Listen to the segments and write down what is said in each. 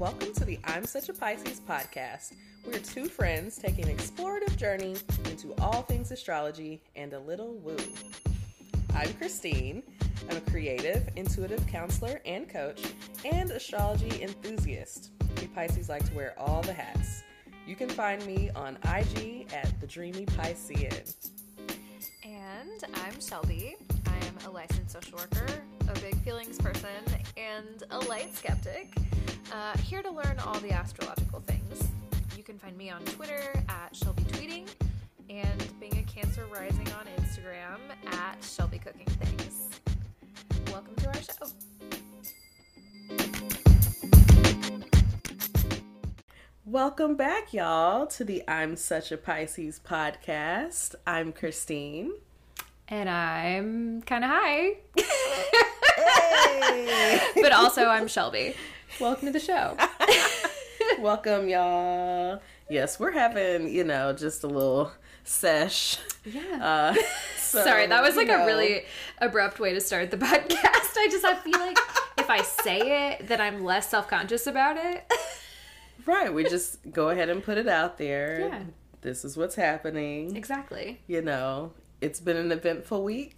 Welcome to the I'm Such a Pisces podcast. We're two friends taking an explorative journey into all things astrology and a little woo. I'm Christine. I'm a creative, intuitive counselor and coach, and astrology enthusiast. We Pisces like to wear all the hats. You can find me on IG at the Dreamy Piscean. And I'm Shelby. I am a licensed social worker, a big feelings person, and a light skeptic. Uh, here to learn all the astrological things. You can find me on Twitter at Shelby Tweeting and being a Cancer Rising on Instagram at Shelby Cooking Things. Welcome to our show. Welcome back, y'all, to the I'm Such a Pisces podcast. I'm Christine. And I'm kind of high. but also, I'm Shelby. Welcome to the show. Welcome, y'all. Yes, we're having, you know, just a little sesh. Yeah. Uh, so, Sorry, that was like know, a really abrupt way to start the podcast. I just I feel like if I say it, then I'm less self conscious about it. Right, we just go ahead and put it out there. Yeah. This is what's happening. exactly. You know, it's been an eventful week,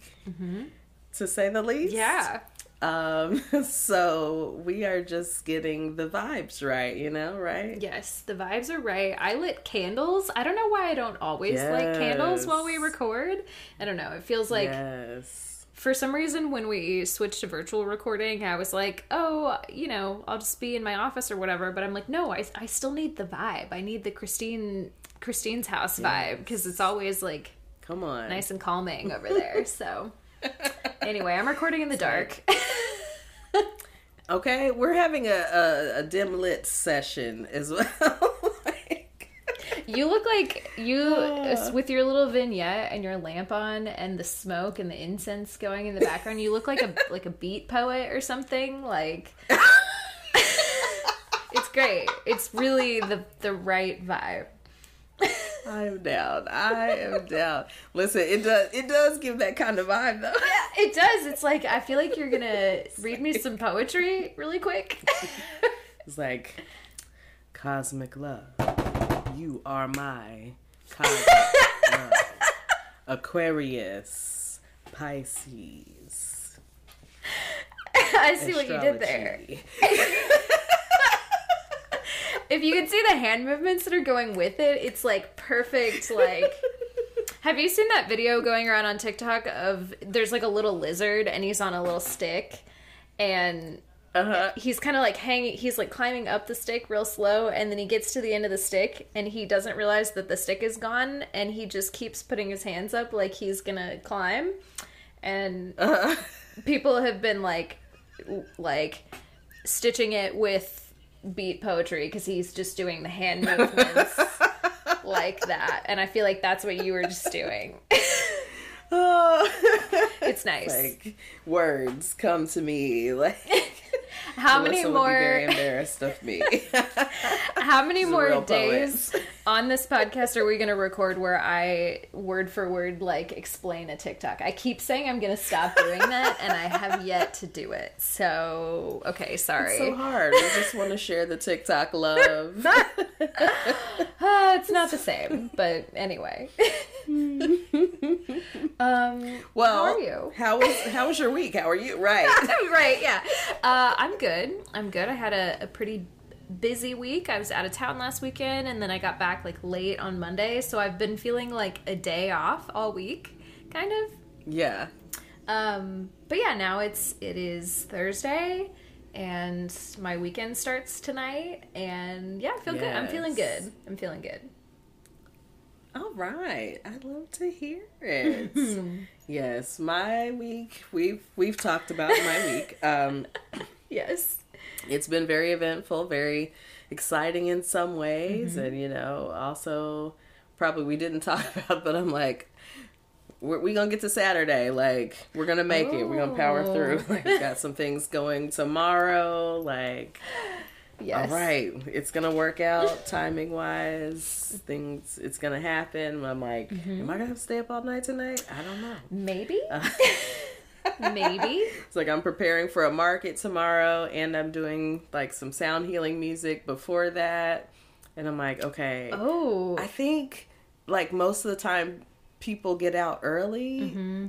to say the least. Yeah. Um, so we are just getting the vibes right, you know, right? Yes, the vibes are right. I lit candles. I don't know why I don't always light candles while we record. I don't know. It feels like yes. for some reason when we switched to virtual recording i was like oh you know i'll just be in my office or whatever but i'm like no i, I still need the vibe i need the christine christine's house vibe because it's always like Come on. nice and calming over there so anyway i'm recording in the dark Okay, we're having a, a, a dim lit session as well. like, you look like you Uh. with your little vignette and your lamp on and the smoke and the incense going in the background you look like a like a beat poet or something like it's great it's really the the right vibe I am down. I am down. Listen, it does it does give that kind of vibe though. Yeah, It does. It's like I feel like you're gonna read me some poetry really quick. It's like cosmic love. You are my cosmic love. Aquarius, Pisces. I see what you did there. If you can see the hand movements that are going with it, it's like perfect. Like, have you seen that video going around on TikTok of there's like a little lizard and he's on a little stick and Uh-huh. he's kind of like hanging he's like climbing up the stick real slow and then he gets to the end of the stick and he doesn't realize that the stick is gone and he just keeps putting his hands up like he's gonna climb and Uh-huh. people have been like like stitching it with beat poetry because he's just doing the hand movements like that and i feel like that's what you were just doing Oh. it's nice like words come to me like how many Melissa would be very more embarrassed of me. how many She's more days on this podcast are we going to record where i word for word like explain a tiktok i keep saying i'm going to stop doing that and i have yet to do it so okay sorry so hard. We just want to share the TikTok love. Uh, it's not the same, but anyway. um, Well, how are you? How was how was your week? How are you? Right. right, yeah. Uh, I'm good. I'm good. I had a, a pretty busy week. I was out of town last weekend, and then I got back like late on Monday, so I've been feeling like a day off all week, kind of. Yeah. Um, but yeah, now it's it is Thursday, and my weekend starts tonight, and yeah, I feel good. I'm feeling good. I'm feeling good. All right. I love to hear it. yes, my week. We've we've talked about my week. Um, Yes. It's been very eventful, very exciting in some ways, and you know, also probably we didn't talk about, but I'm like. We're, we gonna get to Saturday. Like we're gonna make it. We're gonna power Oh. through. Like got some things going tomorrow. Like Yes. All right, it's gonna work out timing wise. Things, it's gonna happen. I'm like, Mm-hmm. am I gonna have to stay up all night tonight? I don't know. Maybe. Uh, Maybe. It's like I'm preparing for a market tomorrow and I'm doing like some sound healing music before that. And I'm like, okay. Oh. I think like most of the time people get out early. Mm-hmm.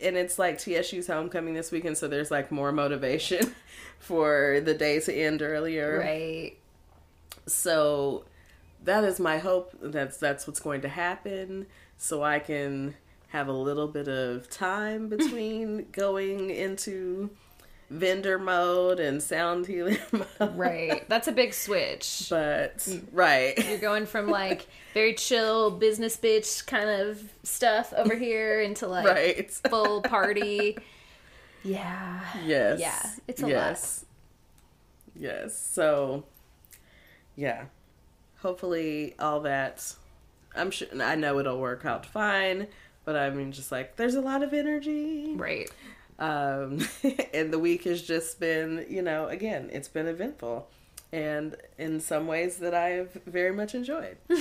And it's like TSU's homecoming this weekend, so there's like more motivation for the day to end earlier. Right. So that is my hope. That's that's what's going to happen. So I can have a little bit of time between going into vendor mode and sound healing mode. Right. That's a big switch. But mm. right. You're going from like very chill business bitch kind of stuff over here into like Right. full party. Yeah. Yes. Yeah, it's a yes. Yes. So, yeah. Hopefully, all that. I'm sure. I know it'll work out fine, but I mean, just like there's a lot of energy. Right. Um, and the week has just been, you know, again, it's been eventful, and in some ways that I've very much enjoyed.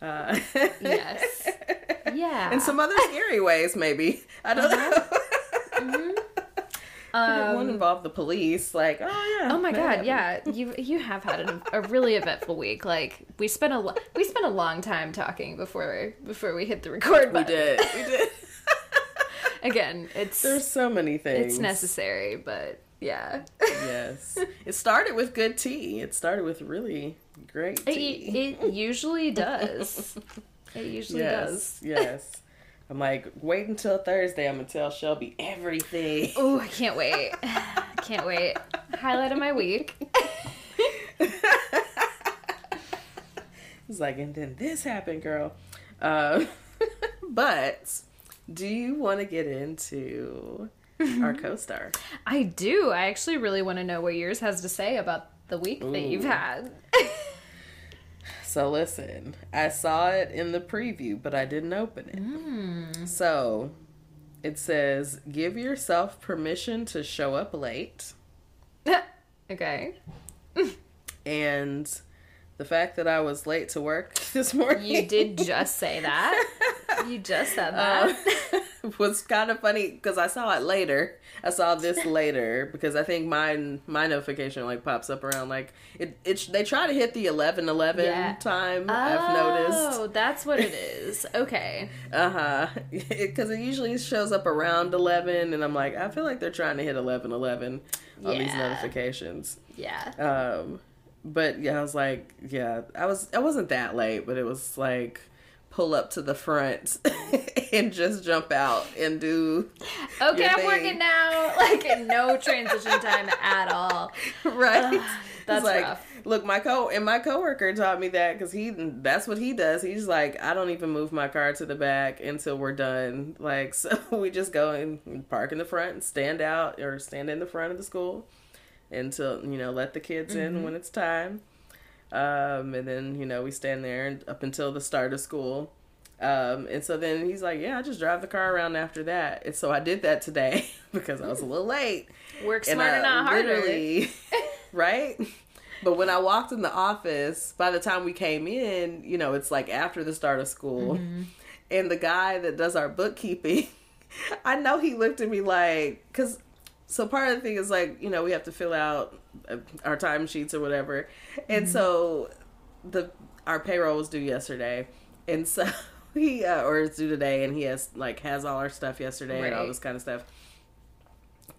Uh, Yes. Yeah. in some other scary ways, maybe. I don't know. One involved the police, like, oh yeah. Um, Oh my god, yeah. You you have had a, a really eventful week. Like we spent a lo- we spent a long time talking before before we hit the record We button. did. We did. Again, it's There's so many things. it's necessary, but yeah. Yes. It started with good tea. It started with really great tea. it usually does. It usually does. yes. I'm like, wait until Thursday. I'm gonna tell Shelby everything. Oh, I can't wait. can't wait. Highlight of my week. It's like, and then this happened, girl. Uh, but do you want to get into our co-star? I do. I actually really want to know what yours has to say about the week that you've had. So listen, I saw it in the preview, but I didn't open it. Mm. So it says, "Give yourself permission to show up late." okay. And the fact that I was late to work this morning, You did just say that. You just said that. uh, was kind of funny because I saw it later. I saw this later because I think mine my notification like pops up around like it. It they try to hit the eleven eleven Yeah. time. I've noticed. Oh, that's what it is. Okay. Uh huh. Because it usually shows up around 11, and I'm like, I feel like they're trying to hit 11 11 on these notifications. Yeah. Um, but yeah, I was like, yeah, I was, I wasn't that late, but it was like, pull up to the front and just jump out and do Okay, I'm thing. working now. Like no transition time at all. right. That's like, rough. Look, my co and my coworker taught me that because he that's what he does. He's like, I don't even move my car to the back until we're done. Like, so we just go and park in the front and stand out or stand in the front of the school until you know let the kids Mm-hmm. in when it's time. Um, and then you know we stand there and up until the start of school. Um, and so then he's like, "Yeah, I just drive the car around after that." And so I did that today because I was a little late. Work smart And smarter, I not harder. right? But when I walked in the office, by the time we came in, you know, it's like after the start of school. Mm-hmm. And the guy that does our bookkeeping, I know he looked at me like, because, so part of the thing is like, you know, we have to fill out uh, our timesheets or whatever. And Mm-hmm. so the, our payroll was due yesterday. And so he, uh, or it's due today, and he has, like, has all our stuff yesterday and all this kind of stuff.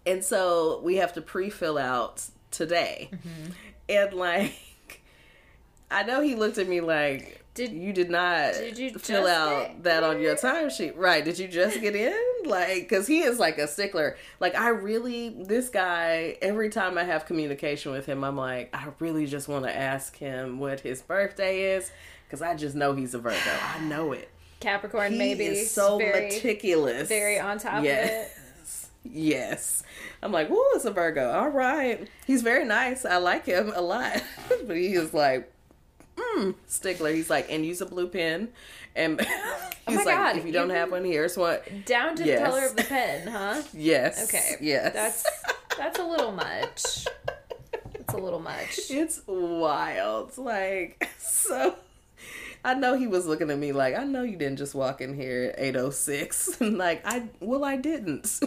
And so we have to pre-fill out today. Mm-hmm. And like I know he looked at me like Did- you did not did you fill out that on your timesheet. Right. Did you just get in? Like cuz he is like a stickler. Like I really this guy every time I have communication with him I'm like I really just want to ask him what his birthday is cuz I just know he's a Virgo. I know it. Capricorn He maybe. is so very, meticulous. very on top of yes. Yes. I'm like, whoa, it's a Virgo. All right. He's very nice. I like him a lot. but he is like, mm, stickler. He's like, and use a blue pen. And he's Oh my like, God, if you don't have one, here's one. Down to Yes. the color of the pen, huh? Yes. Okay. Yes. That's that's a little much. It's a little much. It's wild. Like, so. I know he was looking at me like, I know you didn't just walk in here at 806. And like, I, well, I didn't.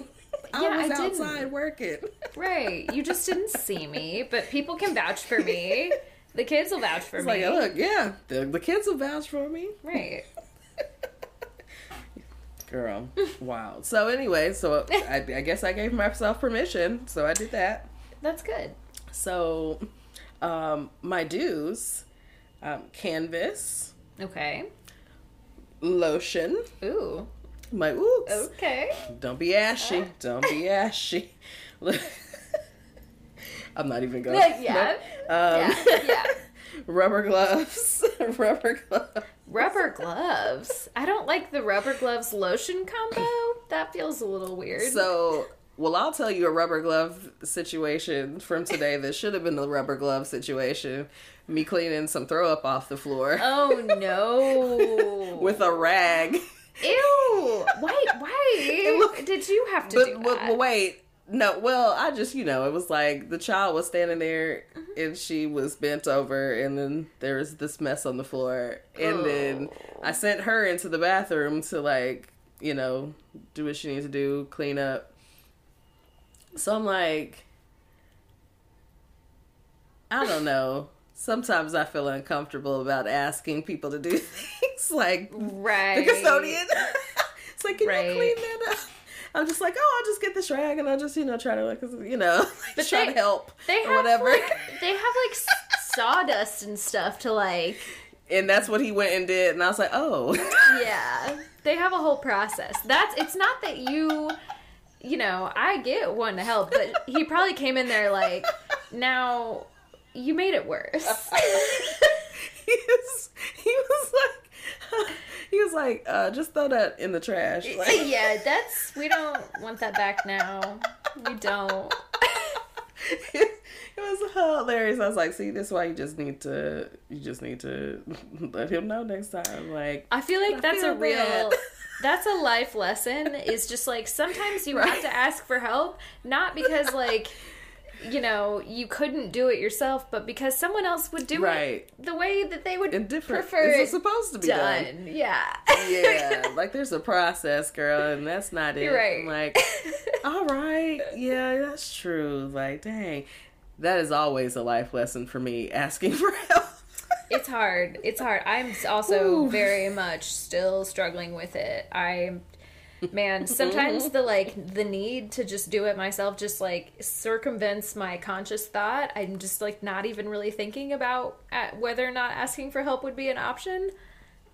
I Yeah, was I didn't. outside working. Right. You just didn't see me, but people can vouch for me. The kids will vouch for It's me. like, look, yeah, the, the kids will vouch for me. Right. Girl, wow. So anyway, so I, I guess I gave myself permission, so I did that. That's good. So, um, my dues, um, canvas, Okay. lotion. Ooh. My oops. Okay. Don't be ashy. Don't be ashy. I'm not even going. Yeah. Um, Yeah. Yeah. rubber gloves. rubber gloves. Rubber gloves. I don't like the rubber gloves lotion combo. That feels a little weird. So, well, I'll tell you a rubber glove situation from today that should have been the rubber glove situation. Me cleaning some throw up off the floor oh no. with a rag. Ew. Wait, Why look- did you have to But, do that? but wait. No, well, I just, you know, it was like the child was standing there Mm-hmm. and she was bent over, and then there was this mess on the floor. And then Oh. I sent her into the bathroom to, like, you know, do what she needs to do, clean up. So I'm like, I don't know. Sometimes I feel uncomfortable about asking people to do things like right. the custodian. it's like, can Right. you clean that up? I'm just like, oh, I'll just get this rag and I'll just, you know, try to, like, you know, But try they- to help They or have whatever. like they have like sawdust and stuff to like. and that's what he went and did, and I was like, oh, Yeah, they have a whole process. That's it's not that you, you know, I get one to help, but he probably came in there like, now you made it worse. he was, he was like, he was like, uh, just throw that in the trash. Like, yeah, that's we don't want that back now. We don't. it was hilarious. I was like, see, this is why you just need to, you just need to let him know next time. Like, I feel like I that's feel a real bad. that's a life lesson is just like sometimes you have to ask for help not because like you know you couldn't do it yourself but because someone else would do Right. it the way that they would and different. prefer It's it supposed to be done. done. Yeah. yeah, like there's a process, girl, and that's not it. Right. I'm like, all right, yeah, that's true. Like, dang, that is always a life lesson for me. Asking for help. it's hard. It's hard. I'm also Ooh. very much still struggling with it. I man, sometimes the like the need to just do it myself just like circumvents my conscious thought. I'm just like not even really thinking about uh, whether or not asking for help would be an option.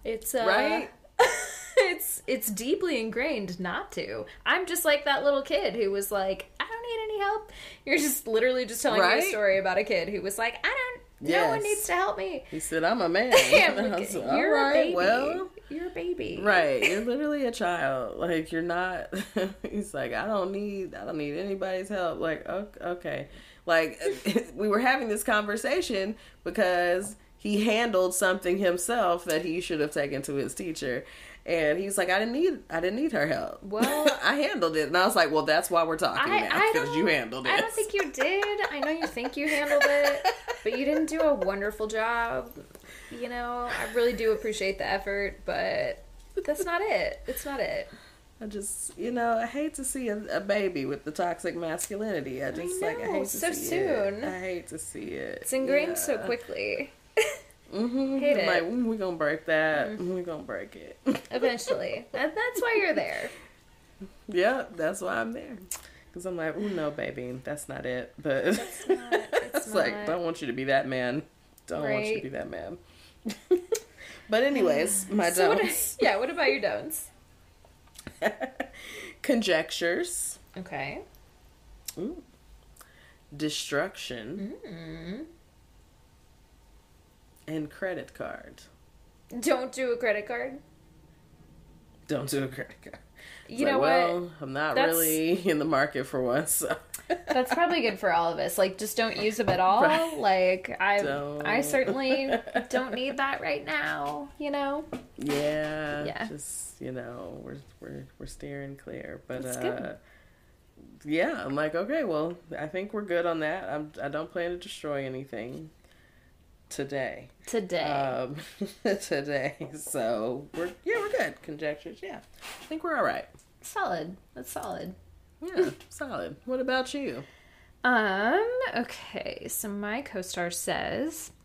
It's uh Right? it's it's deeply ingrained not to. I'm just like that little kid who was like, I don't need any help. You're just literally just telling me a story about a kid who was like, I don't no one needs to help me. He said, "I'm a man." Damn, I look, was like, you're all a right, baby. well, you're a baby. right. You're literally a child. Like you're not. He's like, I don't need. I don't need anybody's help. Like, okay. Like we were having this conversation because he handled something himself that he should have taken to his teacher. And he's like, I didn't need, I didn't need her help. Well- I handled it, and I was like, well, that's why we're talking I, now because you handled it. I don't think you did. I know you think you handled it, but you didn't do a wonderful job. You know, I really do appreciate the effort, but that's not it. It's not it. I just, you know, I hate to see a, a baby with the toxic masculinity. I just like I know, hate to so see soon. it. I hate to see it. It's ingrained so quickly. Mm-hmm. Hate it. Like mm, we gonna break that. We're gonna break it. Eventually, that, that's why you're there. yeah, that's why I'm there. Cause I'm like, ooh, no, baby, that's not it. But It's not. It's, it's like, don't want you to be that man. Don't want you to be that man. but anyways, my So what, don'ts. yeah. What about your don'ts? Conjectures. Okay. Ooh. Destruction. Mm. And credit card. Don't do a credit card. Don't do a credit card. It's You like, know what? well, I'm not That's- really in the market for one, so. That's probably good for all of us. Like, just don't use them at all. Right. Like, I, Don't. I certainly don't need that right now. You know. Yeah, Yeah. Just you know, we're we're we're steering clear, but That's uh, good. yeah, I'm like, okay, well, I think we're good on that. I'm I don't plan to destroy anything today. Today. Um, today, so we're yeah, we're good. Conjectures, yeah, I think we're all right. solid. That's solid. Yeah, solid. What about you? Um, okay, so my co star says,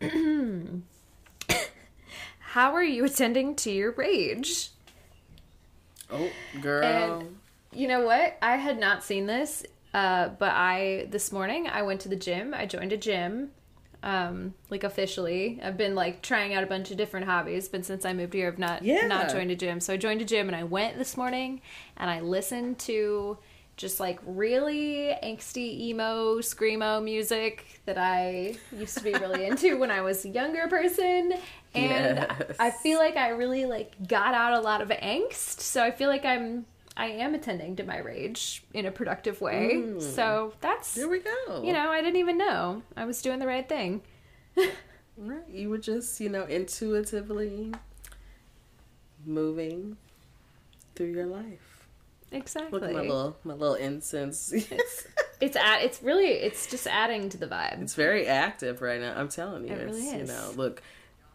How are you attending to your rage? Oh, girl. And you know what? I had not seen this, uh, but I, this morning, I went to the gym. I joined a gym, um, like officially. I've been like trying out a bunch of different hobbies, but since I moved here, I've not, Yeah. not joined a gym. So I joined a gym and I went this morning and I listened to just like really angsty emo screamo music that I used to be really into when I was a younger person and Yes. I feel like I really like got out a lot of angst so I feel like I'm I am attending to my rage in a productive way mm. so that's there we go. you know I didn't even know I was doing the right thing Right. You were just, you know, intuitively moving through your life. exactly Look at my little my little incense. it's it's at it's really it's just adding to the vibe It's very active right now. I'm telling you. It really is. You know, look,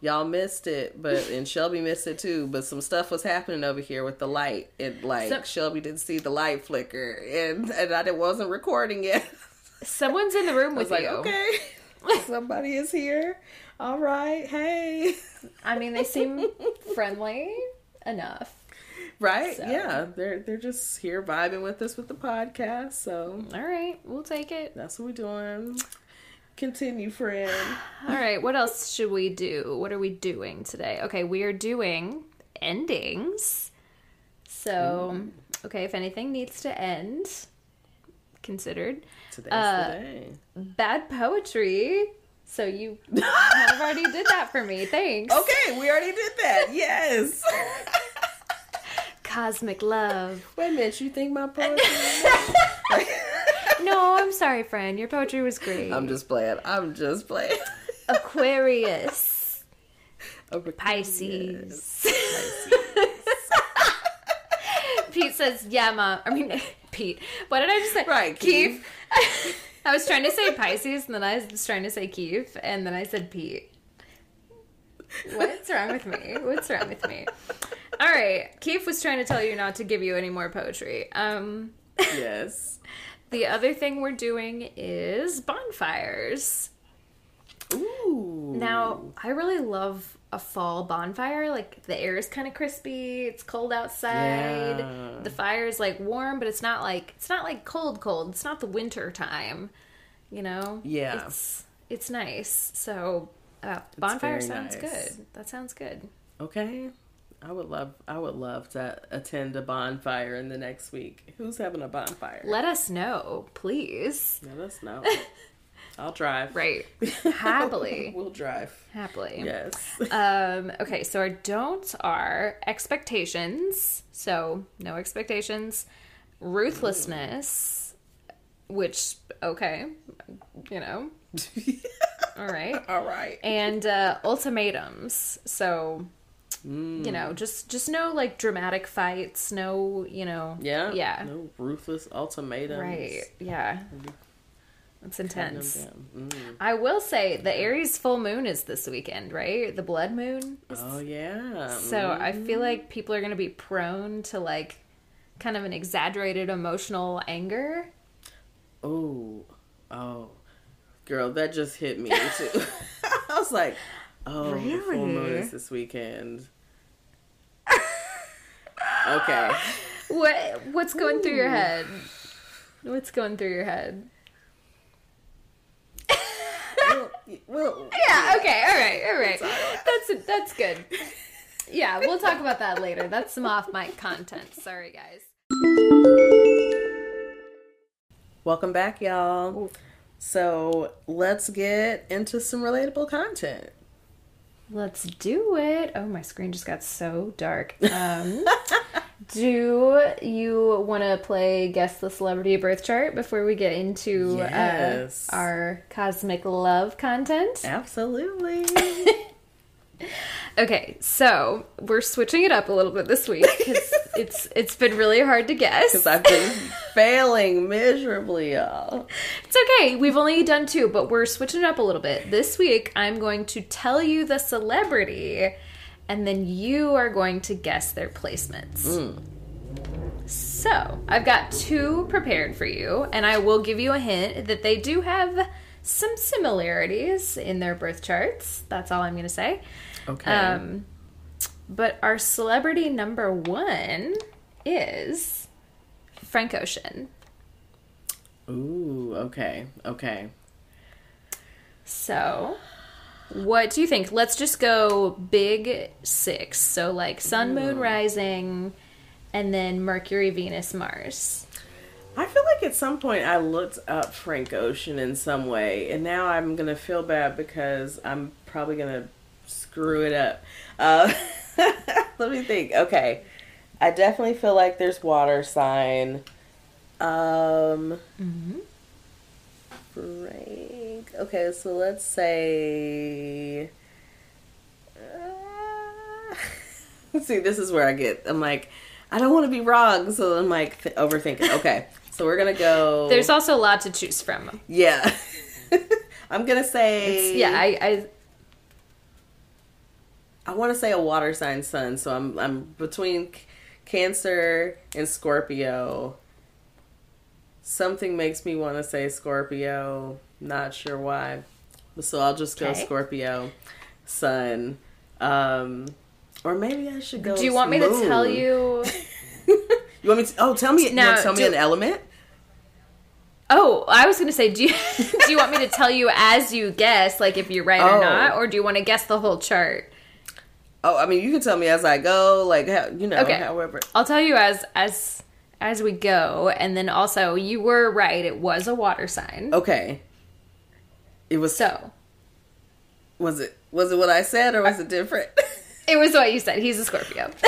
y'all missed it, but and Shelby missed it too. But some stuff was happening over here with the light. It like So- Shelby didn't see the light flicker, and and I wasn't recording yet. someone's in the room with like, you okay, somebody is here. All right, hey, I mean they seem friendly enough right? So- Yeah, they're they're just here vibing with us with the podcast. So all right we'll take it that's what we're doing. Continue, friend. All right, what else should we do? What are we doing today? Okay, we are doing endings. So, okay, if anything needs to end, considered. Today's Uh, the day. Bad poetry. So you kind of already did that for me. Thanks. Okay, we already did that. Yes. Cosmic love. Wait a minute, you think my poetry? No, I'm sorry, friend. Your poetry was great. I'm just playing. I'm just playing. Aquarius. Over- Pisces. Pete says, "Yeah, mom." I mean, Pete. What did I just say? Right, Keith. I was trying to say Pisces, and then I was trying to say Keith, and then I said Pete. What's wrong with me? What's wrong with me? All right, Keith was trying to tell you not to give you any more poetry. Um, Yes. The other thing we're doing is bonfires. Ooh. Now, I really love a fall bonfire. Like the air is kind of crispy. It's cold outside. Yeah. The fire is like warm, but it's not like it's not like cold cold. It's not the winter time. You know? Yeah. It's it's nice. So, uh, bonfire sounds nice. good. That sounds good. Okay. I would love. I would love to attend a bonfire in the next week. Who's having a bonfire? Let us know, please. Let us know. I'll drive. Right. Happily. we'll drive. Happily. Yes. Um, okay, so our don'ts are expectations. So, no expectations. Ruthlessness, which, okay, you know, all right. All right. And uh, ultimatums. So, you know, just just no like dramatic fights. No, you know. Yeah. Yeah. No ruthless ultimatums. Right. Yeah. That's intense. Mm. I will say the Aries full moon is this weekend, right? The blood moon. is Oh yeah. So I feel like people are going to be prone to like kind of an exaggerated emotional anger. Oh, oh, girl, that just hit me too. I was like, oh, the full moon Really? is this weekend. okay, What what's going through your head? What's going through your head? well, well, Yeah, okay. All right. All right. That's that's good. Yeah, we'll talk about that later. That's some off mic content. Sorry, guys. welcome back, y'all. So let's get into some relatable content. Let's do it. Oh, my screen just got so dark. Um, do you want to play Guess the Celebrity Birth Chart before we get into Yes. uh, our cosmic love content? Absolutely. Okay, so we're switching it up a little bit this week because it's it's been really hard to guess. Because I've been failing miserably, y'all. It's okay. We've only done two, but we're switching it up a little bit. This week, I'm going to tell you the celebrity, and then you are going to guess their placements. Mm. So, I've got two prepared for you, and I will give you a hint that they do have some similarities in their birth charts. That's all I'm going to say. Okay. Um, but our celebrity number one is Frank Ocean. Ooh, okay. Okay. So, what do you think? Let's just go big six. So, like Sun, Moon, Rising, and then Mercury, Venus, Mars. I feel like at some point I looked up Frank Ocean in some way, and now I'm gonna feel bad because I'm probably gonna screw it up. Uh, let me think. Okay, I definitely feel like there's water sign. Um, Frank. Okay, so let's say. Uh, see, this is where I get. I'm like, I don't want to be wrong, so I'm like th- overthinking. Okay, so we're gonna go. There's also a lot to choose from. yeah. I'm gonna say It's, yeah, I, I I want to say a water sign sun, so I'm I'm between Cancer and Scorpio. Something makes me want to say Scorpio. Not sure why, so I'll just go Okay. Scorpio, Sun, um, or maybe I should go. do you want me to tell you? you want me to? Oh, tell me. Now, tell me do- an element. Oh, I was gonna say, do you do you want me to tell you as you guess, like if you're right or Oh. not, or do you want to guess the whole chart? Oh, I mean, you can tell me as I go, like how you know, Okay. however. I'll tell you as as as we go, and then also you were right; it was a water sign. Okay. It was So Was it was it what I said or was it different? it was what you said. He's a Scorpio.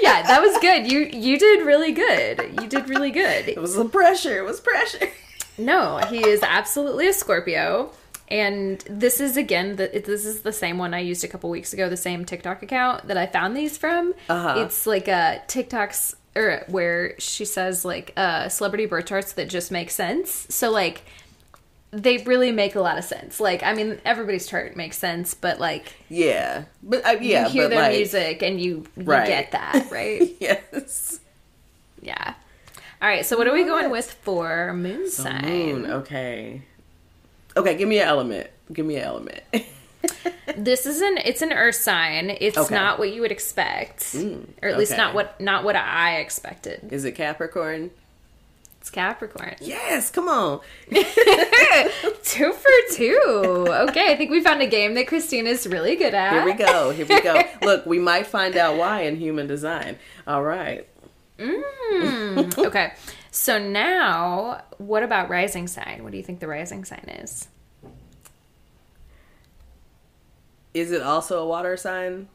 yeah, that was good. You you did really good. You did really good. it was the pressure. It was pressure. No, he is absolutely a Scorpio. And this is again, the, this is the same one I used a couple weeks ago, the same TikTok account that I found these from. Uh-huh. It's like a TikToks or where she says like uh, celebrity birth charts that just make sense. So like they really make a lot of sense. Like I mean, everybody's chart makes sense, but like Yeah, but uh, yeah, you hear their like, music and you, you Right. get that, right? yes. yeah. All right, so what are we going with for moon So sign? moon. Okay. Okay, give me an element. Give me an element. This is an it's an earth sign. It's Okay. not what you would expect, Mm, or at least not what not what I expected. Is it Capricorn? It's Capricorn. Yes. Come on. two for two. Okay, I think we found a game that Christina's really good at. Here we go. Here we go. Look, we might find out why in human design. All right. Mm, okay, so now what about rising sign? What do you think the rising sign is? Is it also a water sign?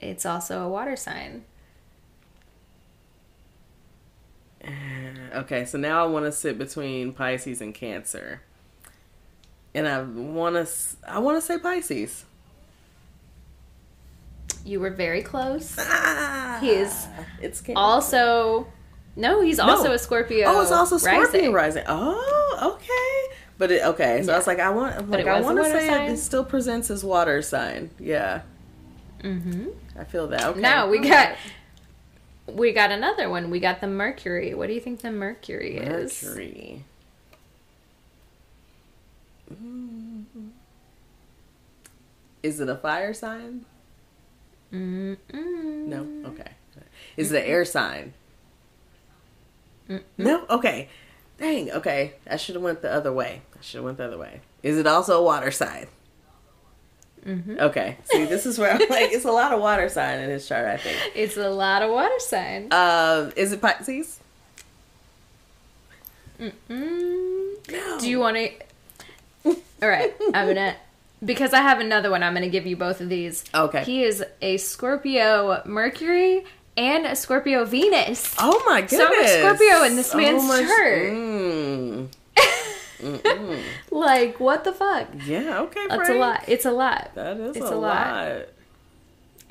It's also a water sign. Okay, so now I want to sit between Pisces and Cancer, and I want to. I want to say Pisces. You were very close. Ah, He is It's Cancer. Also, no, he's also a Scorpio. Oh, it's also Scorpio rising. rising. Oh, okay. But it okay. So I was like, I want. Like, I want to say sign? it, it still presents as water sign. Yeah, Mm-hmm. I feel that. Okay. Now we got we got another one. We got the Mercury. What do you think the Mercury, is? Mercury. Mm. Is it a fire sign? Mm-mm. No. Okay. Is it an air sign? Mm-mm. No. Okay. Dang. Okay. I should have went the other way. I should have went the other way. Is it also a water sign? Mhm. Okay. See, this is where I'm like, it's a lot of water sign in his chart. I think. It's a lot of water sign. Um, is it Pisces? Mm-mm. No. Do you want to? All right, I'm gonna because I have another one. I'm gonna give you both of these. Okay. He is a Scorpio Mercury and a Scorpio Venus. Oh my goodness. So much! Scorpio in this man's much- chart. Mm. Like what the fuck? Yeah. Okay. That's a lot. It's a lot. That is It's a, a lot. lot.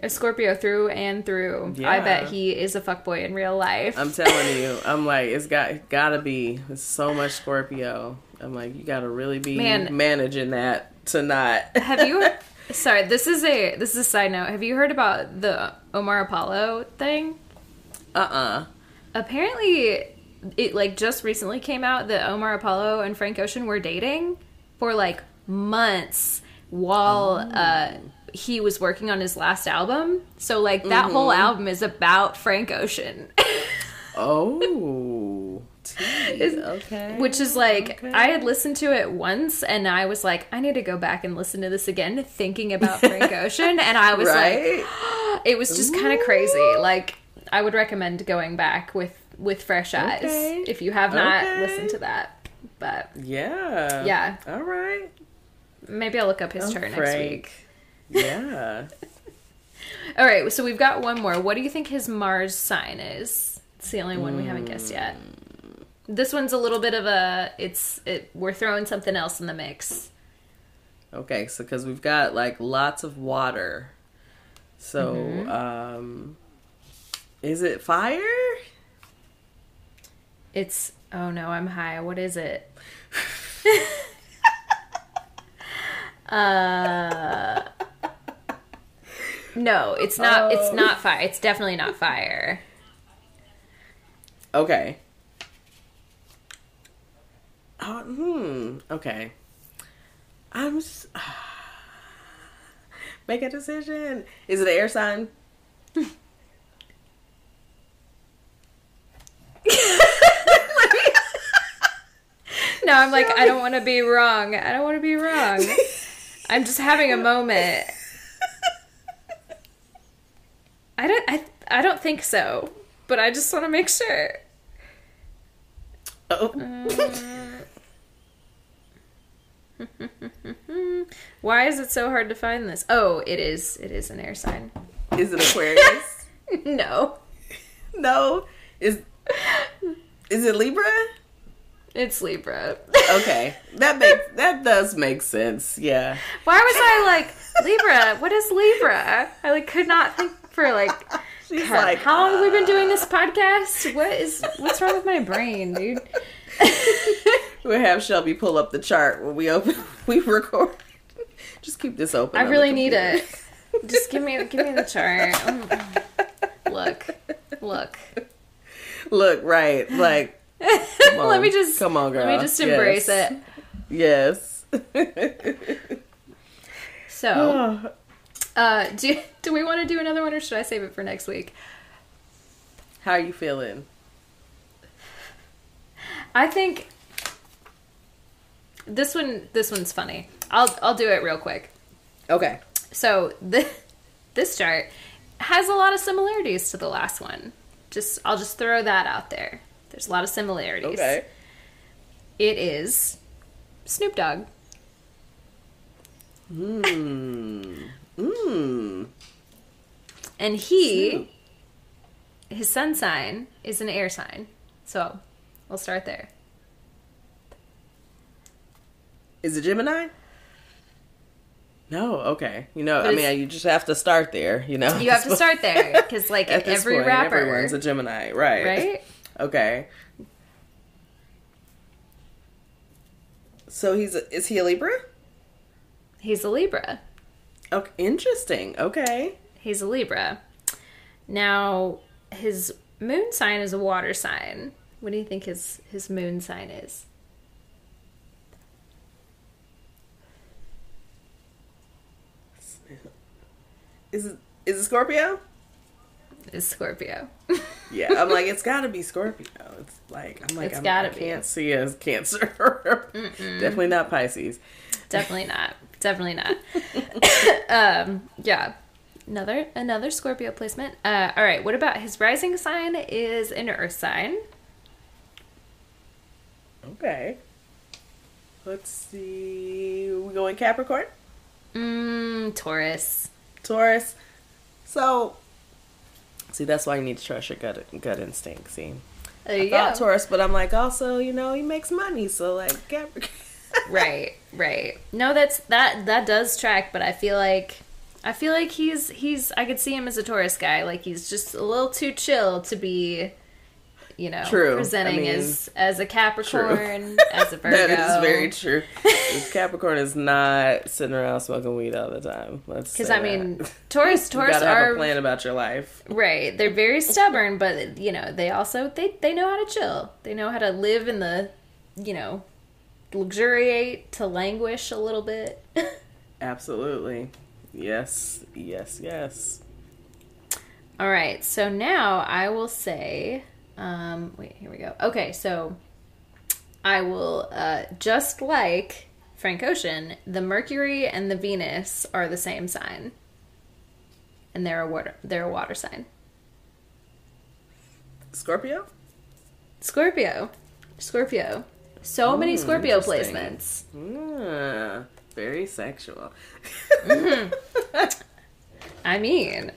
A Scorpio through and through. I bet he is a fuckboy in real life. I'm telling you, I'm like, it's got gotta be it's so much Scorpio. I'm like, you gotta really be Man. managing that to not. have you Sorry, this is a this is a side note. Have you heard about the Omar Apollo thing? Uh uh Apparently, it like just recently came out that Omar Apollo and Frank Ocean were dating for like months while uh, he was working on his last album. So like that whole album is about Frank Ocean. Oh. Tea, okay. Which is like Okay. I had listened to it once and I was like, I need to go back and listen to this again, thinking about Frank Ocean, and I was like, right? it was just kind of crazy. Like I would recommend going back with with fresh eyes Okay. if you have not listened to that. But yeah. Yeah. All right. maybe I'll look up his Oh, chart next week. Yeah. All right, so we've got one more. What do you think his Mars sign is? It's the only one we haven't guessed yet. Hmm. This one's a little bit of a it's it we're throwing something else in the mix. Okay, so because we've got like lots of water, so Mm-hmm. um, is it fire? It's oh no, I'm high. What is it? uh No, it's not it's Oh. not fire. It's definitely not fire. Okay. Oh, hmm. Okay. I'm. s Make a decision. Is it an air sign? No, I'm like I don't want to be wrong. I don't want to be wrong. I'm just having a moment. I don't I I don't think so, but I just want to make sure. Oh. Why is it so hard to find this? Oh, it is. It is an air sign. is it Aquarius? no, no. Is is it Libra? it's Libra. Okay, that makes that does make sense. Yeah. Why was I like Libra? What is Libra? I like could not think for like. She's God, like, how long have we been doing uh. this podcast? What is what's wrong with my brain, dude? We'll have Shelby pull up the chart when we open we record. Just keep this open. I really need it. Just give me give me the chart. Um, look, look. Look, right, like let me just come on, girl. let me just embrace Yes. it. Yes. So, uh, do do we want to do another one, or should I save it for next week? How are you feeling? I think this one this one's funny. I'll I'll do it real quick. Okay. So the, this chart has a lot of similarities to the last one. Just I'll just throw that out there. There's a lot of similarities. Okay. It is Snoop Dogg. Hmm. Hmm. And he Snoop. his sun sign is an air sign. So we'll start there. Is it Gemini? No. Okay. You know, I mean, you just have to start there. You know. You have to start there because like every point, rapper, everyone's a Gemini, right? right? Okay. So he's a, is he a Libra? He's a Libra. Okay, interesting. Okay. He's a Libra. Now his moon sign is a water sign. What do you think his his moon sign is? Is it is it Scorpio? Is Scorpio. Yeah, I'm like it's got to be Scorpio. It's like I'm like It's I'm, gotta I be. can't see as Cancer. Definitely not Pisces. Definitely not. Definitely not. um, yeah. Another another Scorpio placement. Uh, all right. What about his rising sign? Is an Earth sign. Okay. Let's see. We going Capricorn, Mm, Taurus. Taurus. So, see, that's why you need to trust your gut gut instinct. See, There I you thought go. Taurus, but I'm like also, you know, he makes money, so like Capricorn. right. Right. No, that's that that does track, but I feel like I feel like he's he's I could see him as a Taurus guy. Like he's just a little too chill to be you know, True. I presenting mean, as as a Capricorn, as a Virgo. That is very true. Capricorn is not sitting around smoking weed all the time. Let's Because I mean. Taurus, you Taurus are a plan about your life. right. They're very stubborn, but you know, they also they they know how to chill. They know how to live in the, you know, luxuriate to languish a little bit. Absolutely. Yes. Yes. Yes. All right, so now I will say, um, wait, here we go. Okay, so I will uh, just like Frank Ocean, the Mercury and the Venus are the same sign, and they're a water they're a water sign. Scorpio. Scorpio, Scorpio. So many Mm, Scorpio placements. Ah, very sexual. I mean,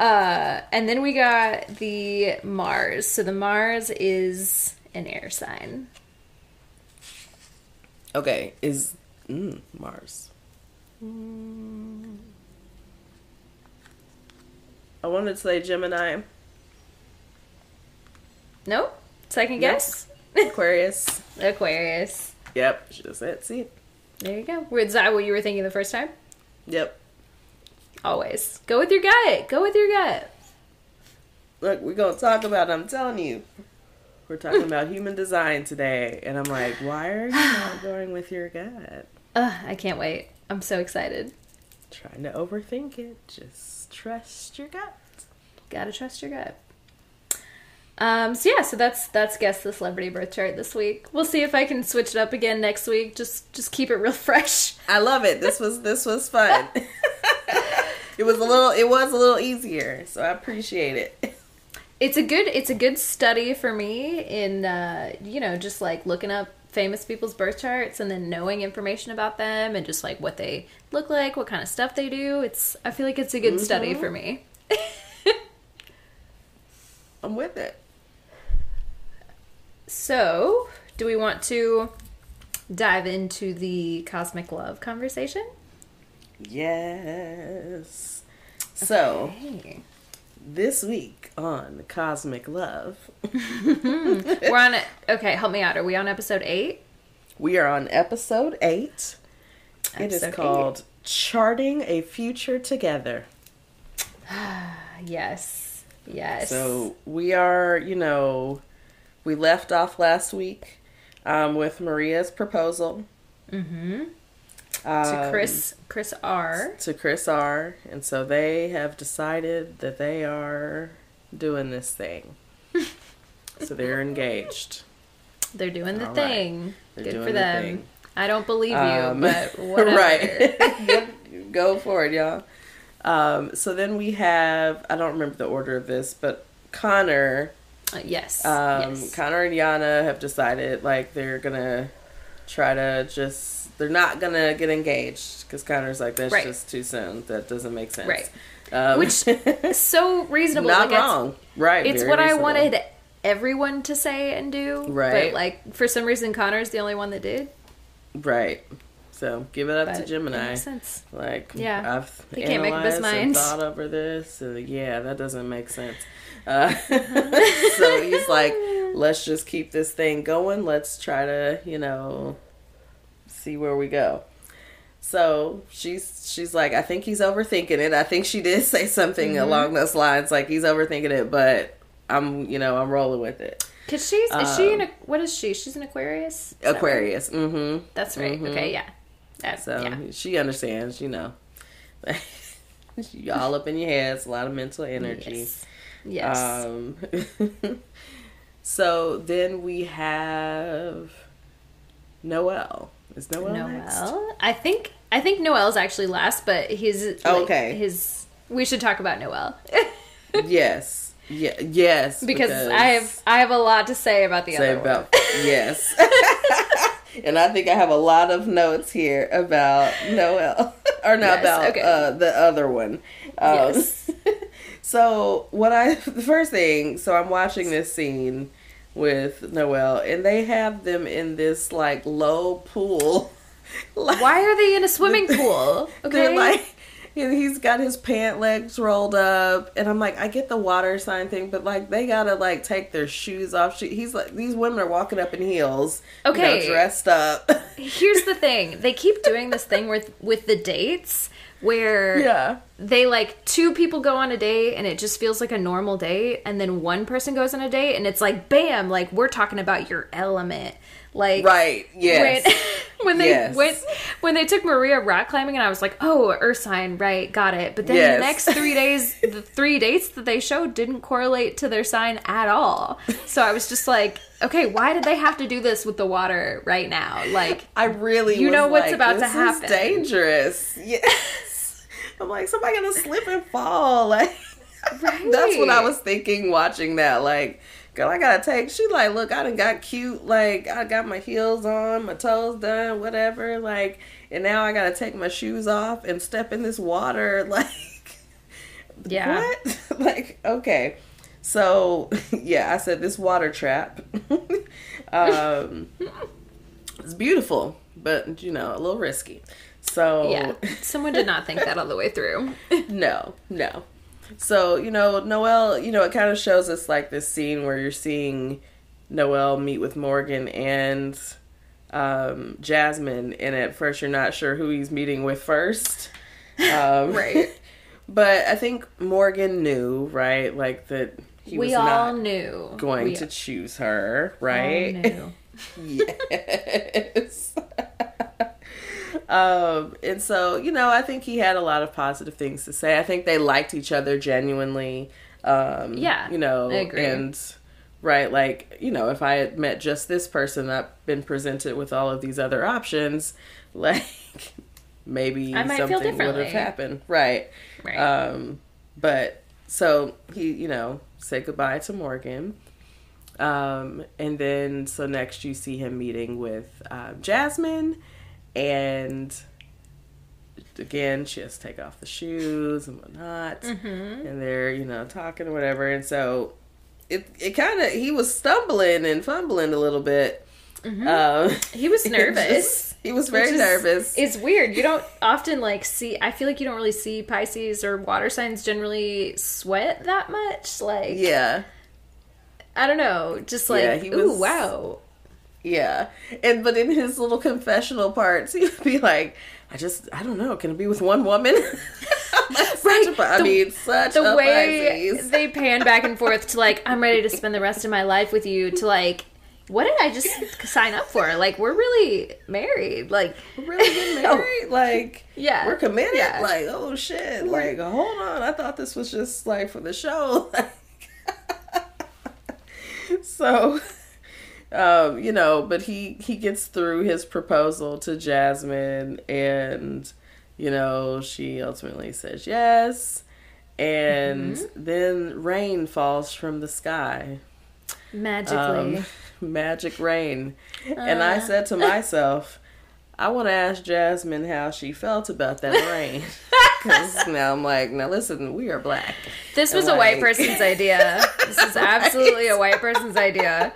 uh, and then we got the Mars. So the Mars is an air sign. okay. Is mm, Mars? I wanted to say Gemini, Nope. Second Nope. guess. Aquarius. Aquarius. Yep. Just that's it. There you go. Was that what you were thinking the first time? Yep. Always. Go with your gut. Go with your gut. Look, we're gonna talk about. I'm telling you, we're talking about human design today, and I'm like, why are you not going with your gut? Ugh, I can't wait. I'm so excited. Trying to overthink it. Just trust your gut. Gotta trust your gut. Um, so yeah, so that's that's guess the celebrity birth chart this week. We'll see if I can switch it up again next week. Just just keep it real fresh. I love it. This was this was fun. it was a little. It was a little easier, so I appreciate it. It's a good it's a good study for me in uh, you know just like looking up famous people's birth charts and then knowing information about them and just like what they look like, what kind of stuff they do. It's I feel like it's a good study for me. I'm with it. So, do we want to dive into the cosmic love conversation? Yes. So this week on Cosmic Love, We're on okay, help me out. Are we on episode 8? we are on episode eight. It is Episode called "Charting a Future Together." Yes. Yes. So we are, you know, we left off last week um, with Maria's proposal. mhm. Um, To Chris Chris R. To Chris R. And so they have decided that they are doing this thing. so they're engaged. They're doing the All right. thing. They're Good for the them. thing. I don't believe you, Um, but whatever. right. Go for it, y'all. Um, so then we have, I don't remember the order of this, but Connor Uh, yes. Um, yes. Connor and Yana have decided like they're gonna try to just they're not gonna get engaged because Connor's like that's Right. just too soon. That doesn't make sense. Right. Um, Which so reasonable. not like, it's- wrong. right. It's, what I wanted everyone to say and do. Right. But like for some reason Connor's the only one that did. Right. So give it up But to Gemini. makes sense. Like Yeah. I've He can't make up his mind. thought over this. And yeah, that doesn't make sense. Uh, so he's like, let's just keep this thing going. Let's try to, you know, see where we go. So she's she's like, I think he's overthinking it. I think she did say something Mm-hmm. along those lines, like he's overthinking it, but I'm, you know, I'm rolling with it. Cause she's is she Um, an what is she? She's an Aquarius. Is that right? Aquarius. Mm-hmm. That's right. Mhm. Okay, yeah. That, So yeah. she understands, you know. you all up in your head. It's a lot of mental energy. Yes. Yes. Um, so then we have Noel. Is Noel, next? Noel. I think I think Noel's actually last, but his like, Okay. his we should talk about Noel yes. Yeah. Yes. because, I have I have a lot to say about the say other about yes. And I think I have a lot of notes here about Noel, or not Yes, about okay. uh, the other one. Um, Yes. so what I the first thing, so I'm watching this scene with Noel, and they have them in this like low pool. one. Why are they in a swimming pool? Okay. They're like, and he's got his pant legs rolled up, and I'm like, I get the water sign thing, but like they gotta like take their shoes off. She, he's like, these women are walking up in heels, you know, Okay. dressed up. Here's the thing: they keep doing this thing with with the dates where yeah, they like two people go on a date and it just feels like a normal date, and then one person goes on a date and it's like, bam, like we're talking about your element, like right. Yes. When, when they Yes. went when they took Maria rock climbing and I was like, oh, Earth sign, right, got it. But then Yes. the next three days, the three dates that they showed didn't correlate to their sign at all. So I was just like, okay, why did they have to do this with the water right now? Like, I really, You was know what's like, about to happen. dangerous. Yes, I'm like somebody gonna slip and fall. Like right? that's what I was thinking watching that. Like, girl, I gotta take. She like, look, I done got cute. Like, I got my heels on, my toes done, whatever. Like, and now I gotta take my shoes off and step in this water. Like, Yeah. what? like, okay. So yeah, I said this water trap. um, it's beautiful, but you know, a little risky. So Yeah, someone did not think that all the way through. no, no. So, you know, Noel, you know, it kind of shows us like this scene where you're seeing Noel meet with Morgan and um, Jasmine, and at first you're not sure who he's meeting with first. Um, Right. But I think Morgan knew, right? Like that he was we all not knew going we to choose her, all right? yes. Um, and so, you know, I think he had a lot of positive things to say. I think they liked each other genuinely. Um, Yeah, You know, and right, like, you know, if I had met just this person, I've been presented with all of these other options, like maybe I might feel something would have happened. Right. Right. Um, but so he, you know, said goodbye to Morgan. Um, and then so next you see him meeting with uh, Jasmine, and again she has to take off the shoes and whatnot, Mm-hmm. and they're you know talking or whatever, and so it it kind of he was stumbling and fumbling a little bit. Um, he was nervous. just- he was very is- nervous. It's weird. You don't often like see. I feel like you don't really see Pisces or water signs generally sweat that much. Like, yeah. I don't know. Just like, Yeah, he ooh, was- wow. Yeah. And but in his little confessional parts, he'd be like, I just I don't know, can it be with one woman? That's Right. A, I The- mean, such The a way Pisces. they pan back and forth to like, I'm ready to spend the rest of my life with you. To like, what did I just sign up for? Like, we're really married. Like, We're really getting oh. married? Like Yeah. We're committed? Yeah. Like, oh shit. Like, hold on. I thought this was just like for the show. so um, you know, but he he gets through his proposal to Jasmine and you know, she ultimately says yes. And Mm-hmm. then rain falls from the sky. magically. Um, magic rain. and I said to myself, I want to ask Jasmine how she felt about that rain. Because now I'm like, now listen, we are black. this was a white person's idea. This is absolutely a white person's idea.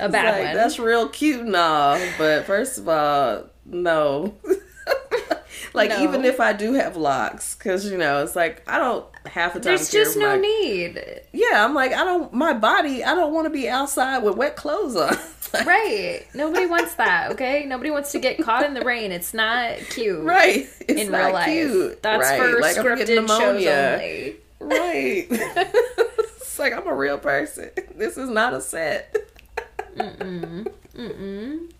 A bad like, one. That's real cute and all, but first of all, no. like No. even if I do have locks, because you know it's like I don't half the time. There's just no need. Yeah, I'm like I don't. My body, I don't want to be outside with wet clothes on. Right. Nobody wants that, okay? Nobody wants to get caught in the rain. It's not cute. Right. It's In not real life. cute. That's right. for like, scripted shows only. Right. it's like I'm a real person. This is not a set. Mm-mm. Mm-mm.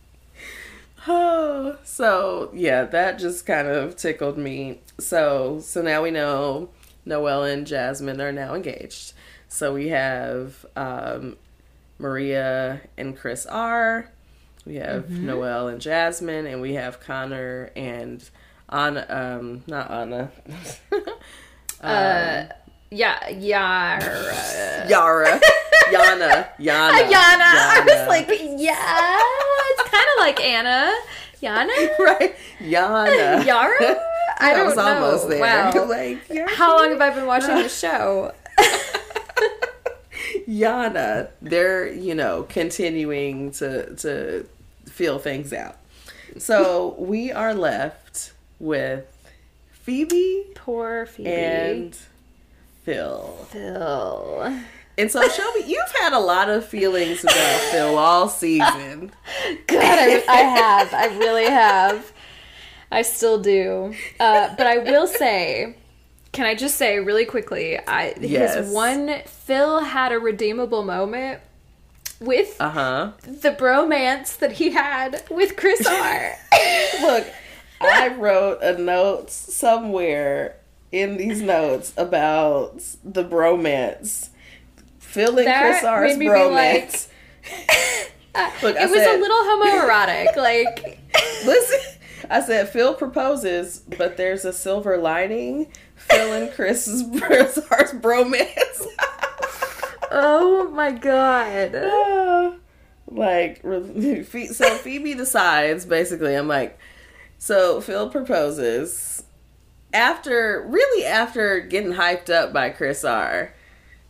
Oh, so yeah, that just kind of tickled me. So, so now we know Noel and Jasmine are now engaged. So we have um, Maria and Chris R. We have Mm-hmm. Noel and Jasmine, and we have Connor and Anna. Um, not Anna. Uh, yeah, Yara. Uh, Yara. Yana. Yana. Yana. I was like, yeah, it's kind of like Anna. Yana? right? Yana. Yara? I don't was know. almost there. Wow. like, yeah, How long have I been watching the show? Yana, they're you know continuing to to feel things out. So we are left with Phoebe Poor Phoebe. and Phil. Phil. And so, Shelby, you've had a lot of feelings about Phil all season. God, I, I have. I really have. I still do. Uh, but I will say, can I just say really quickly? I Yes. his one Phil had a redeemable moment with Uh huh. the bromance that he had with Chris R. Look, I wrote a note somewhere in these notes about the bromance. Phil and That Chris R's be like- bromance. Uh, Look, I it was said- a little homoerotic. Like, Listen, I said Phil proposes, but there's a silver lining. Phil and Chris's Chris R's bromance. oh my god. Like so phoebe decides basically i'm like so phil proposes after really after getting hyped up by chris r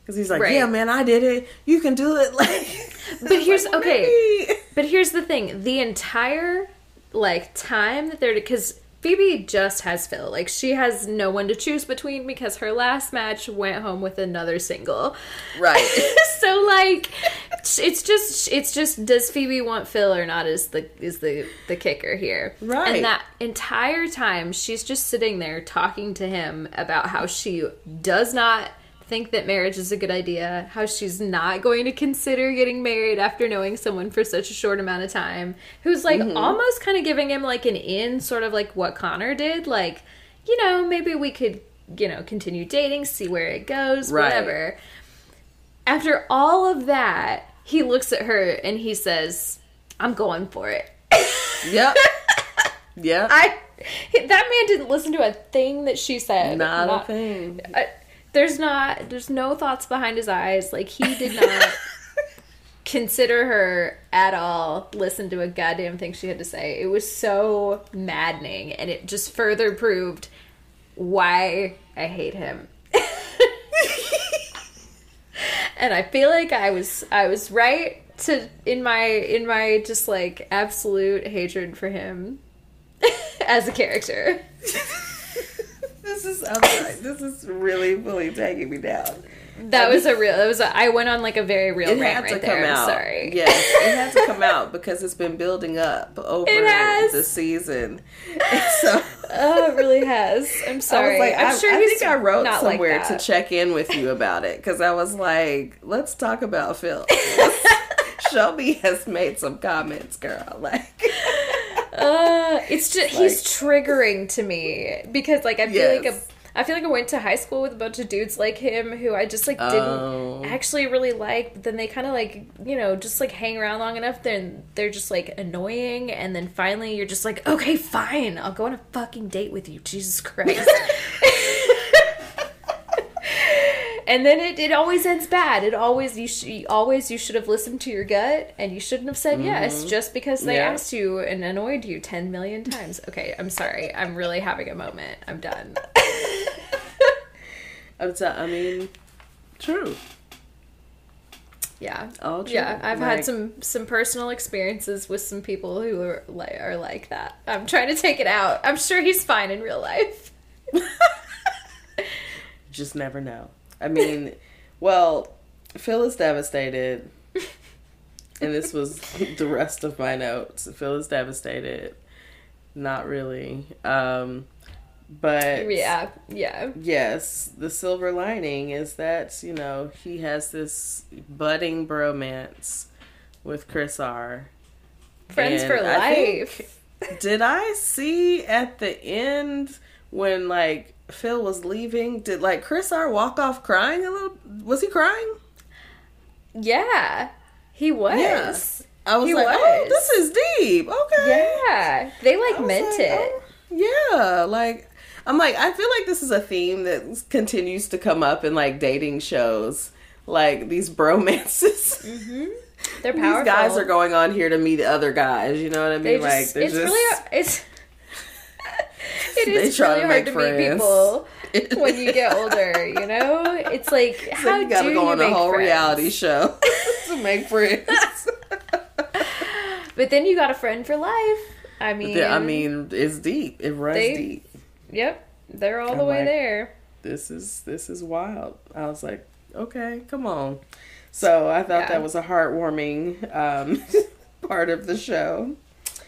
because he's like Right. yeah man i did it you can do it like But here's- Like, okay. maybe. But here's the thing: the entire like time that they're because Phoebe just has Phil. Like she has no one to choose between because her last match went home with another single. right so like it's just it's just does Phoebe want Phil or not is the is the the kicker here. Right. And that entire time she's just sitting there talking to him about how she does not think that marriage is a good idea, how she's not going to consider getting married after knowing someone for such a short amount of time, who's like mm-hmm. almost kind of giving him like an in sort of like what Connor did, like, you know, maybe we could, you know, continue dating, see where it goes, Right. whatever after all of that, he looks at her and he says, "I'm going for it." yep yep I that man didn't listen to a thing that she said. not, a thing I- there's not there's no thoughts behind his eyes. Like he did not consider her at all, listen to a goddamn thing she had to say. It was so maddening and it just further proved why I hate him. and I feel like I was I was right to in my in my just like absolute hatred for him as a character. This is I'm sorry, this is really fully taking me down That was a real. That was. A, I went on like a very real it rant had to right come there. I'm sorry. Yes, it had to come out because it's been building up over It has. the season. And so Oh, it really has. I'm sorry. I like, I'm I, sure I he's think I wrote not like somewhere to check in with you about it because I was like, let's talk about Phil. Shelby has made some comments, girl. Like, Uh, it's just he's triggering to me because like I feel like a, Yes. I feel like I went to high school with a bunch of dudes like him who I just like didn't Oh. actually really like. But then they kind of like you know just like hang around long enough, then they're just like annoying, and then finally you're just like, okay, fine, I'll go on a fucking date with you. Jesus Christ. and then it, it always ends bad. It always you sh- always you should have listened to your gut and you shouldn't have said yes just because they Mm-hmm. Yeah. asked you and annoyed you ten million times. Okay, I'm sorry. I'm really having a moment. I'm done. I'm t- I mean, true. Yeah. All true. Yeah, I've Like- had some some personal experiences with some people who are like are like that. I'm trying to take it out. I'm sure he's fine in real life. Just never know. I mean, well, Phil is devastated. and this was the rest of my notes. Phil is devastated. Not really. Um, but Yeah, yeah. yes, the silver lining is that, you know, he has this budding bromance with Chris R. Friends And for I think- life. Did I see at the end when like Phil was leaving? Did like Chris R walk off crying a little? Was he crying? Yeah, he was. Yeah. I was He like, oh, this is deep. Okay. Yeah, they like meant like, it. oh, yeah, like I'm like I feel like this is a theme that continues to come up in like dating shows, like these bromances. Mm-hmm. They're powerful. These guys are going on here to meet other guys. You know what I mean? Just, like it's just, really it's. It is really hard to meet people when you get older. You know, it's like So how you gotta do go you on a whole friends? reality show to make friends. But then you got a friend for life. I mean, I mean, it's deep. It runs They- deep. Yep. They're all the I'm way like- there. this is this is wild. I was like, okay, come on. So I thought Yeah. that was a heartwarming um, part of the show.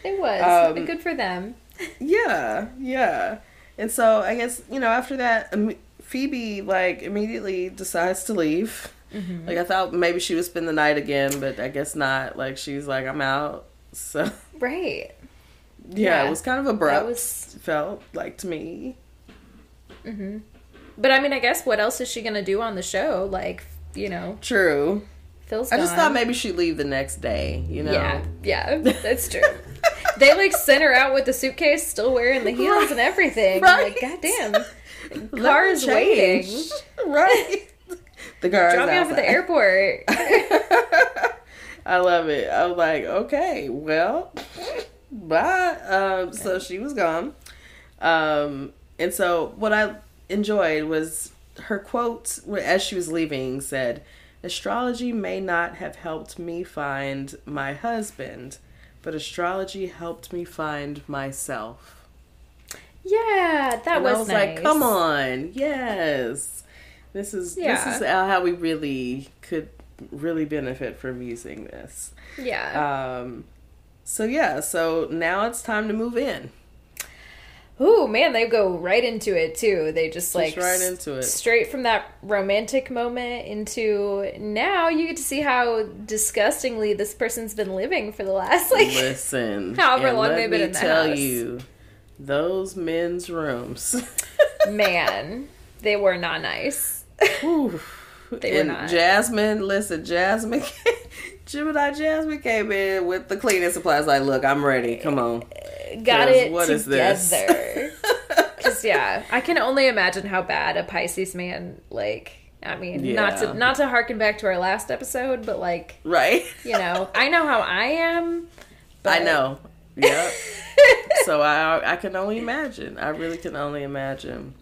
It was Um, good for them. Yeah, yeah. And so I guess you know after that, Phoebe like immediately decides to leave. Mm-hmm. Like I thought maybe she would spend the night again, but I guess not. Like she's like I'm out. So Right. yeah, Yeah. it was kind of abrupt. That was. felt like to me. Mm-hmm. But I mean, I guess what else is she gonna do on the show? Like, you know, True. Phil's. I just gone. thought maybe she'd leave the next day. You know. Yeah, yeah, that's true. they like sent her out with the suitcase, still wearing the heels and everything. Right. Like, goddamn, Let car is waiting. Right. the car is Drop me off at the airport. I love it. I was like, okay, well, bye. Um, so she was gone. Um, and so what I enjoyed was her quote as she was leaving said, Astrology may not have helped me find my husband, but astrology helped me find myself. yeah, that and was, I was nice. like, come on, yes. This is Yeah. this is how we really could really benefit from using this. Yeah. Um, so yeah, so now it's time to move in. Ooh, man, they go right into it too. They just like right into it. straight from that romantic moment into now you get to see how disgustingly this person's been living for the last like Listen, however long they've been in the tell house. you, those men's rooms. man, they were not nice. They were and not. Jasmine, listen, Jasmine, Gemini Jasmine came in with the cleaning supplies. Like, look, I'm ready. Come on. Got it what is this? together. Yeah, I can only imagine how bad a Pisces man like. I mean, not to not to harken back to our last episode, but like right? you know, I know how I am. I know. Yep. so I I can only imagine. I really can only imagine.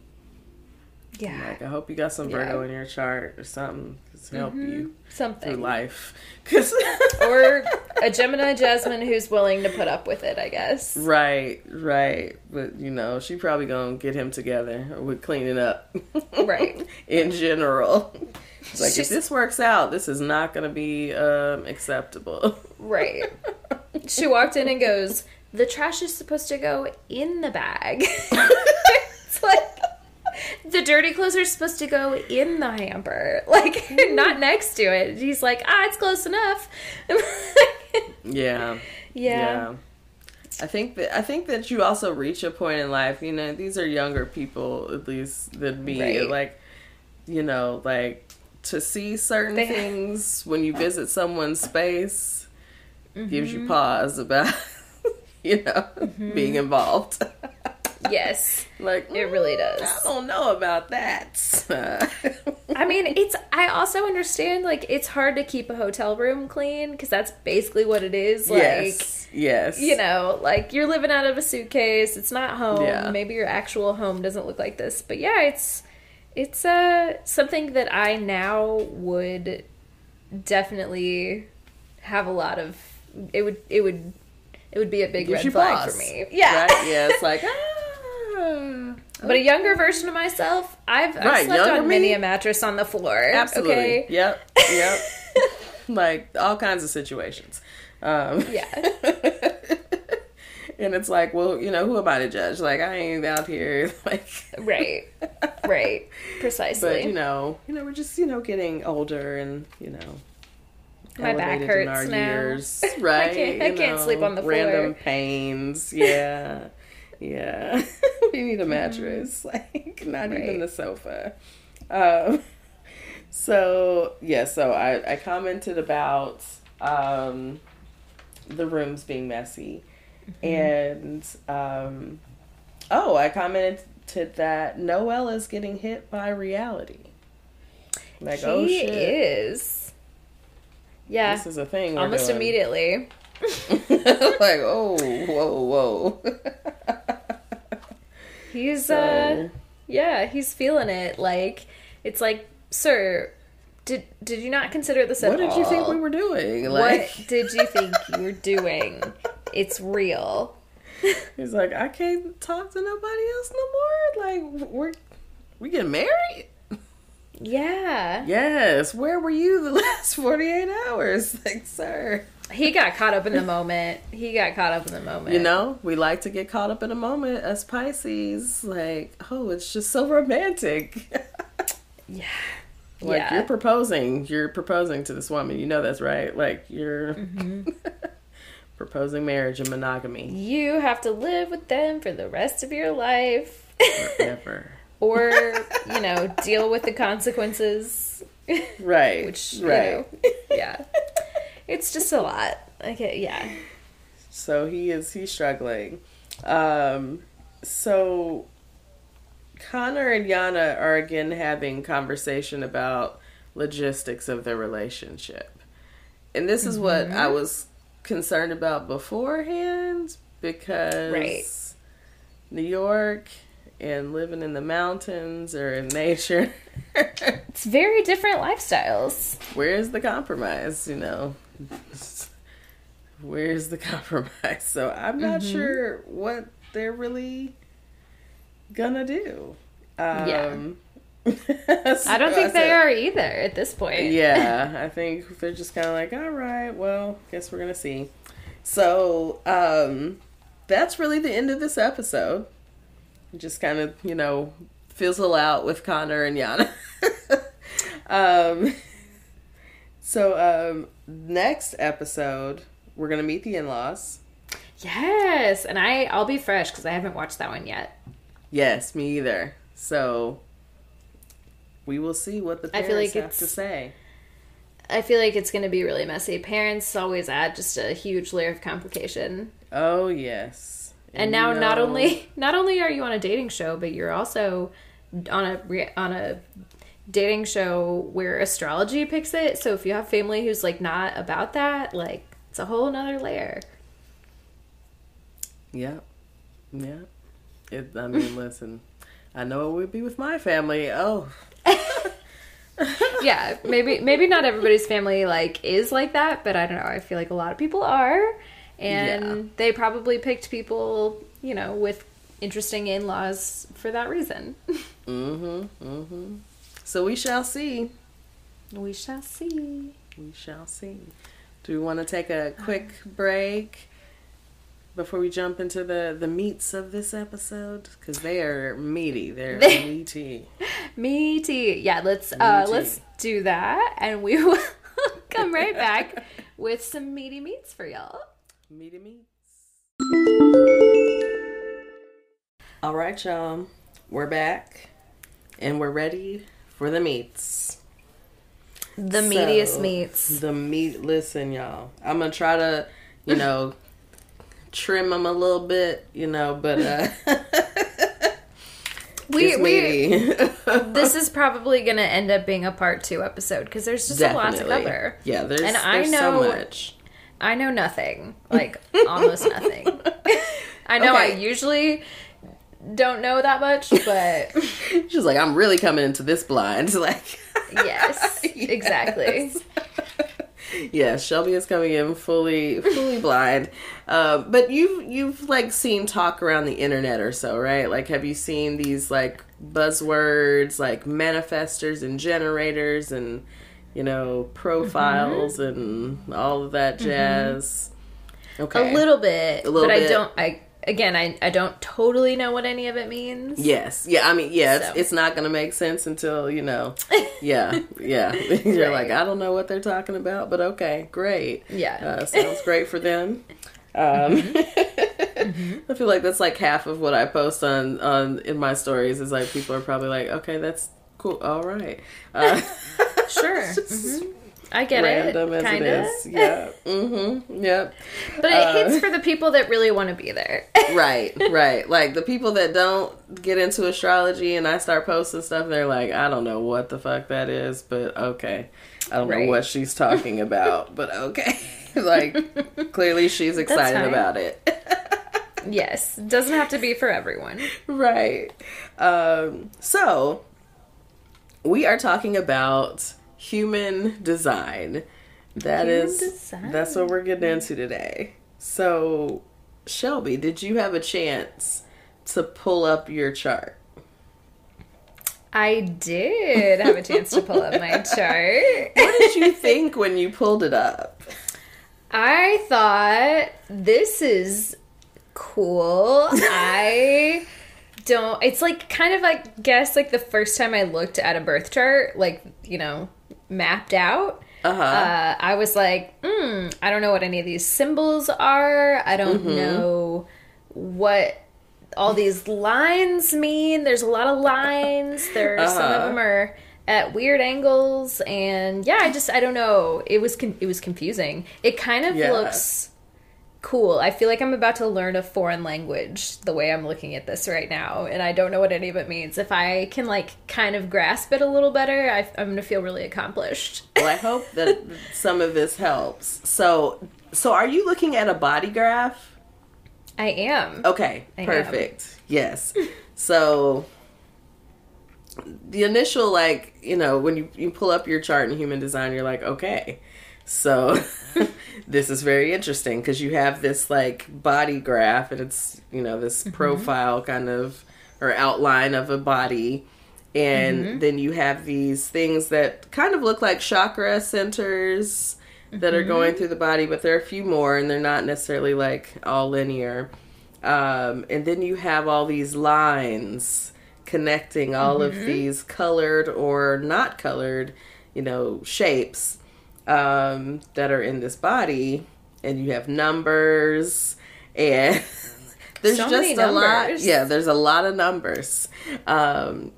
yeah, Like I hope you got some Yeah. Virgo in your chart or something to help you something through life. 'Cause- or a Gemini Jasmine who's willing to put up with it. I guess. right, right. But you know, she probably gonna get him together with cleaning up. Right. In general. It's like She's- if this works out, this is not gonna be um, acceptable. Right. She walked in and goes, "The trash is supposed to go in the bag." it's like the dirty clothes are supposed to go in the hamper, like not next to it. He's like, "Ah, it's close enough." yeah. yeah. I think that I think that you also reach a point in life, you know, these are younger people at least than me. Right. Like you know, like to see certain They- things when you visit someone's space gives Mm-hmm. you pause about you know, being involved. Yes. like It really "Mm, does. I don't know about that. I mean, it's. I also understand like it's hard to keep a hotel room clean because that's basically what it is. Like, yes. Yes. you know, like you're living out of a suitcase. It's not home. Yeah. Maybe your actual home doesn't look like this. But yeah, it's it's uh something that I now would definitely have a lot of it would it would it would be a big Gives red flag pause. for me. Yeah. Right? Yeah, it's like But a younger version of myself, I've, I've Right, slept on many a mattress on the floor. Absolutely. Okay. Yep. Yep. like all kinds of situations. Um, Yeah. and it's like, well, you know, who am I to judge? Like, I ain't out here, like, Right. Right. Precisely. But you know, you know, we're just you know getting older, and you know, My back elevated in hurts our now. years, right? can't- I can't sleep on the floor. Random pains, yeah, yeah. we need a mattress, like not. Right. even the sofa. Um, so yeah, so I I commented about um the rooms being messy, Mm-hmm. and um oh, I commented that Noel is getting hit by reality. Like, he oh shit, is. Yeah. this is a thing. Almost doing. immediately. like, oh, whoa, whoa. He's So- uh yeah, he's feeling it. Like it's like, sir, did did you not consider this at all? what did you think we were doing? Like, what did you think you were doing? It's real. He's like, I can't talk to nobody else no more. Like we're we getting married. Yeah. Yes. Where were you the last forty eight hours? Like, sir. He got caught up in the moment. He got caught up in the moment. You know, we like to get caught up in a moment as Pisces. Like, oh, it's just so romantic. Yeah. like yeah. you're proposing, you're proposing to this woman. You know that's right. Like you're Mm-hmm. proposing marriage and monogamy you have to live with them for the rest of your life. forever. or, you know, deal with the consequences. right. Which, you right. know, yeah. It's just a lot. Okay, yeah. So he is he's struggling. Um so Connor and Yana are again having conversation about logistics of their relationship. And this is what I Mm-hmm. was concerned about beforehand because Right. New York and living in the mountains or in nature. It's very different lifestyles. Where's the compromise, you know? Where's the compromise? So I'm not Mm-hmm. sure what they're really gonna do. Um, Yeah. I don't think they are either at this point. Yeah, I think they're just kind of like, all right, well, guess we're gonna see. So um, that's really the end of this episode. Just kind of, you know, fizzle out with Connor and Yana. um, so um, next episode, we're gonna meet the in-laws. Yes, and I I'll be fresh because I haven't watched that one yet. Yes, me either. So we will see what the I parents feel like have it's- to say. I feel like it's going to be really messy. Parents always add just a huge layer of complication. Oh yes. And now, you not only not only are you on a dating show, but you're also on a re- on a dating show where astrology picks it. So if you have family who's like not about that, like it's a whole another layer. Yeah. Yeah. It, I mean, listen, I know it would be with my family. Oh, yeah, maybe maybe not everybody's family like is like that, but I don't know. I feel like a lot of people are, and Yeah. they probably picked people, you know, with interesting in-laws for that reason. mm-hmm, mm-hmm. So we shall see. we shall see. We shall see. Do we want to take a quick break before we jump into the the meats of this episode? Because they are meaty. They're meaty. Meaty. Yeah, let's uh let's do that and we will come right back with some meaty meats for y'all. Meaty meats. All right, y'all. We're back, and we're ready for the meats. The meatiest So, meats. The meat. Listen, y'all. I'm gonna try to, you know, trim them a little bit, you know, but uh, We we this is probably to end up being a part 2 episode cuz there's just a lot to Definitely. cover. Yeah, there's, And I know- so much. I know nothing. Like almost nothing. I know I usually don't know that much, but She's like, I'm really coming into this blind. Like, yes, exactly. yes, Shelby is coming in fully, fully blind. Um, but you've you've like seen talk around the internet or so, right? Like, have you seen these like buzzwords like manifestors and generators and you know profiles and all of that jazz? Okay, A little bit, A little bit. but I don't I again, I I don't totally know what any of it means. Yes. Yeah. I mean, yeah, it's, So. it's not going to make sense until, you know, yeah, yeah. You're Right. like, I don't know what they're talking about, but okay, great. Yeah. Uh, sounds great for them. Um, Mm-hmm. I feel like that's like half of what I post on, on in my stories is like people are probably like, okay, that's cool. All right. Uh, Sure. just Mhm. I get Random it. as kind of. is. Yeah. Mm-hmm. Yep. But it Uh, hits for the people that really want to be there. right, right. Like the people that don't get into astrology and I start posting stuff, they're like, I don't know what the fuck that is, but okay. I don't know what she's talking about, but okay. like clearly she's excited about it. yes. Doesn't have to be for everyone. right. Um, so we are talking about human design. That Human is design. that's what we're getting into today. So Shelby, did you have a chance to pull up your chart? I did have a chance to pull up my chart. What did you think when you pulled it up? I thought this is cool. I don't it's like kind of like guess like the first time I looked at a birth chart, like, you know, mapped out. Uh-huh. Uh, I was like, hmm, I don't know what any of these symbols are. I don't Mm-hmm. know what all these lines mean. There's a lot of lines. There, some of Uh-huh. them are at weird angles, and yeah, I just I don't know. It was con- it was confusing. It kind of Yeah. looks cool. I feel like I'm about to learn a foreign language the way I'm looking at this right now, and I don't know what any of it means. If I can like kind of grasp it a little better, I, I'm gonna feel really accomplished. Well, I hope that some of this helps. So, so are you looking at a body graph? I am. Okay, I am. perfect. Yes. So the initial like, you know, when you you pull up your chart in human design, you're like, okay. So this is very interesting because you have this like body graph and it's, you know, this mm-hmm. profile kind of or outline of a body. And mm-hmm. then you have these things that kind of look like chakra centers that are going mm-hmm. through the body, but there are a few more, and they're not necessarily like all linear. Um, and then you have all these lines connecting all of these colored or not colored, you know, shapes um, that are in this body, and you have numbers and. There's So just a lot. Yeah, there's a lot of numbers. Um,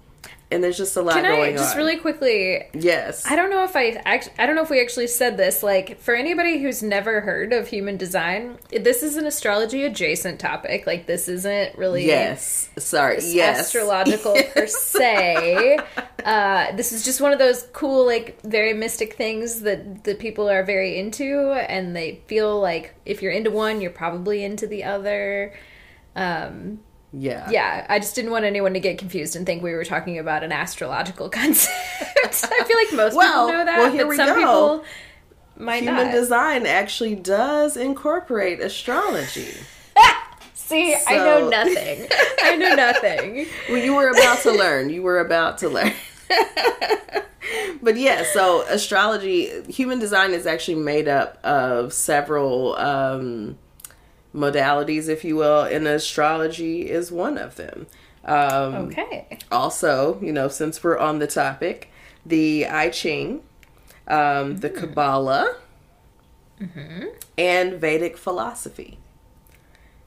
and there's just a lot Can I going just on. really quickly? yes. I don't know if I act, I don't know if we actually said this. Like for anybody who's never heard of human design, this is an astrology adjacent topic. Like this isn't really Yes. Sorry. Yes. astrological per se. Uh, this is just one of those cool, like very mystic things that that people are very into, and they feel like if you're into one, you're probably into the other. Um, Yeah. yeah, I just didn't want anyone to get confused and think we were talking about an astrological concept. I feel like most Well, people know that, well, here but we some go. people might Human not. design actually does incorporate astrology. See, I know nothing. I know nothing. Well, you were about to learn. You were about to learn. but yeah, so astrology, human design is actually made up of several um, modalities, if you will, and astrology is one of them. Um, Okay. also, you know, since we're on the topic, the I Ching, um, the Kabbalah, and Vedic philosophy.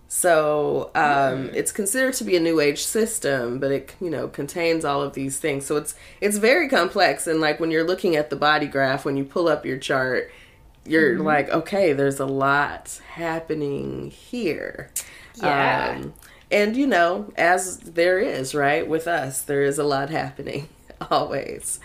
So um, it's considered to be a New Age system, but it you know contains all of these things. So it's it's very complex, and like when you're looking at the body graph, when you pull up your chart, you're like, okay, there's a lot happening here. Yeah. Um, and you know, as there is, right, with us, there is a lot happening always.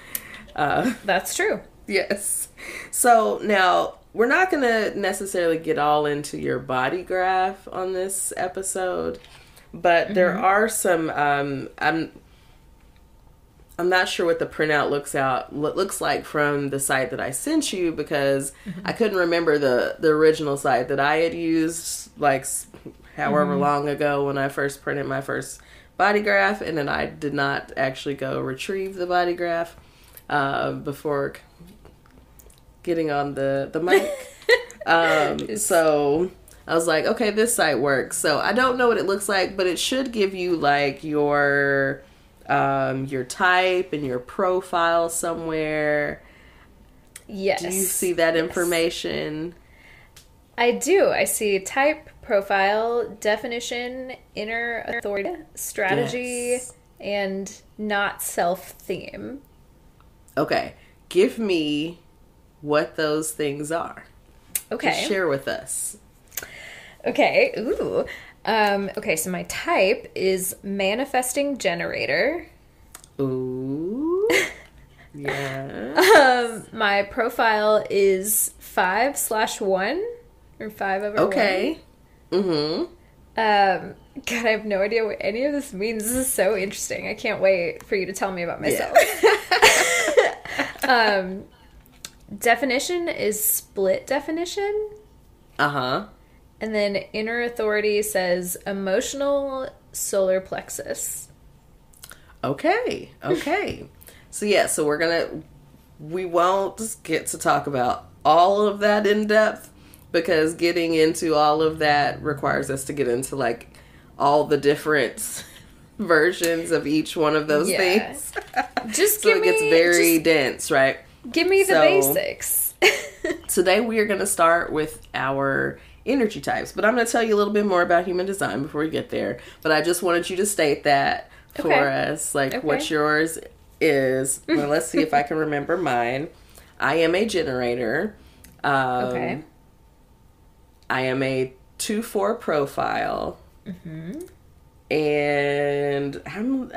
Uh, That's true. yes. So now we're not going to necessarily get all into your body graph on this episode, but there are some. Um, I'm. I'm not sure what the printout looks out lo- looks like from the site that I sent you because I couldn't remember the the original site that I had used like however long ago when I first printed my first body graph and then I did not actually go retrieve the body graph uh, before getting on the the mic. um, so I was like, okay, this site works. So I don't know what it looks like, but it should give you like your um, your type and your profile somewhere. Yes. Do you see that information? I do. I see type, profile, definition, inner authority, strategy, Yes. and not self theme. Okay, give me what those things are. Okay. Share with us. Okay. Ooh. Um, okay, so my type is manifesting generator. Ooh. yeah. Um, my profile is five slash one or five over 1. Okay. Mm-hmm. Um, God, I have no idea what any of this means. This is so interesting. I can't wait for you to tell me about myself. um, definition is split definition, Uh huh. And then inner authority says emotional solar plexus. Okay. Okay. so yeah, so we're gonna we won't get to talk about all of that in depth because getting into all of that requires us to get into like all the different versions of each one of those Yeah. things. Just so it gets me very dense, right? give me the basics. Today we are going to start with our energy types, but I'm going to tell you a little bit more about human design before we get there. But I just wanted you to state that for Okay. us, like Okay. what yours is. well, let's see if I can remember mine. I am a generator. Um, Okay. I am a two four profile, Mm-hmm. and I'm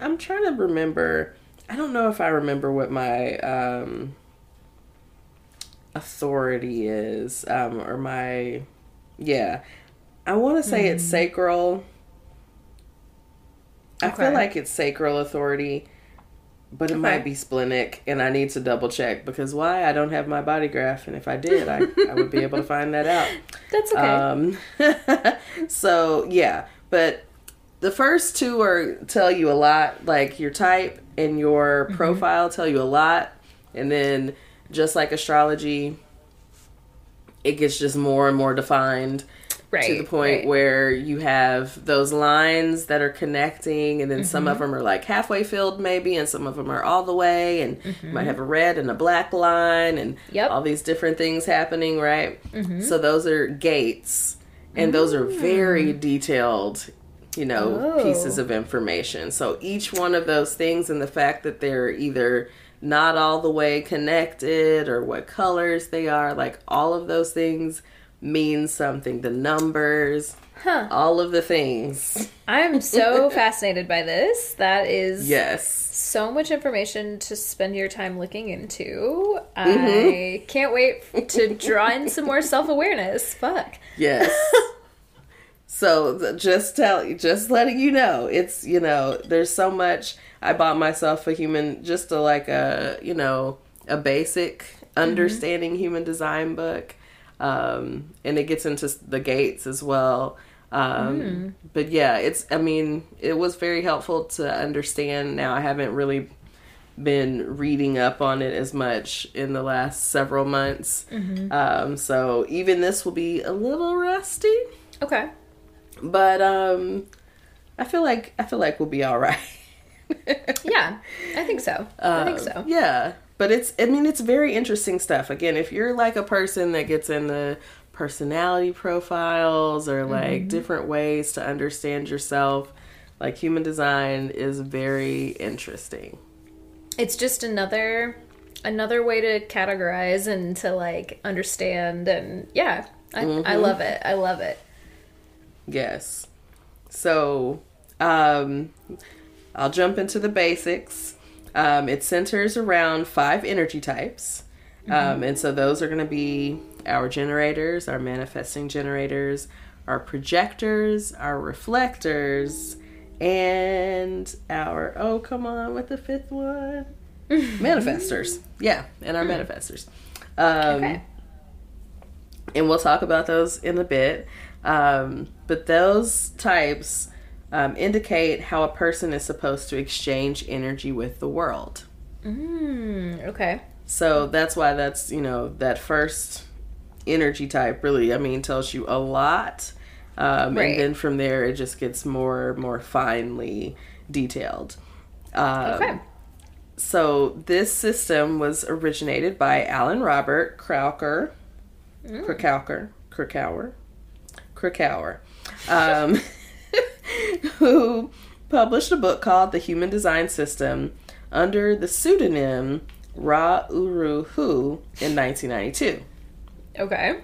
I'm trying to remember. I don't know if I remember what my um, authority is, um, or my yeah. I want to say it's Hmm. sacral. I feel like it's sacral authority, but it Okay. might be splenic, and I need to double check because why? I don't have my body graph, and if I did, I, I would be able to find that out. That's okay. Um, so yeah, but the first two are tell you a lot, like your type and your Mhm. profile tell you a lot, and then just like astrology, it gets just more and more defined right. to the point right. where you have those lines that are connecting, and then some of Mhm. them are like halfway filled, maybe, and some of them are all the way, and you Mhm. might have a red and a black line, and Yep. all these different things happening, right? Mhm. So those are gates, and those are very Mm. detailed, you know, pieces Oh. of information. So each one of those things, and the fact that they're either not all the way connected or what colors they are, like all of those things mean something. The numbers, Huh. all of the things. I'm so fascinated by this. That is Yes. so much information to spend your time looking into. I Mhm. can't wait to draw in some more self awareness. Fuck. Yes. so just tell just letting you know it's you know there's so much i bought myself a human just a like a you know a basic understanding human design book um and it gets into the gates as well um Mm. but yeah it's i mean it was very helpful to understand now i haven't really been reading up on it as much in the last several months Mm-hmm. um, so even this will be a little rusty, Okay. but um, I feel like I feel like we'll be all right. Yeah, I think so. I think Um, so. Yeah, but it's I mean it's very interesting stuff. Again, if you're like a person that gets in the personality profiles or like Mhm. different ways to understand yourself, like human design is very interesting. It's just another another way to categorize and to like understand and yeah, I, I Mhm. love it. I love it. Yes. So, um, I'll jump into the basics. Um, it centers around five energy types. Um, and so those are going to be our generators, our manifesting generators, our projectors, our reflectors, and our, oh, come on with the fifth one. Manifestors. Yeah, and our manifestors. Um, Okay. and we'll talk about those in a bit. Um, but those types um, indicate how a person is supposed to exchange energy with the world. Mm, okay. So that's why that's, you know, that first energy type really, I mean, tells you a lot. Um, Right. And then from there, it just gets more, more finely detailed. Um, Okay. So this system was originated by Alan Robert Krauker. Mm. Krakower, Krakower, Krakower, um, who published a book called The Human Design System under the pseudonym Ra Uru Hu in 1992. Okay.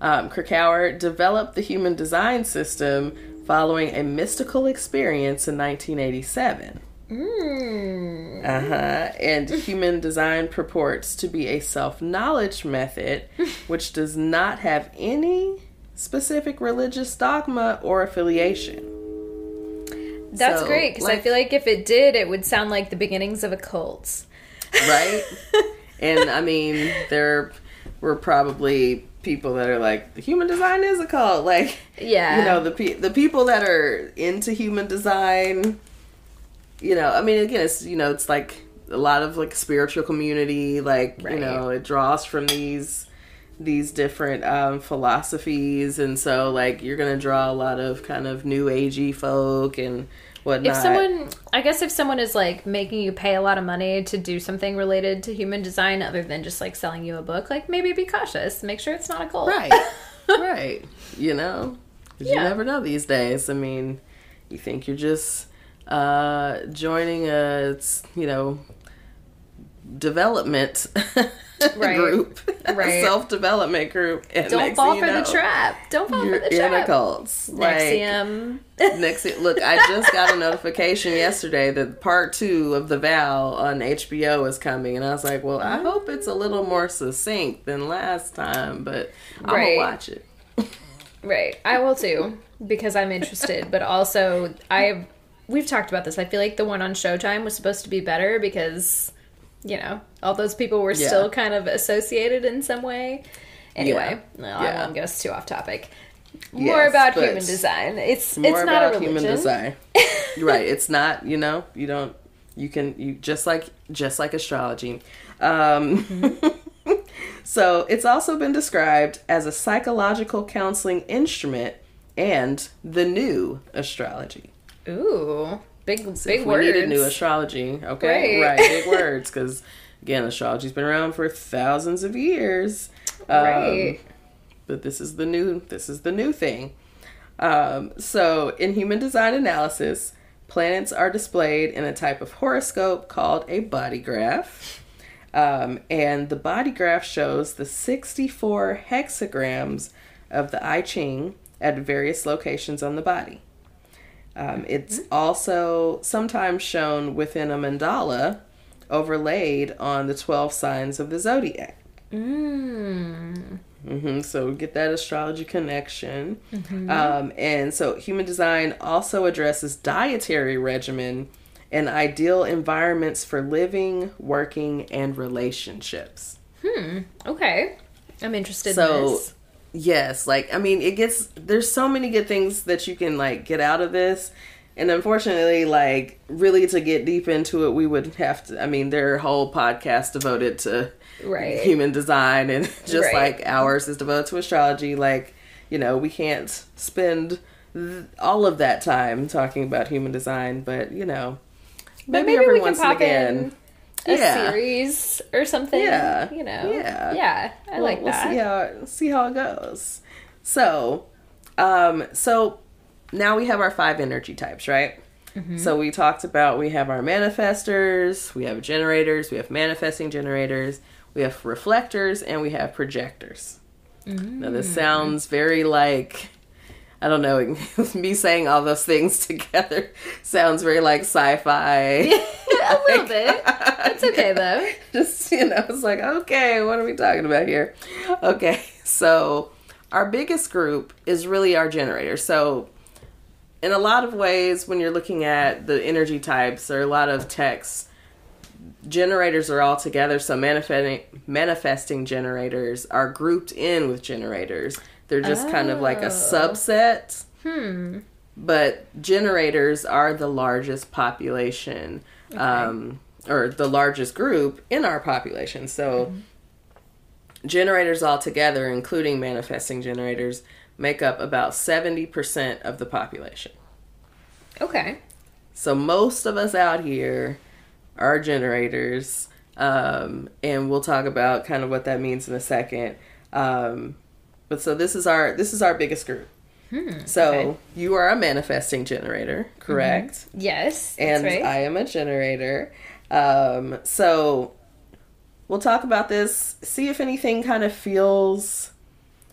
Um, Krakower developed the human design system following a mystical experience in 1987. Mm. Uh huh. And human design purports to be a self knowledge method which does not have any specific religious dogma or affiliation. That's So, great because I feel like if it did, it would sound like the beginnings of a cult. Right? and I mean, there were probably people that are like the human design is a cult like Yeah. you know the pe- the people that are into human design you know i mean again it's you know it's like a lot of like spiritual community like Right. you know it draws from these these different um philosophies and so like you're gonna draw a lot of kind of new agey folk and whatnot. If someone i guess if someone is like making you pay a lot of money to do something related to human design other than just like selling you a book like maybe be cautious. Make sure it's not a cult. Right. Right. You know? 'Cause you Yeah. never know these days. I mean you think you're just uh joining a you know development Right. group Right. self-development group and don't fall for you the trap don't fall for the in a trap cult like NXIVM. next look i just got a notification yesterday that part two of the vow on hbo is coming and i was like well i mm-hmm. hope it's a little more succinct than last time but i'm Right. gonna watch it Right. I will too because I'm interested, but also I we've talked about this. I feel like the one on Showtime was supposed to be better because you know, all those people were Yeah. still kind of associated in some way. Anyway, no, I Yeah. won't get us too off topic. More Yes, about human design. It's more it's not a about religion. human design right it's not you know you don't you can you just like just like astrology um Mm-hmm. so it's also been described as a psychological counseling instrument and the new astrology Ooh, big big if words. we needed new astrology okay Right. right, big words because again astrology's been around for thousands of years Um, Right. but this is the new this is the new thing um, so in human design analysis planets are displayed in a type of horoscope called a body graph um, and the body graph shows the 64 hexagrams of the i ching at various locations on the body um, it's also sometimes shown within a mandala overlaid on the 12 signs of the zodiac Mm. hmm So we get that astrology connection. Mm-hmm. Um, and so human design also addresses dietary regimen and ideal environments for living, working, and relationships. Hmm. Okay. I'm interested in So, this. Yes, like, I mean, it gets, there's so many good things that you can, like, get out of this. And unfortunately, like, really to get deep into it, we would have to, I mean, there are whole podcasts devoted to Right. human design and just Right. like ours is devoted to astrology like you know we can't spend th- all of that time talking about human design but you know But maybe, maybe, every we can once and again in a Yeah. series or something. Yeah. You know. Yeah. Yeah. I We'll- like we'll see how see how it goes so um so now we have our five energy types right Mm-hmm. so we talked about we have our manifestors we have generators we have manifesting generators we have reflectors and we have projectors Now Mm. this sounds very like I don't know, me saying all those things together sounds very like sci-fi. a little bit. It's okay though. Just you know, it's like okay, what are we talking about here? Okay, so our biggest group is really our generators. So in a lot of ways, when you're looking at the energy types, there are a lot of texts. Generators are all together, so manifesting manifesting generators are grouped in with generators. They're just kind of like a Oh. subset, Hmm. but generators are the largest population, um, or the largest group in our population. So generators altogether, including manifesting generators, make up about seventy percent of the population. Okay. So most of us out here are generators, um, and we'll talk about kind of what that means in a second. Um, but so this is our this is our biggest group. Hmm. So okay. you are a manifesting generator, correct? Yes. That's And right. I am a generator. Um, so we'll talk about this. See if anything kind of feels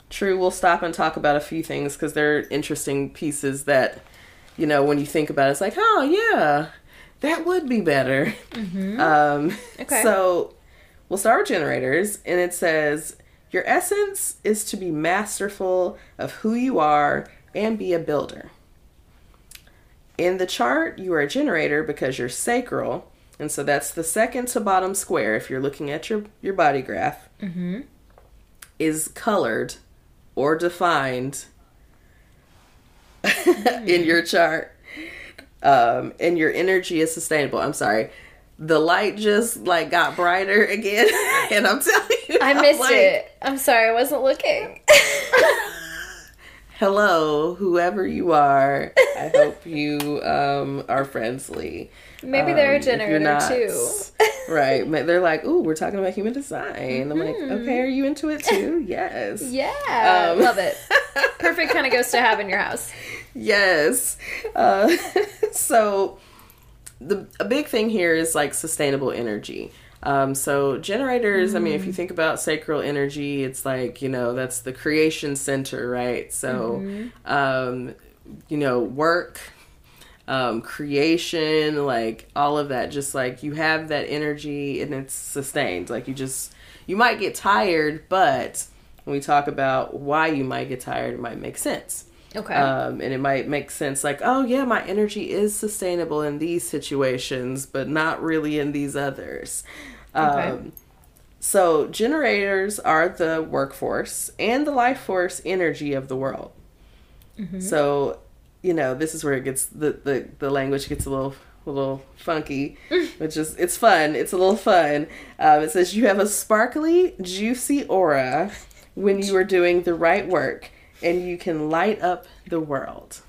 true. We'll stop and talk about a few things because they're interesting pieces that you know when you think about it, it's like, oh yeah, that would be better. Mhm. Um, Okay. So we'll start with generators, and it says your essence is to be masterful of who you are and be a builder. In the chart, you are a generator because you're sacral, and so that's the second to bottom square if you're looking at your, your body graph. Mhm. is colored or defined in your chart, um, and your energy is sustainable. I'm sorry. The light just like got brighter again, and I'm telling you, I missed like, it. I'm sorry, I wasn't looking. Hello, whoever you are. I hope you um, are friendly. Maybe they're a Um, generator not, too. right. They're like, ooh, we're talking about human design. I'm like, okay, are you into it too? Yes. Yeah, Um, love it. Perfect kind of ghost to have in your house. Yes. Uh, so the a big thing here is like sustainable energy. Um, so generators, I mean, if you think about sacral energy, it's like you know that's the creation center, right? So, um, you know, work, um, creation, like all of that, just like you have that energy and it's sustained. Like you just you might get tired, but when we talk about why you might get tired, it might make sense. Okay. Um, and it might make sense like, oh, yeah, my energy is sustainable in these situations, but not really in these others. Okay. Um, so, generators are the workforce and the life force energy of the world. So, you know, this is where it gets the, the, the language gets a little a little funky, which is it's fun. It's a little fun. Um, it says you have a sparkly, juicy aura when you are doing the right work, and you can light up the world.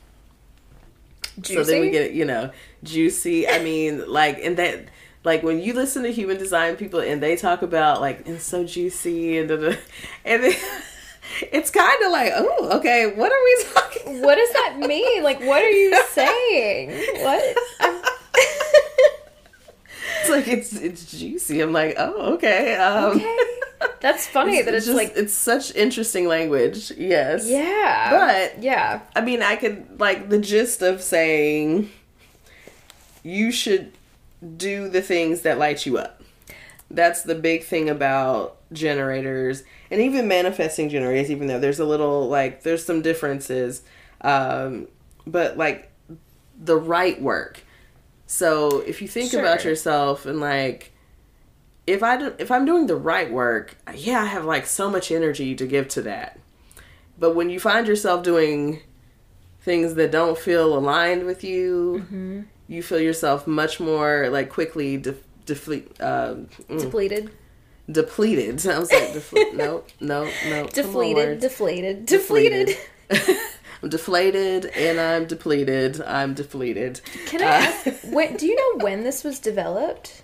So then we get you know, juicy. I mean, like, and that, like, when you listen to human design people and they talk about like it's so juicy and da, da, and then, it's kind of like, oh, okay, what are we talking? What does that mean? Like, what are you saying? What? It's like it's it's juicy. I'm like, oh, okay. Um, okay. That's funny that it's just- like, it's such interesting language. Yes. yeah. But yeah. I mean, I could like the gist of saying you should do the things that light you up. That's the big thing about generators and even manifesting generators, even though there's a little like there's some differences. Um, but like the right work. So if you think about yourself and like if I do, if I'm doing the right work, yeah, I have like so much energy to give to that. But when you find yourself doing things that don't feel aligned with you, Mm-hmm. you feel yourself much more like quickly de- deflete, um, mm, Depleted. depleted. I was like, defle- no, no, no. on, Deflated. Deflated. Deflated. I'm deflated and I'm depleted. I'm depleted. Can I Uh, when, do you know when this was developed?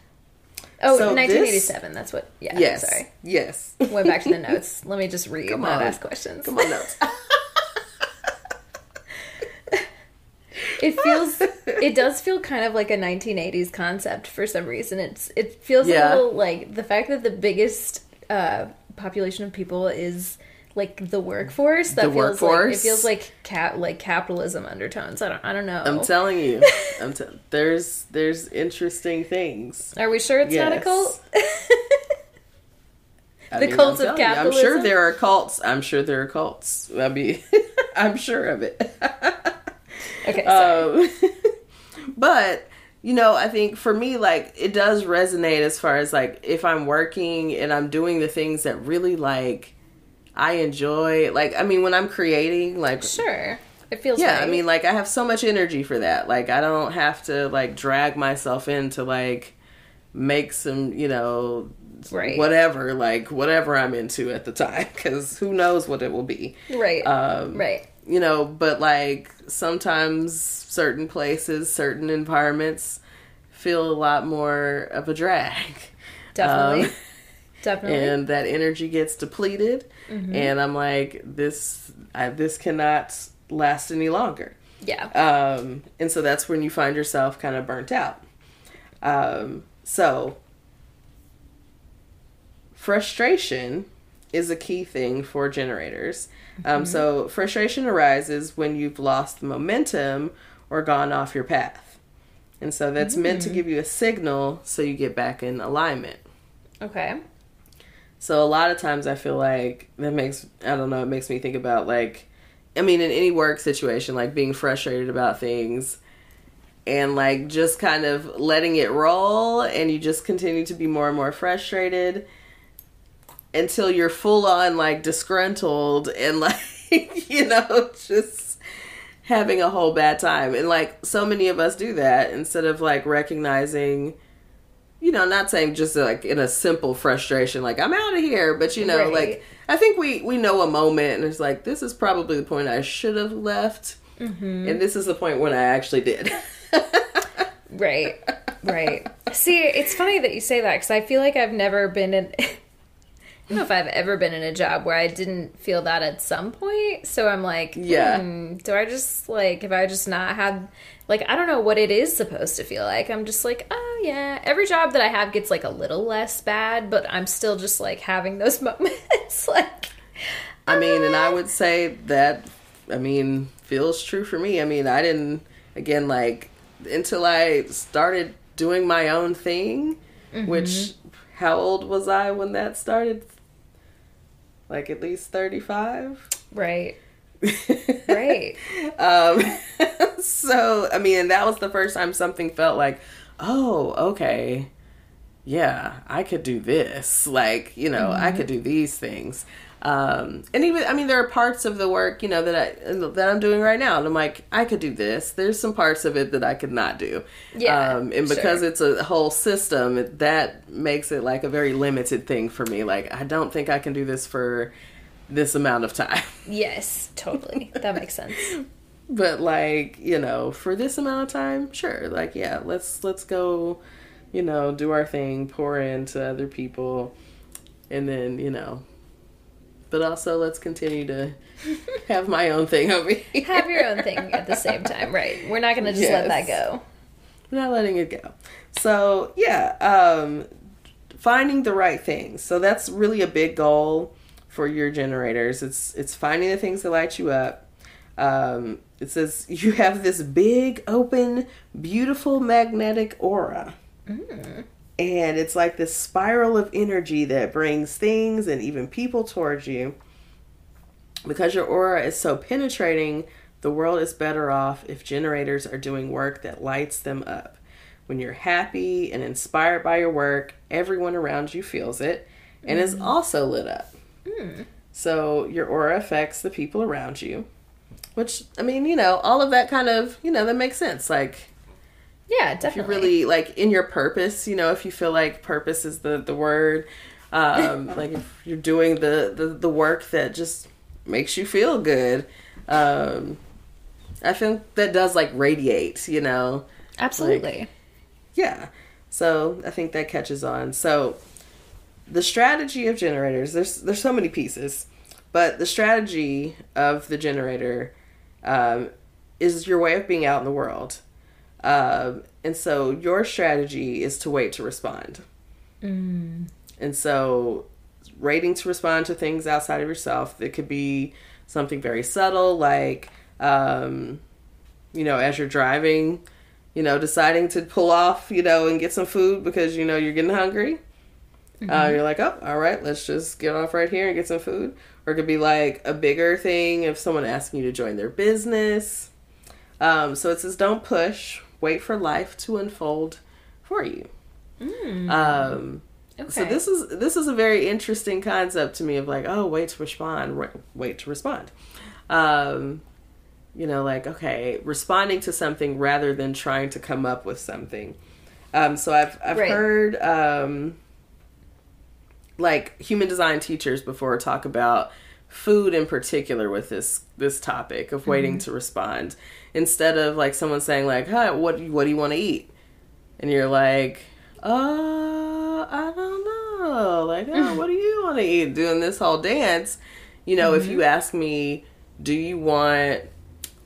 Oh, So 1987. That's what. Yeah. Yes. Sorry. Yes. Went back to the notes. Let me just read, Come not on. ask questions. Come on, notes. It feels, it does feel kind of like a 1980s concept for some reason. It's, it feels Yeah. a little like the fact that the biggest uh, population of people is like the workforce. That The feels like it feels like cap like capitalism undertones. I don't, I don't know. I'm telling you. I'm t- there's there's interesting things. Are we sure it's not a cult? The mean, cults of telling you, I'm sure there are cults. I'm sure there are cults. I mean, I'm sure of it. okay. Um, but you know, I think for me, like it does resonate as far as like if I'm working and I'm doing the things that really like I enjoy. Like, I mean, when I'm creating, like sure. It feels yeah right. i mean like i have so much energy for that like i don't have to like drag myself into like make some you know Right. whatever like whatever i'm into at the time because who knows what it will be right. um right. you know but like sometimes certain places certain environments feel a lot more of a drag Definitely. Um, Definitely. and that energy gets depleted Mm-hmm. and i'm like this I, this cannot last any longer yeah. um, and so that's when you find yourself kind of burnt out. Um, so, frustration is a key thing for generators. Um, so, frustration arises when you've lost the momentum or gone off your path. And so, that's meant to give you a signal so you get back in alignment. Okay. So a lot of times I feel like that makes I don't know, it makes me think about like I mean in any work situation like being frustrated about things and like just kind of letting it roll and you just continue to be more and more frustrated. until you're full on like disgruntled and like you know just having a whole bad time and like so many of us do that instead of like recognizing you know not saying just like in a simple frustration like i'm out of here but you know Right. like i think we we know a moment and it's like this is probably the point i should have left and this is the point when i actually did Right. Right. See, it's funny that you say that because I feel like I've never been in. I don't know if I've ever been in a job where I didn't feel that at some point. So I'm like, Yeah. hmm, do I just like, if I just not had, like, I don't know what it is supposed to feel like. I'm just like, oh yeah. Every job that I have gets like a little less bad, but I'm still just like having those moments. like, I mean, and I uh, would say that, I mean, feels true for me. I mean, I didn't, again, like, until I started doing my own thing, mm-hmm. which, how old was I when that started? Like, at least 35? right. Right. um, so, I mean, that was the first time something felt like, oh, okay, yeah, I could do this. Like, you know, I could do these things. Um, and even, I mean, there are parts of the work, you know, that I that I'm doing right now, and I'm like, I could do this. There's some parts of it that I could not do. Yeah, Um, and because sure. it's a whole system, that makes it like a very limited thing for me. Like, I don't think I can do this for this amount of time. Yes, totally. That makes sense. but like you know for this amount of time sure like yeah let's let's go you know do our thing pour into other people and then you know but also let's continue to have my own thing over here Have your own thing at the same time, right? We're not going to just let that go. We're not letting it go so yeah um finding the right things so that's really a big goal for your generators. It's it's finding the things that light you up. Um it says you have this big open beautiful magnetic aura. And it's like this spiral of energy that brings things and even people towards you. Because your aura is so penetrating the world is better off if generators are doing work that lights them up. When you're happy and inspired by your work everyone around you feels it and is also lit up so your aura affects the people around you which i mean you know all of that kind of you know that makes sense like Yeah, definitely. if you're really like in your purpose you know if you feel like purpose is the the word um like if you're doing the the, the work that just makes you feel good um i think that does like radiate you know Absolutely. yeah so i think that catches on so the strategy of generators there's there's so many pieces but the strategy of the generator um, is your way of being out in the world. Um, and so your strategy is to wait to respond. And so waiting to respond to things outside of yourself that could be something very subtle like um, you know as you're driving you know deciding to pull off you know and get some food because you know you're getting hungry uh, you're like oh all right let's just get off right here and get some food. Or it could be like a bigger thing if someone asking you to join their business. Um, so it says don't push. Wait for life to unfold for you. Um, Okay. so this is this is a very interesting concept to me of like oh wait to respond wait, wait to respond. Um you know like okay responding to something rather than trying to come up with something. Um so i've i've Right. heard um like human design teachers before talk about food in particular with this this topic of waiting mm-hmm. to respond instead of like someone saying like hi what do you- what do you want to eat? And you're like uh i don't know. Like oh, what do you want to eat? Doing this whole dance. You know if you mm-hmm. ask me do you want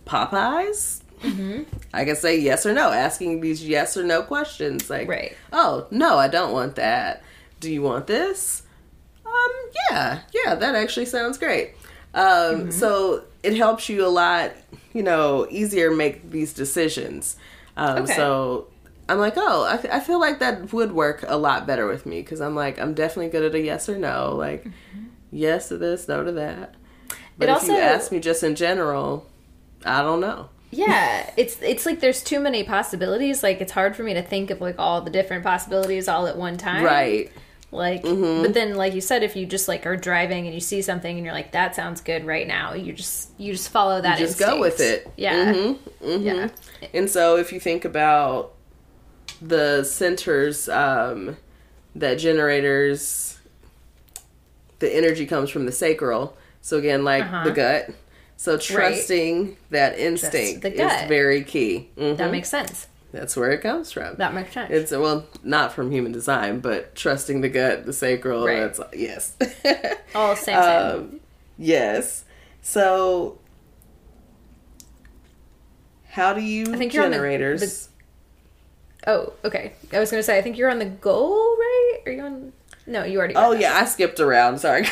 popeyes? Mm-hmm. I can say yes or no asking these yes or no questions like Right. oh no i don't want that do you want this? Um yeah yeah that actually sounds great. Um so it helps you a lot you know easier make these decisions. Um Okay. so i'm like oh I, I feel like that would work a lot better with me because i'm like i'm definitely good at a yes or no like yes to this no to that. But It if you ask me just in general i don't know. Yeah, it's it's like there's too many possibilities. Like it's hard for me to think of like all the different possibilities all at one time. right Like, Mm-hmm. but then, like you said, if you just like are driving and you see something and you're like, "That sounds good right now," you just you just follow that. just go with it. Yeah, Mhm, mhm. yeah. And so if you think about the centers um, that generators, the energy comes from the sacral. So again, like Uh-huh. the gut. So trusting that instinct is very key. Mhm. That makes sense. That's where it comes from. That makes sense. It's well, not from human design, but trusting the gut, the sacral. Right. That's yes. All same, same. Um, yes. So, how do you I think you're on the- generators? oh, okay. I was gonna say, I think you're on the goal, right? Are you on? No, you already. oh yeah, I skipped around. Sorry.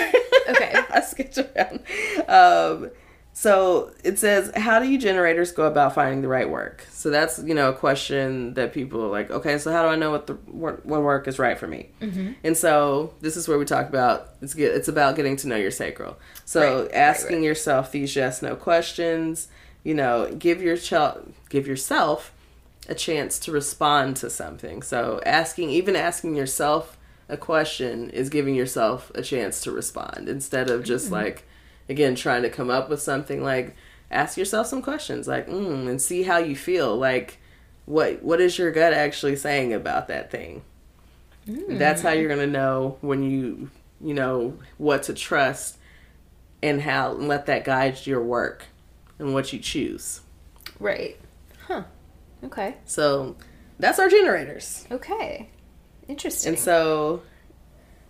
Okay. I skipped around. Um, so it says, how do you generators go about finding the right work? So that's you know a question that people are like, okay, so how do I know what the what, what work is right for me? Mm-hmm. And so this is where we talk about it's get it's about getting to know your sacral. So Right, right, asking right. yourself these yes no questions. You know, give your child give yourself a chance to respond to something. So asking even asking yourself a question is giving yourself a chance to respond instead of just Mm-hmm. like again trying to come up with something like ask yourself some questions like mm, and see how you feel like what what is your gut actually saying about that thing that's how you're gonna know when you you know what to trust and how and let that guide your work and what you choose Right. Huh. Okay. so that's our generators Okay. Interesting. and so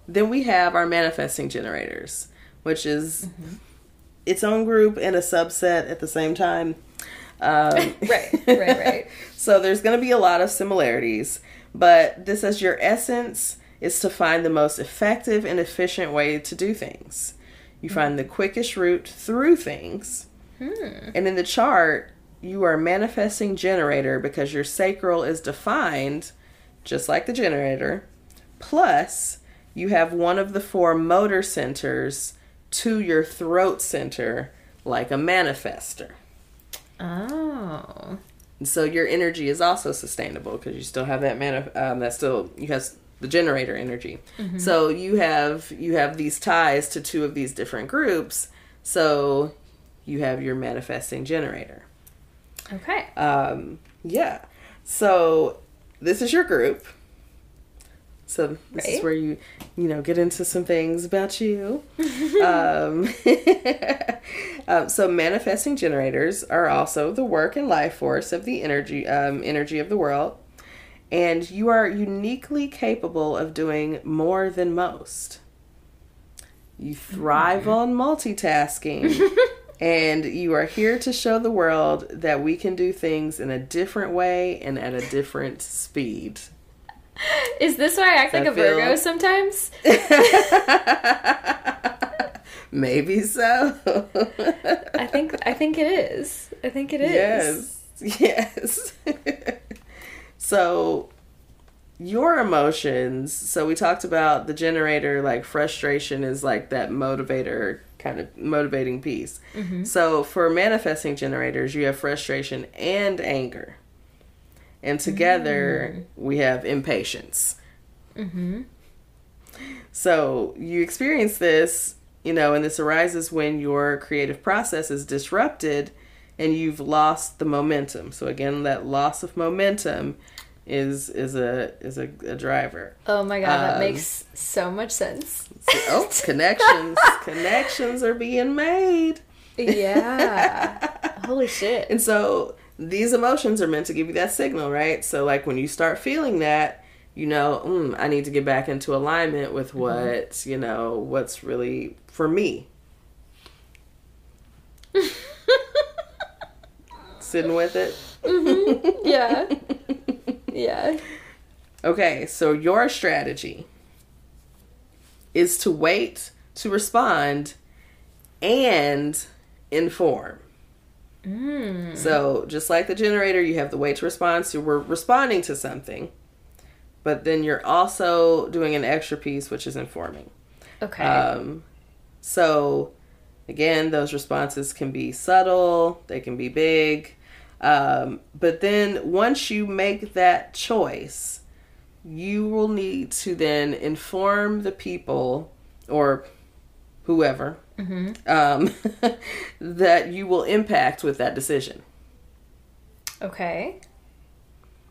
then we have our manifesting generators which is its own group and a subset at the same time um, right. Right. Right. So there's going to be a lot of similarities, but this as your essence is to find the most effective and efficient way to do things. You find the quickest route through things. And in the chart, you are manifesting generator because your sacral is defined just like the generator. Plus, you have one of the four motor centers to your throat center like a manifester. Oh. So your energy is also sustainable because you still have that mana um, that still you have the generator energy. So you have you have these ties to two of these different groups. So you have your manifesting generator. Okay. Um, yeah. So this is your group. So this is where you, you know, get into some things about you. um, um, so manifesting generators are also the work and life force of the energy, um, energy of the world, and you are uniquely capable of doing more than most. You thrive on multitasking. And you are here to show the world that we can do things in a different way and at a different speed. Is this why I act like I a Virgo feel- sometimes? Maybe so. I think I think it is. I think it is. Yes. Yes. so your emotions, so we talked about the generator like frustration is like that motivator kind of motivating piece. Mm-hmm. So for manifesting generators, you have frustration and anger. And together we have impatience. Mm-hmm. So you experience this, you know, and this arises when your creative process is disrupted and you've lost the momentum. So again, that loss of momentum is is a is a, a driver. Oh my god, that Um, makes so much sense. Oh, connections, connections are being made. Yeah. Holy shit. And so these emotions are meant to give you that signal, right? So like when you start feeling that, you know, mm, I need to get back into alignment with what, you know, what's really for me. Sitting with it. Yeah. Yeah. Okay, so your strategy is to wait to respond and inform. Mm. So, just like the generator, you have the wait to respond. So, we're responding to something, but then you're also doing an extra piece, which is informing. Okay. Um, so, again, those responses can be subtle, they can be big. Um, but then once you make that choice, you will need to then inform the people or whoever um, that you will impact with that decision. Okay.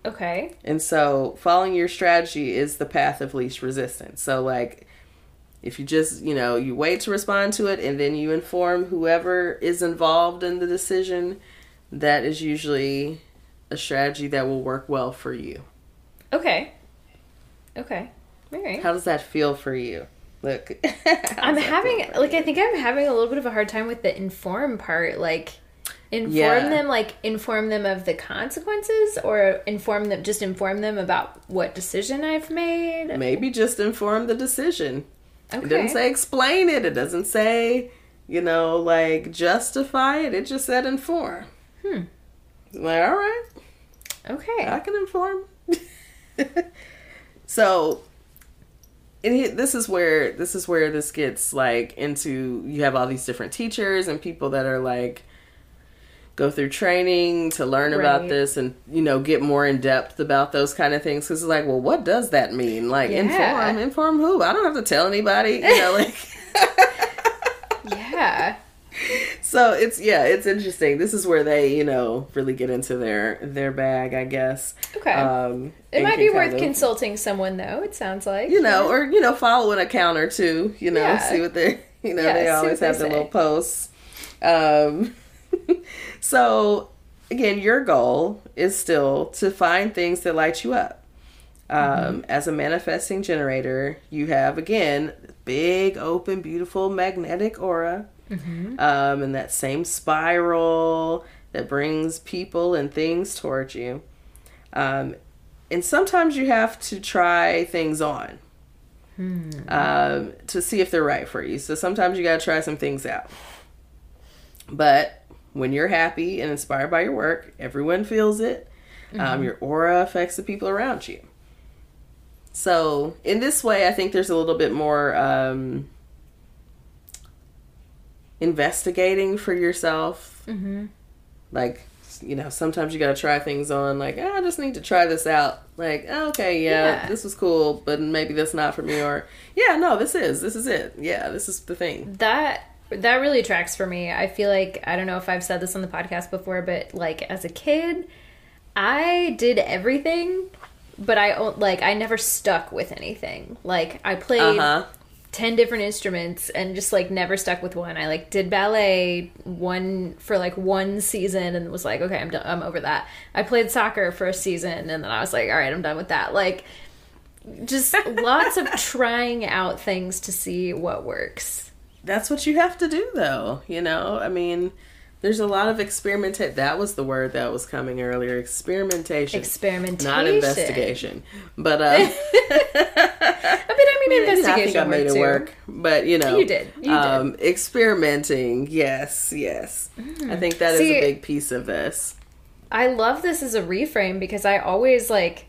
Okay. And so following your strategy is the path of least resistance. So like if you just, you know, you wait to respond to it and then you inform whoever is involved in the decision, that is usually a strategy that will work well for you. Okay. Okay. All right. How does that feel for you? Look, I'm having like I think I'm having a little bit of a hard time with the inform part. Like inform Yeah. them, like inform them of the consequences, or inform them just inform them about what decision I've made. maybe just inform the decision. Okay. It doesn't say explain it. It doesn't say, you know, like justify it. It just said inform. Hmm. Like, all right, Okay. I can inform. so, and he, this is where this is where this gets like into. You have all these different teachers and people that are like go through training to learn about this and you know get more in depth about those kind of things because it's like well what does that mean like Yeah. inform inform who i don't have to tell anybody you know like yeah. So it's yeah it's interesting this is where they you know really get into their their bag i guess Okay. um it might be worth of, consulting someone though. It sounds like you know or you know follow an account or two you know Yeah. see what they you know Yeah, they always have their little posts um so again your goal is still to find things that light you up um, Mm-hmm. as a manifesting generator you have again big open beautiful magnetic aura Mm-hmm. um, and that same spiral that brings people and things towards you um, and sometimes you have to try things on Hmm. um, to see if they're right for you. So sometimes you got to try some things out. But when you're happy and inspired by your work, everyone feels it. Um, your aura affects the people around you. So in this way, I think there's a little bit more um, investigating for yourself. Mm-hmm. Like, you know, sometimes you got to try things on. Like, oh, I just need to try this out. Like, oh, okay, yeah, Yeah. this was cool, but maybe that's not for me. Or, yeah, no, this is. This is it. Yeah, this is the thing. That that really tracks for me. I feel like I don't know if I've said this on the podcast before, but like as a kid, I did everything, but I like I never stuck with anything. Like I played Uh huh. 10 different instruments and just like never stuck with one. I like did ballet one for like one season and was like, okay, I'm done, I'm over that. I played soccer for a season and then I was like, all right, I'm done with that. Like just lots of trying out things to see what works. That's what you have to do, though. You know, I mean, there's a lot of experimentation. That was the word that was coming earlier. Experimentation. Experimentation. Not investigation. But, uh, I mean, I mean, I investigation think I made worked it too. work, but you know, You did. You did. um, experimenting. Yes, yes. I think that is See- a big piece of this. I love this as a reframe because I always like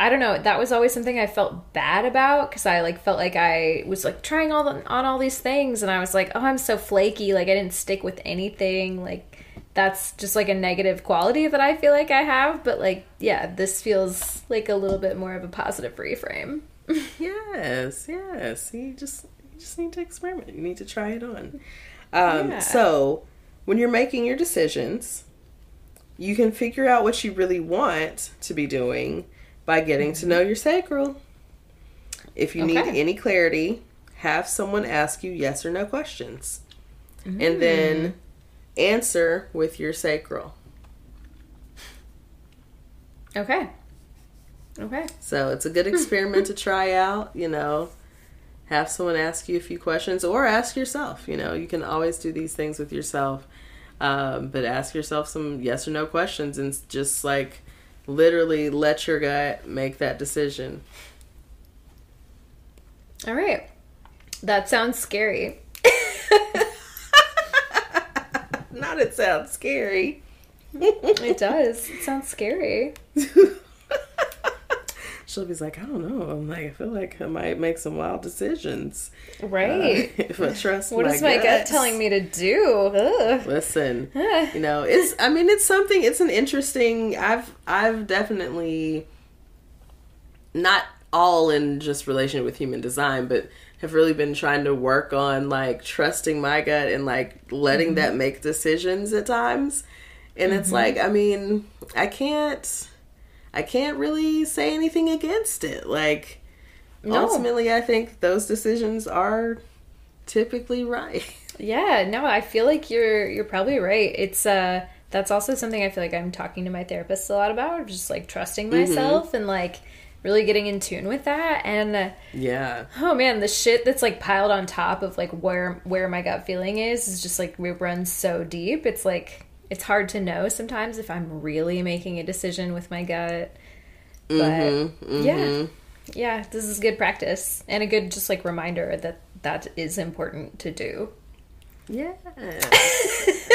I don't know, that was always something I felt bad about cuz I like felt like I was like trying all the, on all these things and I was like, "Oh, I'm so flaky, like I didn't stick with anything." Like that's just like a negative quality that I feel like I have, but like yeah, this feels like a little bit more of a positive reframe. Yes, yes. You just you just need to experiment. You need to try it on. Um, Yeah. So when you're making your decisions, you can figure out what you really want to be doing by getting to know your sacral. If you need any clarity, have someone ask you yes or no questions, and then answer with your sacral. Okay. Okay. So it's a good experiment to try out, you know. Have someone ask you a few questions or ask yourself, you know. You can always do these things with yourself. Um, but ask yourself some yes or no questions and just like literally let your gut make that decision. All right. That sounds scary. Not it sounds scary. It does. It sounds scary. Shelby's like, I don't know. I'm like, I feel like I might make some wild decisions. uh, Right. if I trust What my is my gut telling me to do? Ugh. Listen, you know it's i mean it's something it's an interesting i've i've definitely not all in just relation with human design, but have really been trying to work on like trusting my gut and like letting mm-hmm. that make decisions at times. And mm-hmm. it's like, I mean, I can't I can't really say anything against it. Like no. ultimately I think those decisions are typically right. Yeah, no, I feel like you're you're probably right. It's uh that's also something I feel like I'm talking to my therapist a lot about, just like trusting mm-hmm. myself mm-hmm. and like really getting in tune with that and uh, yeah oh man the shit that's like piled on top of like where where my gut feeling is is just like it runs so deep it's like it's hard to know sometimes if i'm really making a decision with my gut but mm-hmm, mm-hmm. yeah yeah this is good practice and a good just like reminder that that is important to do yeah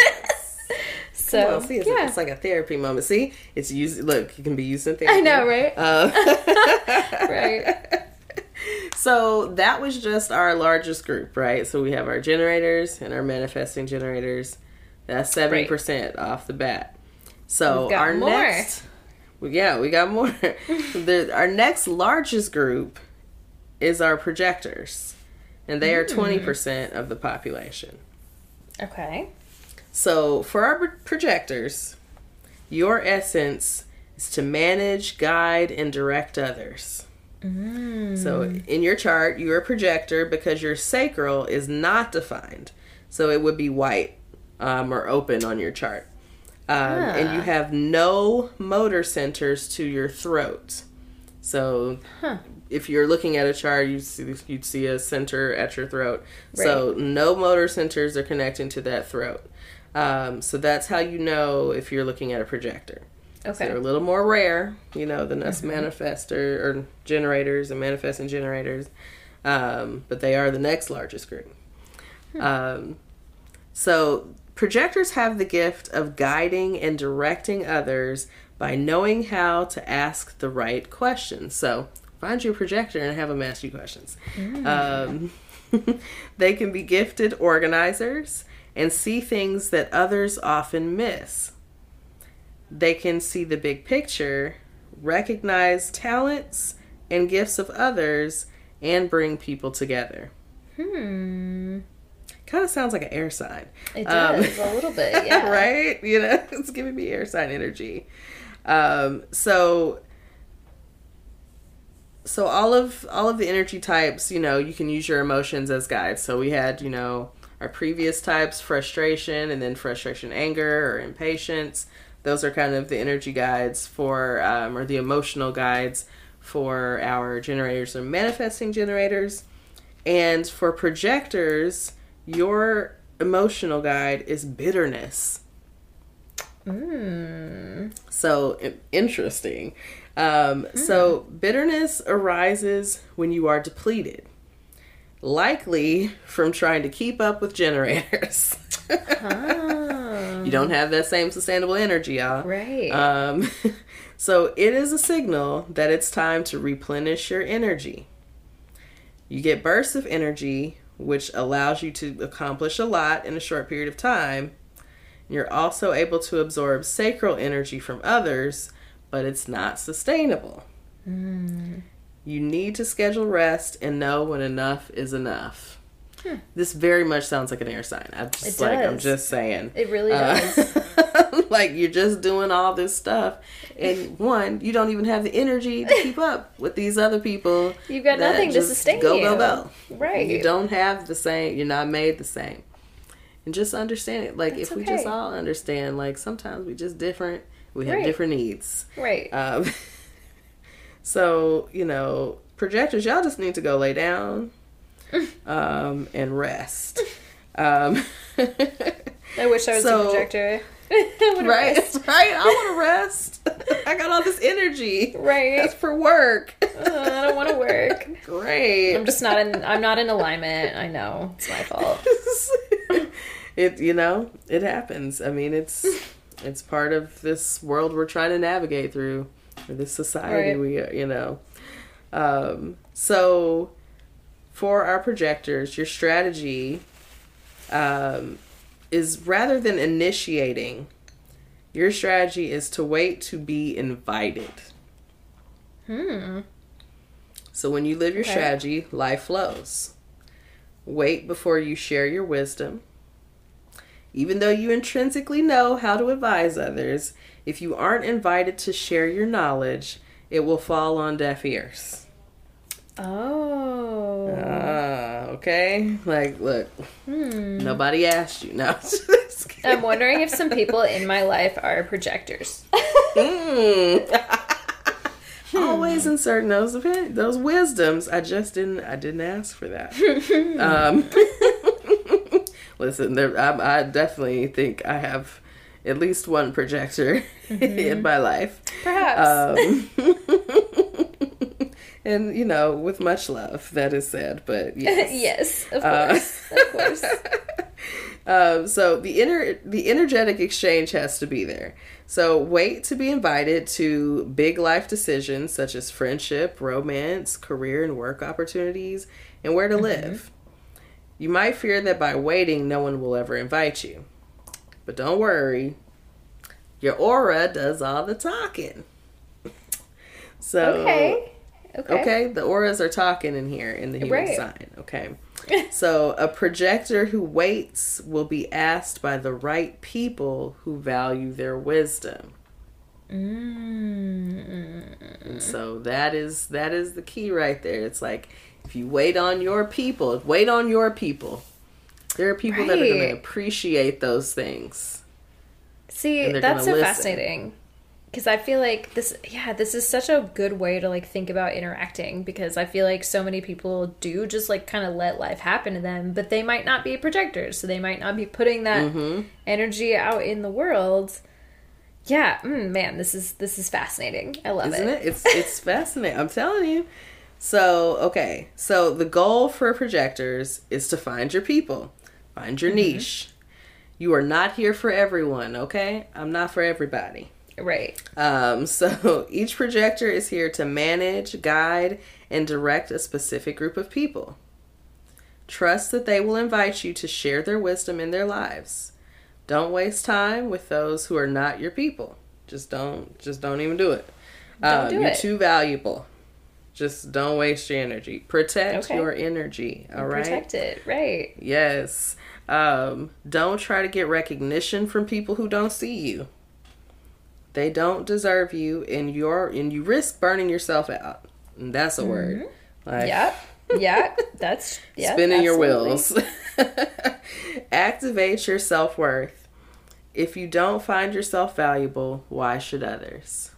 So see, it's, yeah. it's like a therapy moment. See, it's used. Look, it can be used in therapy. I know, right? Uh, right. So that was just our largest group, right? So we have our generators and our manifesting generators. That's seventy percent off the bat. So our more. next, yeah, we got more. the, our next largest group is our projectors, and they are twenty percent of the population. Okay. So, for our projectors, your essence is to manage, guide, and direct others. Mm. So, in your chart, you're a projector because your sacral is not defined. So, it would be white um, or open on your chart. Um, ah. And you have no motor centers to your throat. So, huh. if you're looking at a chart, you see, you'd see a center at your throat. Right. So, no motor centers are connecting to that throat. Um, so that's how you know if you're looking at a projector. Okay. So they're a little more rare, you know, than us mm-hmm. manifestor or generators and manifesting generators. Um, but they are the next largest group. Hmm. Um, so projectors have the gift of guiding and directing others by knowing how to ask the right questions. So find your projector and have them ask you questions. Mm. Um, they can be gifted organizers and see things that others often miss. They can see the big picture, recognize talents and gifts of others, and bring people together. Hmm. Kind of sounds like an air sign. It does um, a little bit, yeah. right? You know, it's giving me air sign energy. Um, so so all of all of the energy types, you know, you can use your emotions as guides. So we had, you know, our previous types frustration and then frustration anger or impatience those are kind of the energy guides for um, or the emotional guides for our generators or manifesting generators and for projectors your emotional guide is bitterness mm. so interesting um, mm. so bitterness arises when you are depleted likely from trying to keep up with generators. oh. You don't have that same sustainable energy, y'all. Right. Um, so it is a signal that it's time to replenish your energy. You get bursts of energy, which allows you to accomplish a lot in a short period of time. You're also able to absorb sacral energy from others, but it's not sustainable. Mm. You need to schedule rest and know when enough is enough. Hmm. This very much sounds like an air sign. I'm just it like does. I'm just saying. It really uh, does. like you're just doing all this stuff, and one, you don't even have the energy to keep up with these other people. You've got nothing to sustain go, you. Go go go. Right. You don't have the same. You're not made the same. And just understand it. Like That's if we just all understand, like sometimes we just different. We have right. different needs. Right. Um, So, you know, projectors, y'all just need to go lay down um, and rest. Um, I wish I was so, a projector. right, rest. right. I want to rest. I got all this energy. Right, that's for work. Uh, I don't want to work. Great. I'm just not in. I'm not in alignment. I know it's my fault. it, you know, it happens. I mean, it's it's part of this world we're trying to navigate through or this society right. we you know um, so for our projectors your strategy um, is rather than initiating your strategy is to wait to be invited hmm So when you live your Okay. strategy, life flows. Wait before you share your wisdom. Even though you intrinsically know how to advise others, if you aren't invited to share your knowledge, it will fall on deaf ears. Oh. Ah, okay. Like, look, Hmm. nobody asked you. No. I'm wondering if some people in my life are projectors. Mm. Always inserting those those wisdoms. I just didn't. I didn't ask for that. um, listen, there, I, I definitely think I have at least one projector in my life. Perhaps. Um, and you know, with much love, that is said. But yes. yes, of Uh, course. of course. Um, so the inner the energetic exchange has to be there. So wait to be invited to big life decisions such as friendship, romance, career and work opportunities, and where to live. You might fear that by waiting no one will ever invite you. But don't worry. Your aura does all the talking. So Okay. Okay. Okay, the auras are talking in here in the human Right. sign. Okay. so a projector who waits will be asked by the right people who value their wisdom. Mm. And so that is that is the key right there. It's like if you wait on your people, wait on your people. There are people that are going to appreciate those things. See, that's so listen. fascinating. Because I feel like this, yeah, this is such a good way to like think about interacting. Because I feel like so many people do just like kind of let life happen to them, but they might not be projectors, so they might not be putting that hmm energy out in the world. Yeah, mm, man, this is this is fascinating. I love Isn't it. it? It's it's fascinating. I'm telling you. So, okay. So the goal for projectors is to find your people. Find your niche. You are not here for everyone, okay? I'm not for everybody. Right. Um, so each projector is here to manage, guide, and direct a specific group of people. Trust that they will invite you to share their wisdom in their lives. Don't waste time with those who are not your people. Just don't just don't even do it. Don't Um, do you're it. too valuable. Just don't waste your energy. Protect Okay. your energy, all right? Protect it. Right. Yes. Um, don't try to get recognition from people who don't see you. They don't deserve you, and you're and you risk burning yourself out. And that's a mm-hmm. word. Like Yeah. Yeah. That's yeah. spinning your wheels. Activate your self worth. If you don't find yourself valuable, why should others?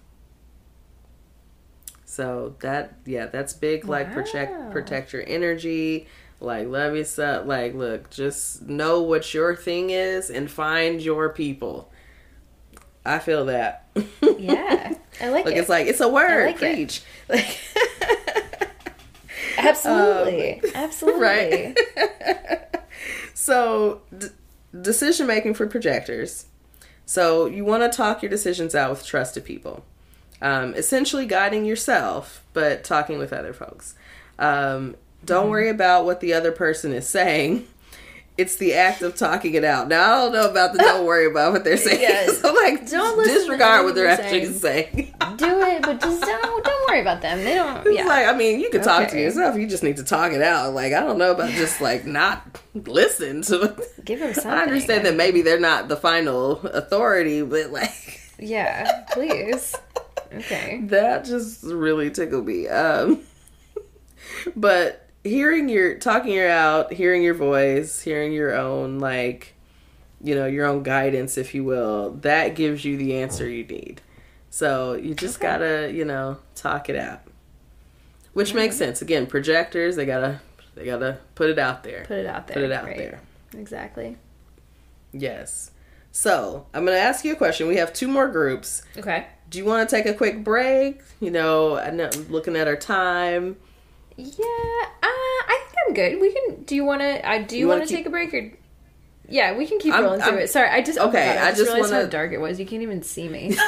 So that yeah, that's big. Like protect protect your energy. Like love yourself. Like look, just know what your thing is and find your people. I feel that. Yeah. I like Look, it. it's like it's a word. like it. preach. Like Absolutely. Absolutely. right. so, d- decision making for projectors. So, you want to talk your decisions out with trusted people. Um, essentially, guiding yourself, but talking with other folks. Um, don't Mm-hmm. worry about what the other person is saying. It's the act of talking it out. Now, I don't know about the don't worry about what they're saying. Yes. so, like, Don't disregard what they're actually saying. Do it, but just don't don't worry about them. They don't It's yeah. like I mean, you can talk to yourself. You just need to talk it out. Like I don't know about just like not listen to. Give them something. I understand that maybe they're not the final authority, but like Yeah, please. Okay. that just really tickled me. Um, but hearing your talking your out, hearing your voice, hearing your own like, you know, your own guidance, if you will, that gives you the answer you need. So you just Okay. gotta, you know, talk it out. Which makes sense. Again, projectors, they gotta they gotta put it out there. Put it out there. Put it out right. there. Exactly. Yes. So I'm gonna ask you a question. We have two more groups. Okay. Do you want to take a quick break? You know, I know looking at our time. Yeah, uh, I think I'm good. We can. Do you want to? I do you, You wanna keep- take a break or? Yeah, we can keep I'm- rolling through I'm- it. Sorry, I just Okay, I I just, just realized how wanna- dark it was. You can't even see me.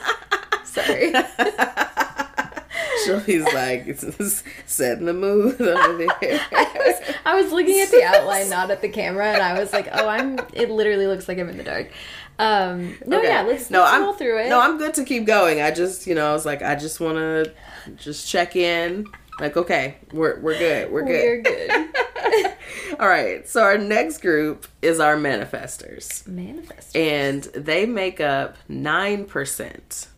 Sorry. Shelby's like setting the mood over there. I was, I was looking at the outline, not at the camera, and I was like, "Oh, I'm." It literally looks like I'm in the dark. Um, no, Okay. yeah, let's, no, let's I'm roll through it. No, I'm good to keep going. I just, you know, I was like, I just want to just check in. Like, okay, we're we're good. We're good. We're good. All right. So our next group is our manifestors, Manifest. and they make up nine percent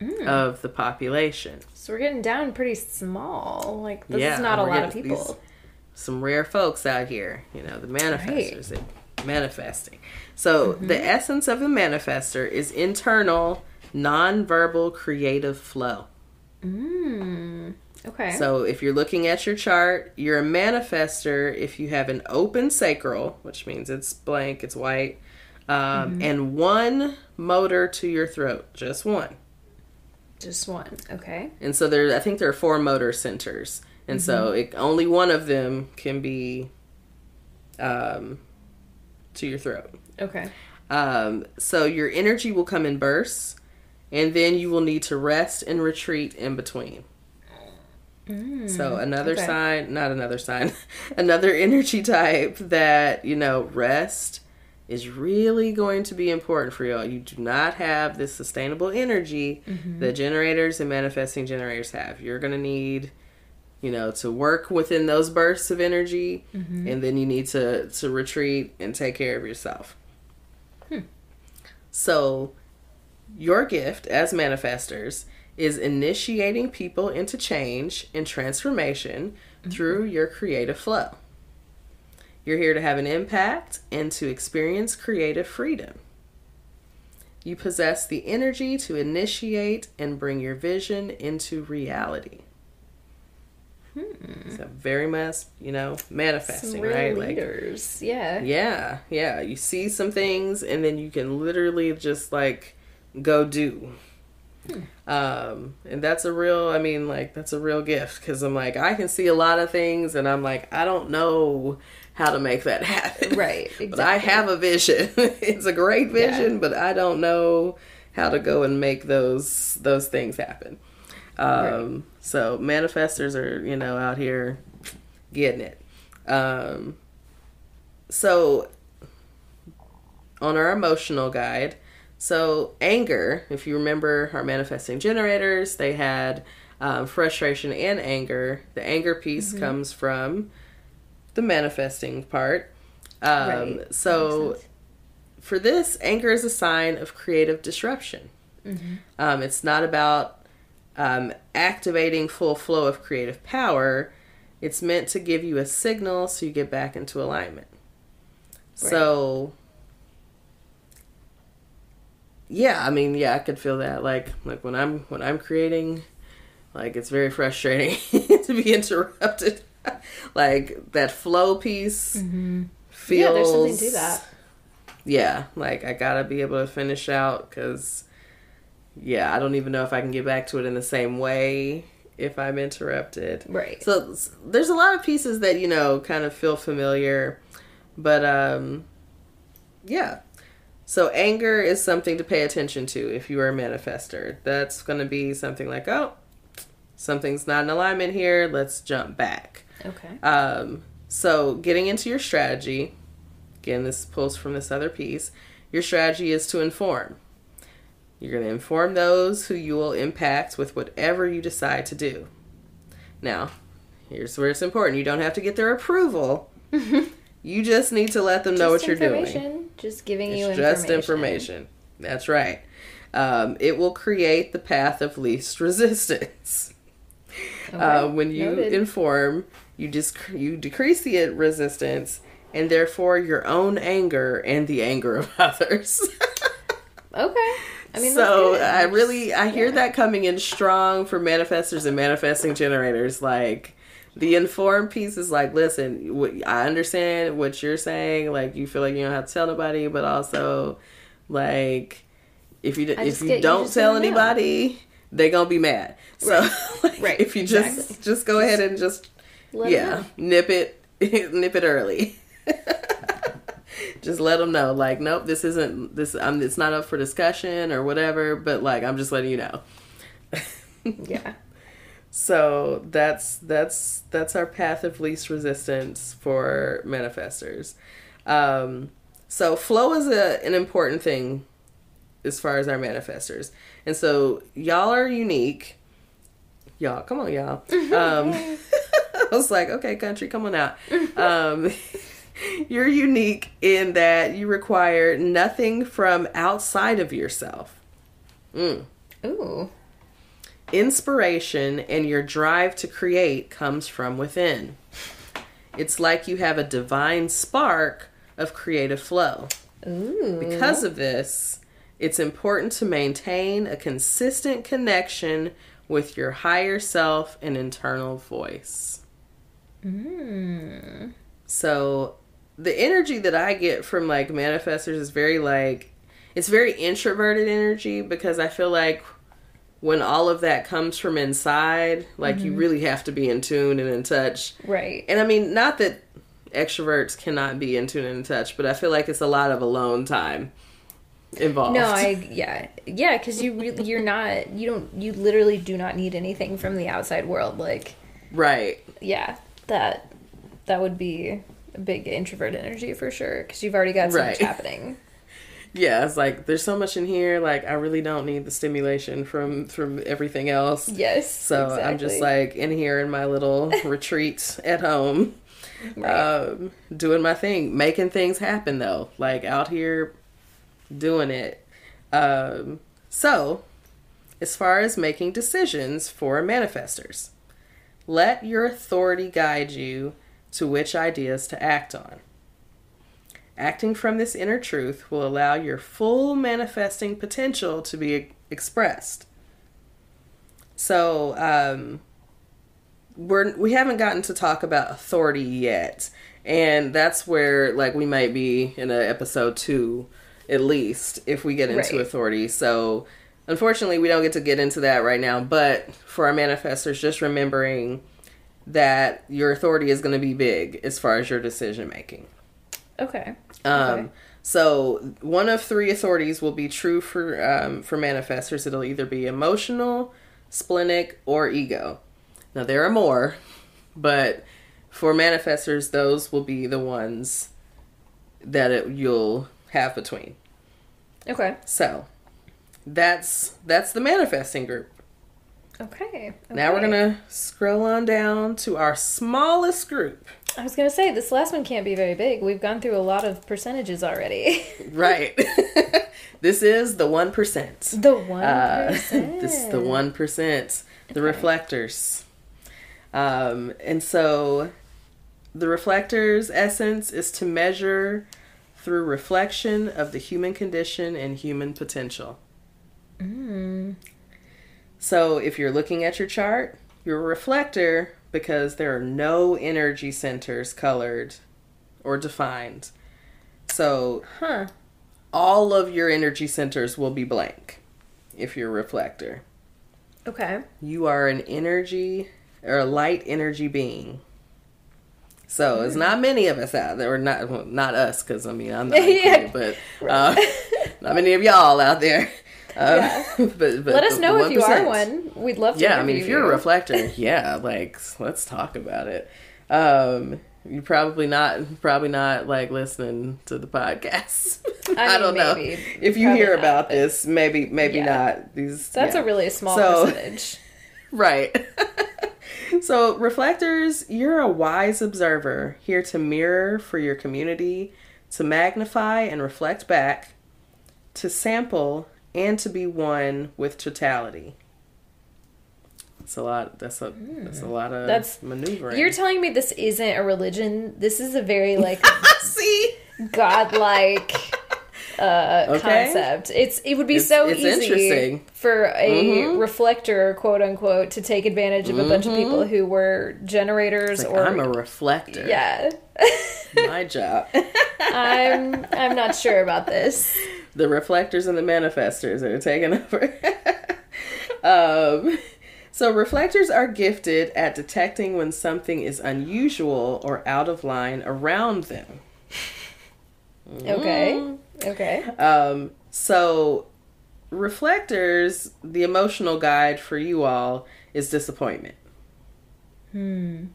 Mm. of the population. So we're getting down pretty small. Like this Yeah, is not a lot of people. Some rare folks out here, you know, the manifestors, they manifesting. So Mm-hmm. the essence of the manifestor is internal, non-verbal, creative flow. Mm. Okay. So if you're looking at your chart, you're a manifestor if you have an open sacral, which means it's blank, it's white, um, Mm-hmm. and one motor to your throat, just one. just one. Okay. And so there, I think there are four motor centers, and so Mm-hmm. it, only one of them can be um, to your throat. Okay. Um, so your energy will come in bursts, and then you will need to rest and retreat in between. So another Mm, okay. sign, not another sign, another energy type that you know rest is really going to be important for y'all. You do not have this sustainable energy Mm-hmm. that generators and manifesting generators have. You're going to need, you know, to work within those bursts of energy, Mm-hmm. and then you need to to retreat and take care of yourself. Hmm. So, your gift as manifestors is initiating people into change and transformation mm-hmm. through your creative flow. You're here to have an impact and to experience creative freedom. You possess the energy to initiate and bring your vision into reality. Hmm. So very much, you know, manifesting, right? Like leaders. yeah. yeah, yeah. You see some things and then you can literally just like go do. Um, and that's a real, I mean, like, that's a real gift because I'm like, I can see a lot of things and I'm like, I don't know how to make that happen. Right. But I have a vision. it's a great vision, but I don't know how to go and make those those things happen. Um, Right. So manifestors are you know out here getting it. Um, so on our emotional guide, so anger. If you remember our manifesting generators, they had um, frustration and anger. The anger piece Mm-hmm. comes from the manifesting part. Um, Right. So for this, anger is a sign of creative disruption. Mm-hmm. Um, it's not about um, activating full flow of creative power. It's meant to give you a signal so you get back into alignment. Right. So, yeah, I mean, yeah, I could feel that. Like, like when I'm when I'm creating, like it's very frustrating to be interrupted. like that flow piece Mm-hmm. feels Yeah, there's something to that. yeah like i gotta be able to finish out because yeah i don't even know if i can get back to it in the same way if i'm interrupted Right. so there's a lot of pieces that you know kind of feel familiar but um yeah so anger is something to pay attention to if you are a manifestor that's going to be something like oh something's not in alignment here let's jump back okay. um, so getting into your strategy, again, this pulls from this other piece. Your strategy is to inform. You're going to inform those who you will impact with whatever you decide to do. Now, here's where it's important. You don't have to get their approval. You just need to let them know Just what you're doing. Just giving you It's information. just information. That's right. Um, it will create the path of least resistance. Okay. Uh, when you Noted. inform, you just you decrease the resistance, and therefore your own anger and the anger of others. okay. I mean, so. I really I hear yeah. that coming in strong for manifestors and manifesting generators. Like the informed piece is like, listen, I understand what you're saying. Like you feel like you don't have to tell nobody, but also like if you if you get- don't tell 'em know. anybody, they gonna be mad. So like, Right, if you just exactly. just go ahead and just Let yeah nip it nip it early. just let them know like nope this isn't this I'm. it's not up for discussion or whatever but like i'm just letting you know Yeah. So that's that's that's our path of least resistance for manifestors. Um, so flow is a, an important thing as far as our manifestors, and so y'all are unique. Y'all, come on, y'all. Um, I was like, okay, country, come on out. Um, you're unique in that you require nothing from outside of yourself. Mm. Ooh. Inspiration and your drive to create comes from within. It's like you have a divine spark of creative flow. Ooh. Because of this, it's important to maintain a consistent connection with your higher self and internal voice. Mm. So, the energy that I get from like manifestors is very like it's very introverted energy because I feel like when all of that comes from inside, like you mm-hmm. really have to be in tune and in touch. Right. And I mean, not that extroverts cannot be in tune and in touch, but I feel like it's a lot of alone time involved. No, I yeah yeah because you really you're not you don't you literally do not need anything from the outside world like right. yeah that that would be a big introvert energy for sure because you've already got so much happening. Yeah, it's like there's so much in here. Like I really don't need the stimulation from from everything else. Yes. So I'm just like in here in my little retreat at home, Right. um, doing my thing, making things happen though. Like out here doing it. Um, so, as far as making decisions for manifestors, let your authority guide you to which ideas to act on. Acting from this inner truth will allow your full manifesting potential to be expressed. So, um, we're we haven't gotten to talk about authority yet, and that's where like we might be in a episode two, at least if we get into Right. authority. So, unfortunately, we don't get to get into that right now. But for our manifestors, just remembering that your authority is going to be big as far as your decision making. okay. Um, Okay. So one of three authorities will be true for um, for manifestors. It'll either be emotional, splenic, or ego. Now there are more, but for manifestors, those will be the ones that it, you'll have between. Okay. So that's that's the manifesting group. Okay. Now we're gonna scroll on down to our smallest group. I was gonna say this last one can't be very big. We've gone through a lot of percentages already. Right. this is the one percent. the one Uh, this is the one percent, the Okay. reflectors, um, and so the reflectors' essence is to measure through reflection of the human condition and human potential. Mm. So if you're looking at your chart, you're a reflector because there are no energy centers colored or defined. So Huh. all of your energy centers will be blank if you're a reflector. Okay. You are an energy or a light energy being. So it's not many of us out there, or not well, not us, because I mean I'm not Yeah. included, but uh, not many of y'all out there. Uh, Yeah. but, but Let us the- know the if you are 1%. We'd love to. Yeah, I mean, if you're a reflector, yeah, like let's talk about it. Um, you're probably not, probably not like listening to the podcast. I, I don't mean, know if you Probably not, about this. Maybe, maybe Yeah. not. These That's yeah. a really small So- percentage. right. so reflectors, you're a wise observer here to mirror for your community, to magnify and reflect back, to sample and to be one with totality. That's a lot. That's a that's a lot of Hmm. That's- maneuvering. You're telling me this isn't a religion. This is a very like see. godlike uh Okay. concept. It's it would be It's- so it's easy for a Mhm. reflector, quote unquote, to take advantage of a bunch of people who were generators Like, or I'm a reflector. yeah. My job. I'm I'm not sure about this. the reflectors and the manifestors are taking over. um, so reflectors are gifted at detecting when something is unusual or out of line around them. Okay. Okay. Um, so reflectors, the emotional guide for you all is disappointment. Hmm.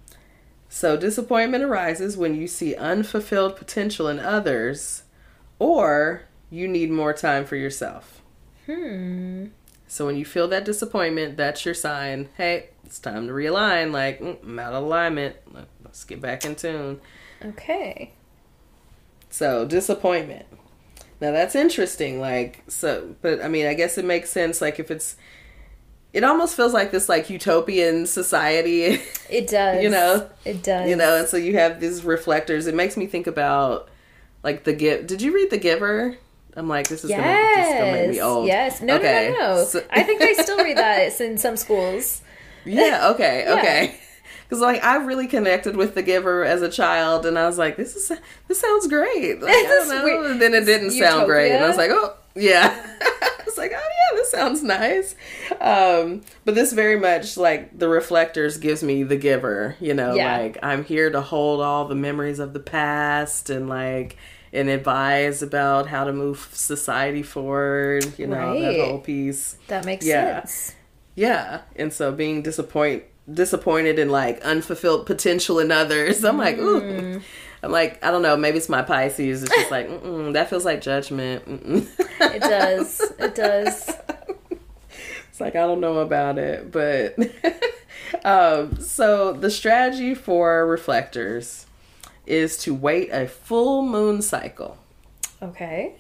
So disappointment arises when you see unfulfilled potential in others or you need more time for yourself. Hmm. So when you feel that disappointment, that's your sign. Hey, it's time to realign. Like, mm, I'm out of alignment. Let's get back in tune. Okay. So disappointment. Now that's interesting. Like, so, but I mean, I guess it makes sense. Like, if it's, it almost feels like this like utopian society. It does. you know, it does. You know, and so you have these reflectors. It makes me think about like the give. Did you read The Giver? I'm like, this is yes. gonna, this is gonna make me old. Yes. No, okay. no, no, no. So... I think they still read that in some schools. Yeah. Okay. yeah. Okay. Because like I really connected with The Giver as a child, and I was like, this is this sounds great. Like, I don't know. And then it didn't sound great, and I was like, oh yeah. I was like, oh yeah, this sounds nice. Um, but this very much like the reflectors gives me The Giver. You know, yeah. like I'm here to hold all the memories of the past and like and advise about how to move society forward. You know, right. that whole piece. That makes yeah. sense. Yeah, and so being disappoint disappointed in like unfulfilled potential in others, I'm like, ooh. Mm. I'm like, I don't know, maybe it's my Pisces. It's just like, that feels like judgment. Mm-mm. It does. It does. It's like I don't know about it, but um, so the strategy for reflectors is to wait a full moon cycle. Okay.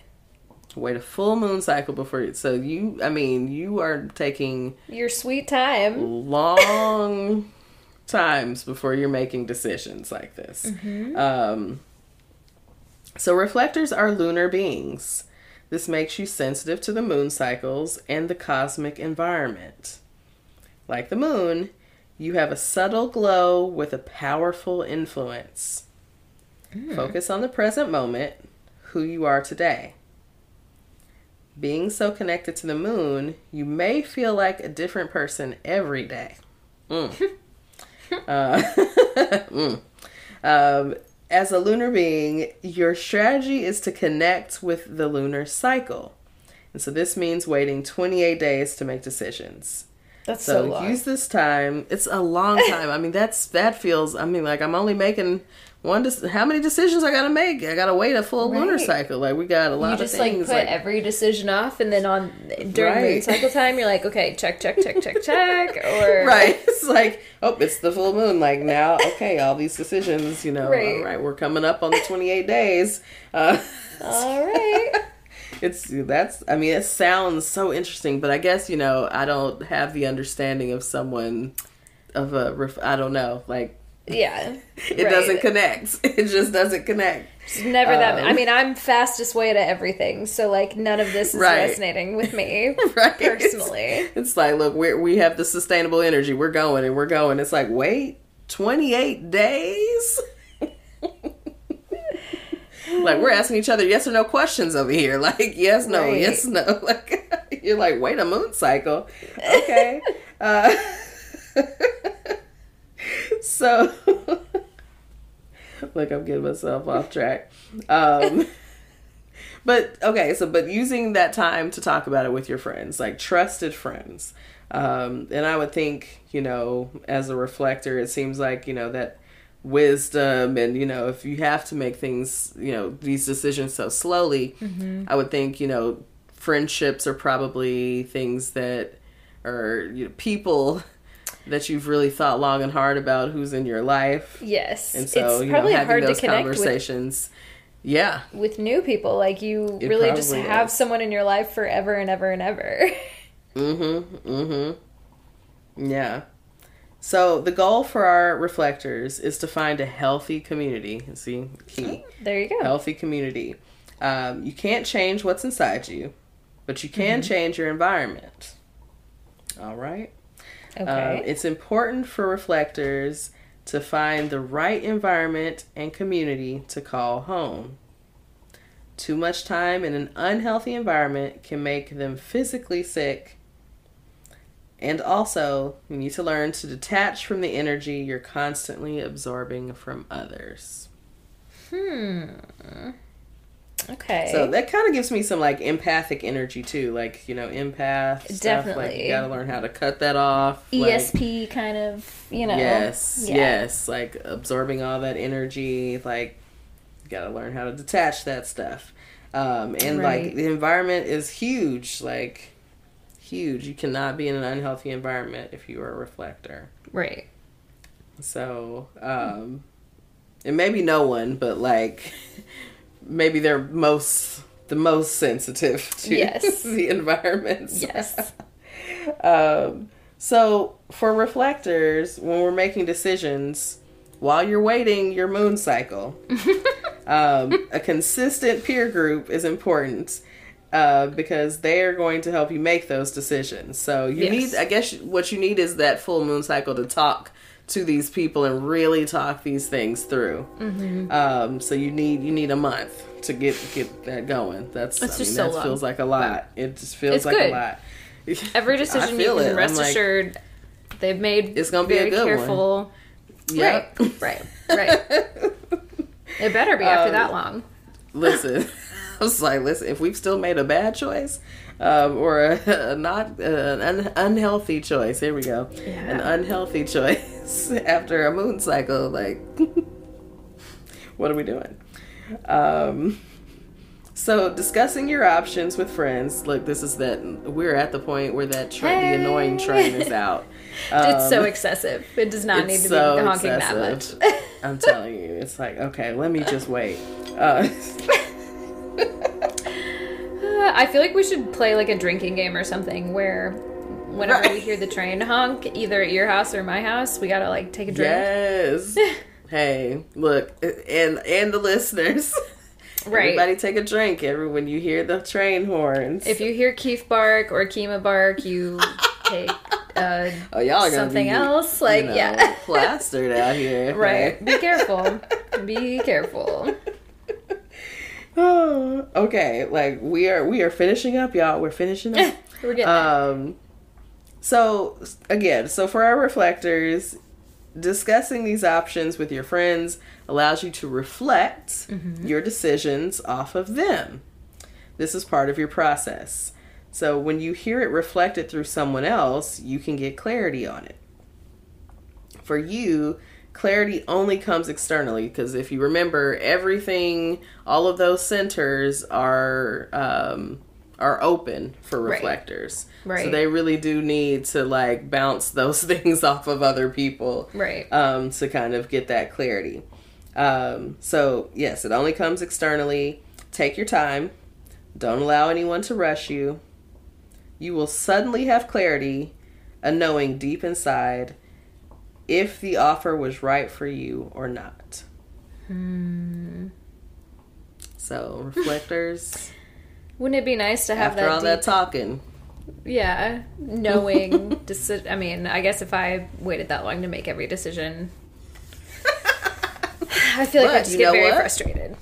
Wait a full moon cycle before you. So you, I mean, you are taking your sweet time, long times before you're making decisions like this. Mm-hmm. Um, so reflectors are lunar beings. This makes you sensitive to the moon cycles and the cosmic environment. Like the moon, you have a subtle glow with a powerful influence. Mm. Focus on the present moment, who you are today. Being so connected to the moon, you may feel like a different person every day. Mm. uh, mm. um, as a lunar being, your strategy is to connect with the lunar cycle. And so this means waiting 28 days to make decisions. That's so, so use this time. It's a long time. I mean, that's that feels. I mean, like I'm only making one. De- how many decisions I gotta make? I gotta wait a full right. lunar cycle. Like we got a lot you just, of things. Like put like, every decision off, and then on during right. moon cycle time, you're like, okay, check, check, check, check, check. Or right. It's like, oh, it's the full moon. Like now, okay, all these decisions. You know, right. all right, we're coming up on the 28 days. Uh, all right it's that's i mean it sounds so interesting but i guess you know i don't have the understanding of someone of a ref, i don't know like yeah it right. doesn't connect it just doesn't connect it's never um, that i mean i'm fastest way to everything so like none of this is right. resonating with me right. personally it's, it's like look we we have the sustainable energy we're going and we're going it's like wait 28 days like we're asking each other yes or no questions over here. Like yes, no, right. yes, no. Like you're like, wait a moon cycle. Okay. uh, so like I'm getting myself off track. Um but okay, so but using that time to talk about it with your friends, like trusted friends. Um, and I would think, you know, as a reflector, it seems like, you know, that wisdom and you know if you have to make things you know these decisions so slowly mm-hmm. i would think you know friendships are probably things that are you know, people that you've really thought long and hard about who's in your life yes and so it's you know having those conversations with, yeah with new people like you it really just have is. someone in your life forever and ever and ever mm-hmm mm-hmm yeah so the goal for our reflectors is to find a healthy community. See, key. Oh, there you go. Healthy community. Um, you can't change what's inside you, but you can mm-hmm. change your environment. All right. Okay. Um, it's important for reflectors to find the right environment and community to call home. Too much time in an unhealthy environment can make them physically sick and also, you need to learn to detach from the energy you're constantly absorbing from others. Hmm. Okay. So that kind of gives me some like empathic energy too, like you know, empath. Stuff. Like Definitely. you gotta learn how to cut that off. like- ESP kind of, you know. Yes, Yeah. yes, like absorbing all that energy. Like you gotta learn how to detach that stuff. Um, and Right. like the environment is huge, like huge. You cannot be in an unhealthy environment if you are a reflector. Right. So, um, and maybe no one, but like maybe they're most the most sensitive to Yes. the environment. Yes. um, so for reflectors, when we're making decisions, while you're waiting your moon cycle, um, a consistent peer group is important. Uh, because they are going to help you make those decisions. So you Yes. need, I guess, what you need is that full moon cycle to talk to these people and really talk these things through. Mm-hmm. Um, so you need you need a month to get get that going. That's It's I just mean, so that long. feels like a lot. It just feels It's like good. a lot. Every decision you can it. Rest like, assured they've made It's gonna be a very good one. careful. Yep. Right. Right. Right. It better be after Um, that long. listen, I was like, listen, if we've still made a bad choice, um, or a, a not uh, an unhealthy choice, here we go, an unhealthy choice after a moon cycle, like, what are we doing? Um, so discussing your options with friends. Look, this is that we're at the point where that tra- the annoying train is out. it's so Um, excessive. It does not need to so be honking that much. I'm telling you, it's like okay, let me just wait. Uh, Uh, I feel like we should play like a drinking game or something where whenever Right. we hear the train honk, either at your house or my house, we gotta like take a drink. yes. hey, look, and and the listeners. Right. Everybody take a drink every when you hear the train horns. If you hear Keith bark or Kima bark, you take uh, oh, y'all are gonna something be, else. you Like, know, yeah. plastered out here. right. Be careful. Be careful. Oh, okay. Like we are we are finishing up, y'all. We're finishing up. We're getting there. Um, so again, so for our reflectors, discussing these options with your friends allows you to reflect your decisions off of them. This is part of your process. So when you hear it reflected through someone else, you can get clarity on it. For you, clarity only comes externally because if you remember, everything, all of those centers are um, are open for reflectors. Right. reflectors. So they really do need to like bounce those things off of other people right. um, to kind of get that clarity. Um, so, yes, it only comes externally. Take your time. Don't allow anyone to rush you. You will suddenly have clarity, a knowing deep inside if the offer was right for you or not. Hmm. So, reflectors, Wouldn't it be nice to have after that? all deep, that talking, yeah, knowing. deci- I mean, I guess if I waited that long to make every decision, I feel like I'd just get very what? frustrated.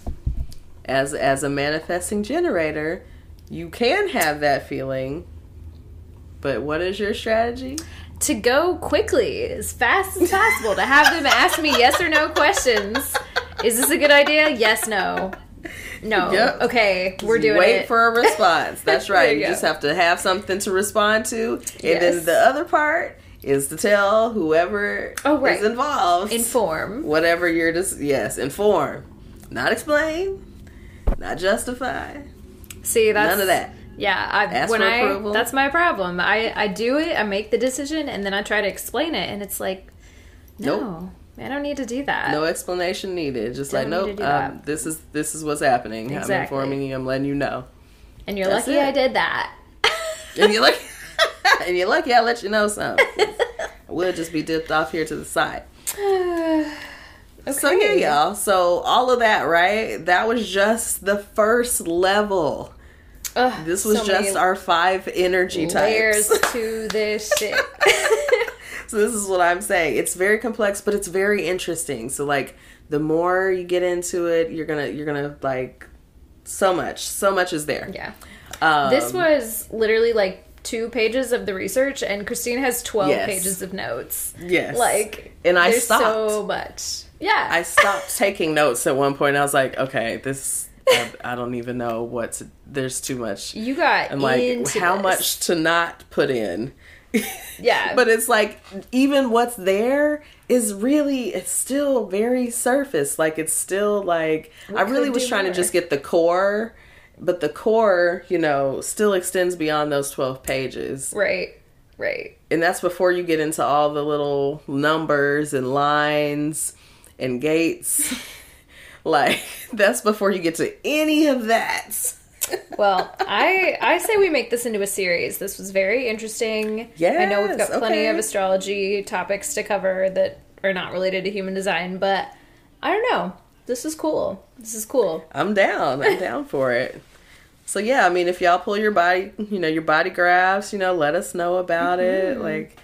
as as a manifesting generator, you can have that feeling. But what is your strategy? To go quickly, as fast as possible, to have them ask me yes or no questions. Is this a good idea? Yes, no. No. Yep. Okay, we're doing it. Wait it. for a response. That's right. you you just have to have something to respond to, and Yes. then the other part is to tell whoever Oh, right. is involved Inform. whatever you're just yes inform, not explain, not justify. See, that's None of that. Yeah, I, Ask when I approval. that's my problem. I I do it, I make the decision, and then I try to explain it, and it's like, no, Nope. I don't need to do that. No explanation needed. Just like Don't need nope. Um, this is this is what's happening. I'm informing you. I'm letting you know. and you're That's lucky it. I did that. And you're like, and you're lucky I let you know something. we'll just be dipped off here to the side. okay. So yeah, y'all. So all of that, right? That was just the first level. Ugh, This was so just our five energy layers types. to this shit. so this is what I'm saying. It's very complex, but it's very interesting. So like the more you get into it, you're gonna you're gonna like so much. So much is there. yeah. Um, This was literally like two pages of the research, and Christine has 12 Yes. pages of notes. yes. Like, And I stopped. so much. Yeah. I stopped taking notes at one point. I was like, okay, this I, I don't even know what to. There's too much. You got And like how this. much to not put in. Yeah. but it's like even what's there is really it's still very surface. Like it's still like We I really was trying more. to just get the core, but the core, you know, still extends beyond those 12 pages. Right. Right. And that's before you get into all the little numbers and lines and gates. like that's before you get to any of that. Well, I I say we make this into a series. This was very interesting. Yeah, I know we've got plenty okay. of astrology topics to cover that are not related to human design, but I don't know. This is cool. This is cool. I'm down. I'm down for it. So yeah, I mean, if y'all pull your body, you know, your body graphs, you know, let us know about it. Mm-hmm. Like,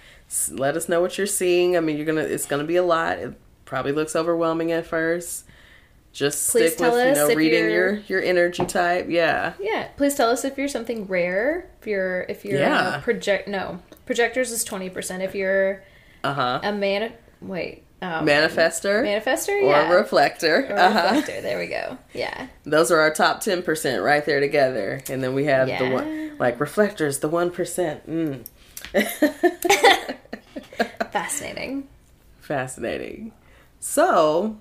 let us know what you're seeing. I mean, you're gonna, it's gonna be a lot. It probably looks overwhelming at first. Just Please stick with, you know, reading your your energy type. Yeah, Yeah, please tell us if you're something rare. If you're if you're Yeah. project no projectors is twenty percent. If you're uh huh. a man wait um, Manifestor manifestor or yeah reflector. Or uh huh. reflector. There we go. Yeah. Those are our top ten percent right there together, and then we have the one like reflectors, the one percent. Mm. Fascinating. Fascinating. So,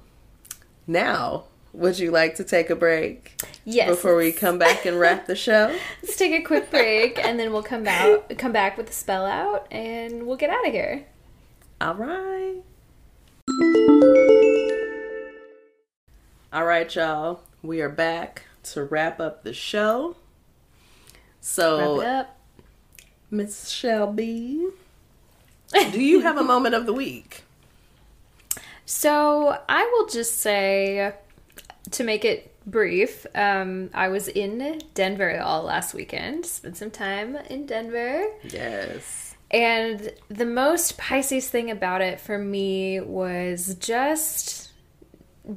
now, would you like to take a break Yes. before we come back and wrap the show? Let's take a quick break and then we'll come back come back with the spell out and we'll get out of here. All right. All right, y'all. We are back to wrap up the show. So. Miss Shelby, do you have a moment of the week? So I will just say, to make it brief, um, I was in Denver all last weekend. Spent some time in Denver. Yes. And the most Pisces thing about it for me was just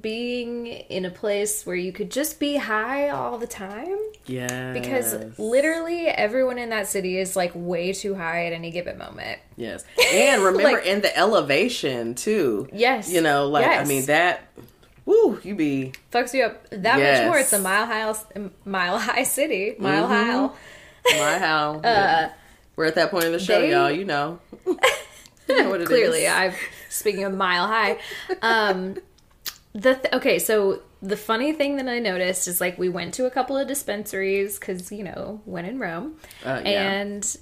being in a place where you could just be high all the time. Yeah. Because literally everyone in that city is like way too high at any given moment. Yes. And remember Like- in the elevation too. Yes. You know, like I mean that woo, you be Fucks you up that Yes. much more. It's a mile high, mile high city. Mile Mm-hmm. high. my how. yeah. We're at that point in the show, Uh, they- y'all, you know. you know what it Clearly, is. I've speaking of mile high. Um, the th- okay, so the funny thing that I noticed is like we went to a couple of dispensaries because you know when in Rome, Uh, yeah. and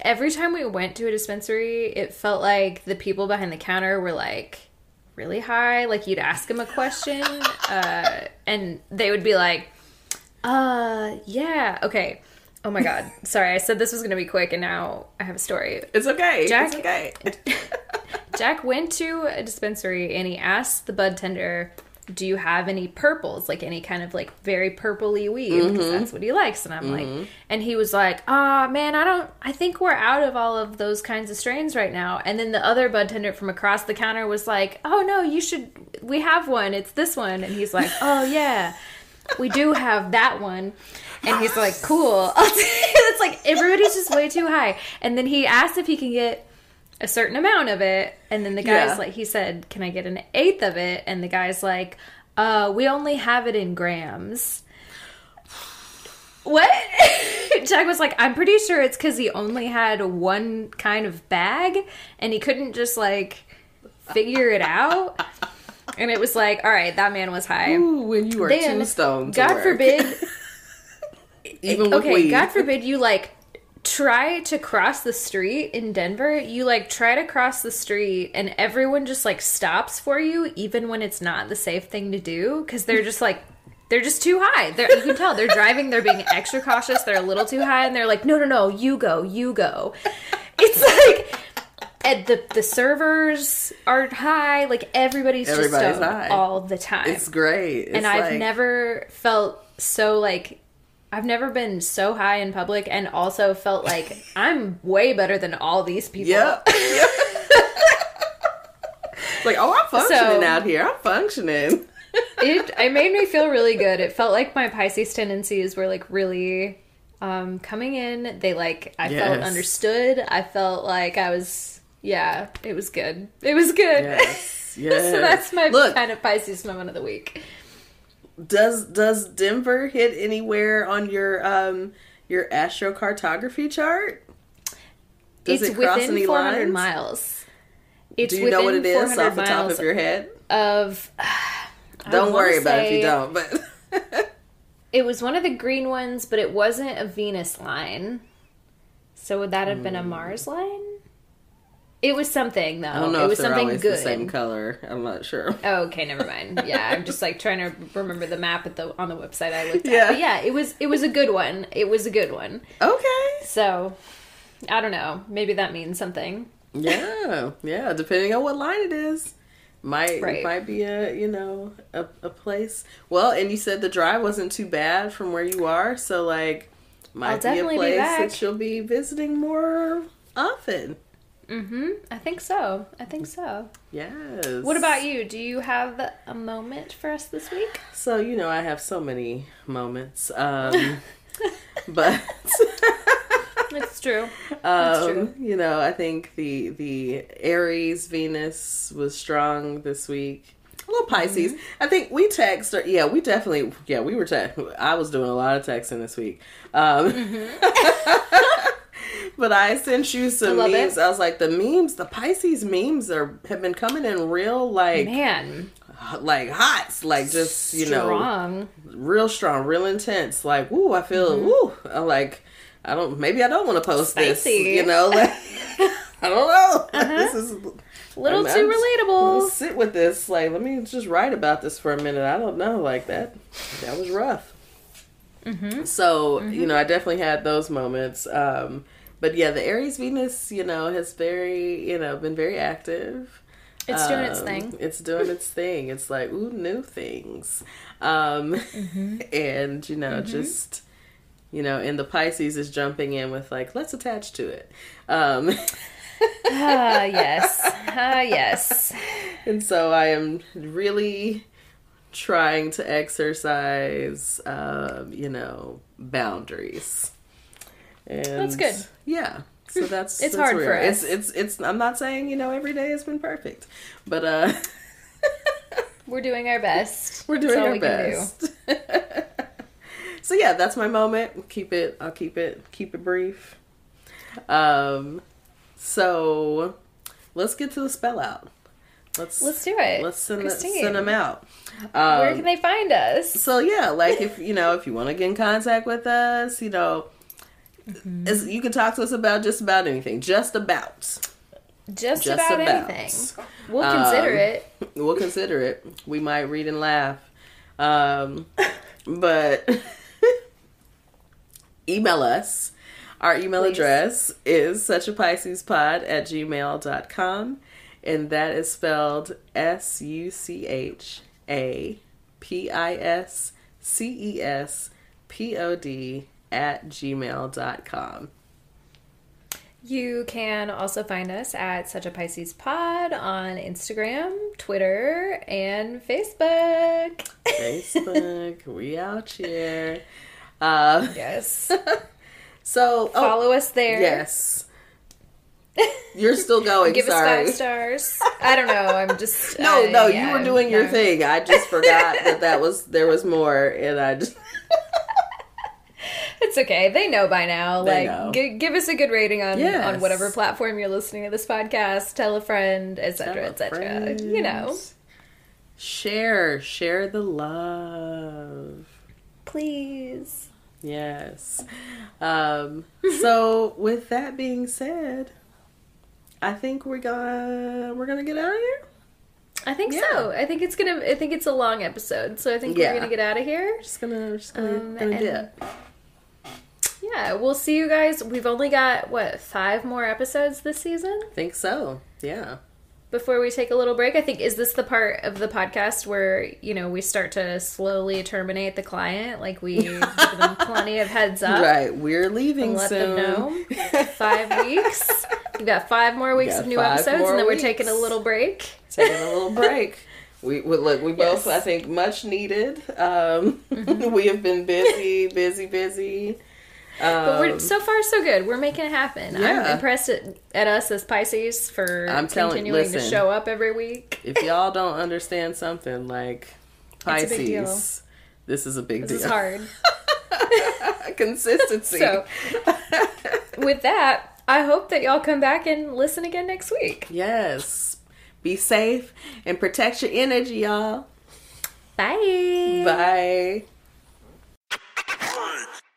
every time we went to a dispensary, it felt like the people behind the counter were like really high. Like you'd ask them a question, uh, and they would be like, "Uh, yeah, okay." Oh my god, sorry, I said this was gonna be quick, and now I have a story. It's okay. Jack- It's okay. Jack went to a dispensary and he asked the bud tender, "Do you have any purples, like any kind of like very purpley weed? Because that's what he likes." And I'm like, and he was like, "Ah, man, I don't. I think we're out of all of those kinds of strains right now." And then the other bud tender from across the counter was like, "Oh no, you should. We have one. It's this one." And he's like, "Oh yeah." We do have that one. And he's like, cool. it's like everybody's just way too high. And then he asked if he can get a certain amount of it and then the guy's Yeah. like he said can i get an eighth of it and the guy's like uh we only have it in grams what jack was like i'm pretty sure it's because he only had one kind of bag and he couldn't just like figure it out and it was like all right that man was high Ooh, when you are then two stone. to god forbid Even okay, weed. God forbid you like try to cross the street in Denver. You like try to cross the street and everyone just like stops for you, even when it's not the safe thing to do, because they're just like. They're just too high. They're, you can tell they're driving. They're being extra cautious. They're a little too high, and they're like, "No, no, no, you go, you go." It's like, and the the servers are high. Like everybody's, Everybody's just high. all the time It's great. It's and I've like- never felt so like I've never been so high in public and also felt like I'm way better than all these people. Yep. Yep. like, oh, I'm functioning So- out here. I'm functioning. It it made me feel really good. It felt like my Pisces tendencies were like really um coming in. They like I felt understood. I felt like I was yeah, it was good. It was good. Yes. Yes. so that's my Look, kind of Pisces moment of the week. Does does Denver hit anywhere on your um your astrocartography chart? Does it's it cross within any 400 lines? miles. It's Do you know what it within is 400 off the top of your head? of. I Don't worry about it if you don't. But It was one of the green ones, but it wasn't a Venus line. So would that have been a Mars line? It was something though. I don't know it was something good. the same color. I'm not sure. Oh, okay, never mind. Yeah, I'm just like trying to remember the map at the on the website I looked at. Yeah. But yeah, it was it was a good one. It was a good one. Okay. So I don't know. Maybe that means something. Yeah, yeah. Depending on what line it is, might Right. might be a you know a, a place. Well, and you said the drive wasn't too bad from where you are, so like might I'll be a definitely be place that you'll be visiting more often. Mm-hmm. I think so. I think so. Yes. What about you? Do you have a moment for us this week? So you know I have so many moments, um, but. It's true. Um, true. you know, I think the the Aries Venus was strong this week. A little Pisces. Mm-hmm. I think we text. Or, yeah, we definitely. Yeah, we were. text. I was doing a lot of texting this week. Um, but I sent you some Mm-hmm. I memes. it. I was like, the memes, the Pisces memes are have been coming in real like Man, like hot, like just you know strong. real strong, real intense. Like, woo, I feel Mm-hmm. woo. I'm like, I don't. Maybe I don't want to post this. Spicy. Uh-huh. You know, like I don't know. This is A little I'm- too I'm- relatable. Let's sit with this. Like, let me just write about this for a minute. I don't know. Like that. That was rough. Mm-hmm. So you know, I definitely had those moments. Um, but yeah, the Aries Venus, you know, has very, you know, been very active. It's doing its Um, thing. It's doing its thing. It's like ooh, new things, um, Mm-hmm. and you know, just you know, and the Pisces is jumping in with like, let's attach to it, um, Ah, yes. Ah, yes. and so I am really trying to exercise, um, you know, boundaries. And That's good. Yeah. So that's It's that's hard where for us. It's it's I'm not saying you know every day has been perfect, but uh. We're doing our best. We're doing our we can do. best. so yeah, that's my moment. Keep it. I'll keep it. Keep it brief. Um, so let's get to the spell out. Let's Let's do it. let's send the, send them out. Where Um, can they find us? so yeah, like if you know if you want to get in contact with us, you know, Mm-hmm. as- you can talk to us about just about anything. Just about. Just, Just about, about. anything. We'll consider Um, it. We'll consider it. We might read and laugh. Um, but email us. Our email Please. address is such a Pisces pod at gmail.com. And that is spelled S U C H A P I S C E S P O D at gmail.com. You can also find us at Such a Pisces Pod on Instagram, Twitter, and Facebook. Facebook, we out here. Uh, yes. so, oh, Follow us there. Yes. You're still going. Give sorry. us five stars. I don't know. I'm just No, no, yeah, you were doing your thing. I just forgot that that was there was more, and I just It's okay. They know by now. They like. Gi- give us a good rating on Yes. on whatever platform you're listening to this podcast. Tell a friend, etc., etc. You know, share, share the love. please. Yes. Um, so with that being said, I think we're gonna we're gonna get out of here. I think Yeah. so. I think it's gonna. I think it's a long episode, so I think Yeah. we're gonna get out of here. Just gonna just gonna, Um, gonna dip. Yeah, we'll see you guys. We've only got what five more episodes this season I Think so. Yeah. before we take a little break. I think is this the part of the podcast where you know we start to slowly terminate the client, like we give them plenty of heads up. Right. We're leaving let soon. them know. Five weeks. We've got five more weeks of new episodes, and then we're weeks. taking a little break. taking a little break. We, we look. We both, Yes. I think, much needed. Um, Mm-hmm. we have been busy, busy, busy but we're um, so far so good. We're making it happen. Yeah. I'm impressed at, at, us as Pisces for I'm telling, continuing listen, to show up every week. if y'all don't understand something like Pisces, this is a big this deal. This is hard. Consistency. so, with that, I hope that y'all come back and listen again next week. Yes. Be safe and protect your energy, y'all. Bye. Bye.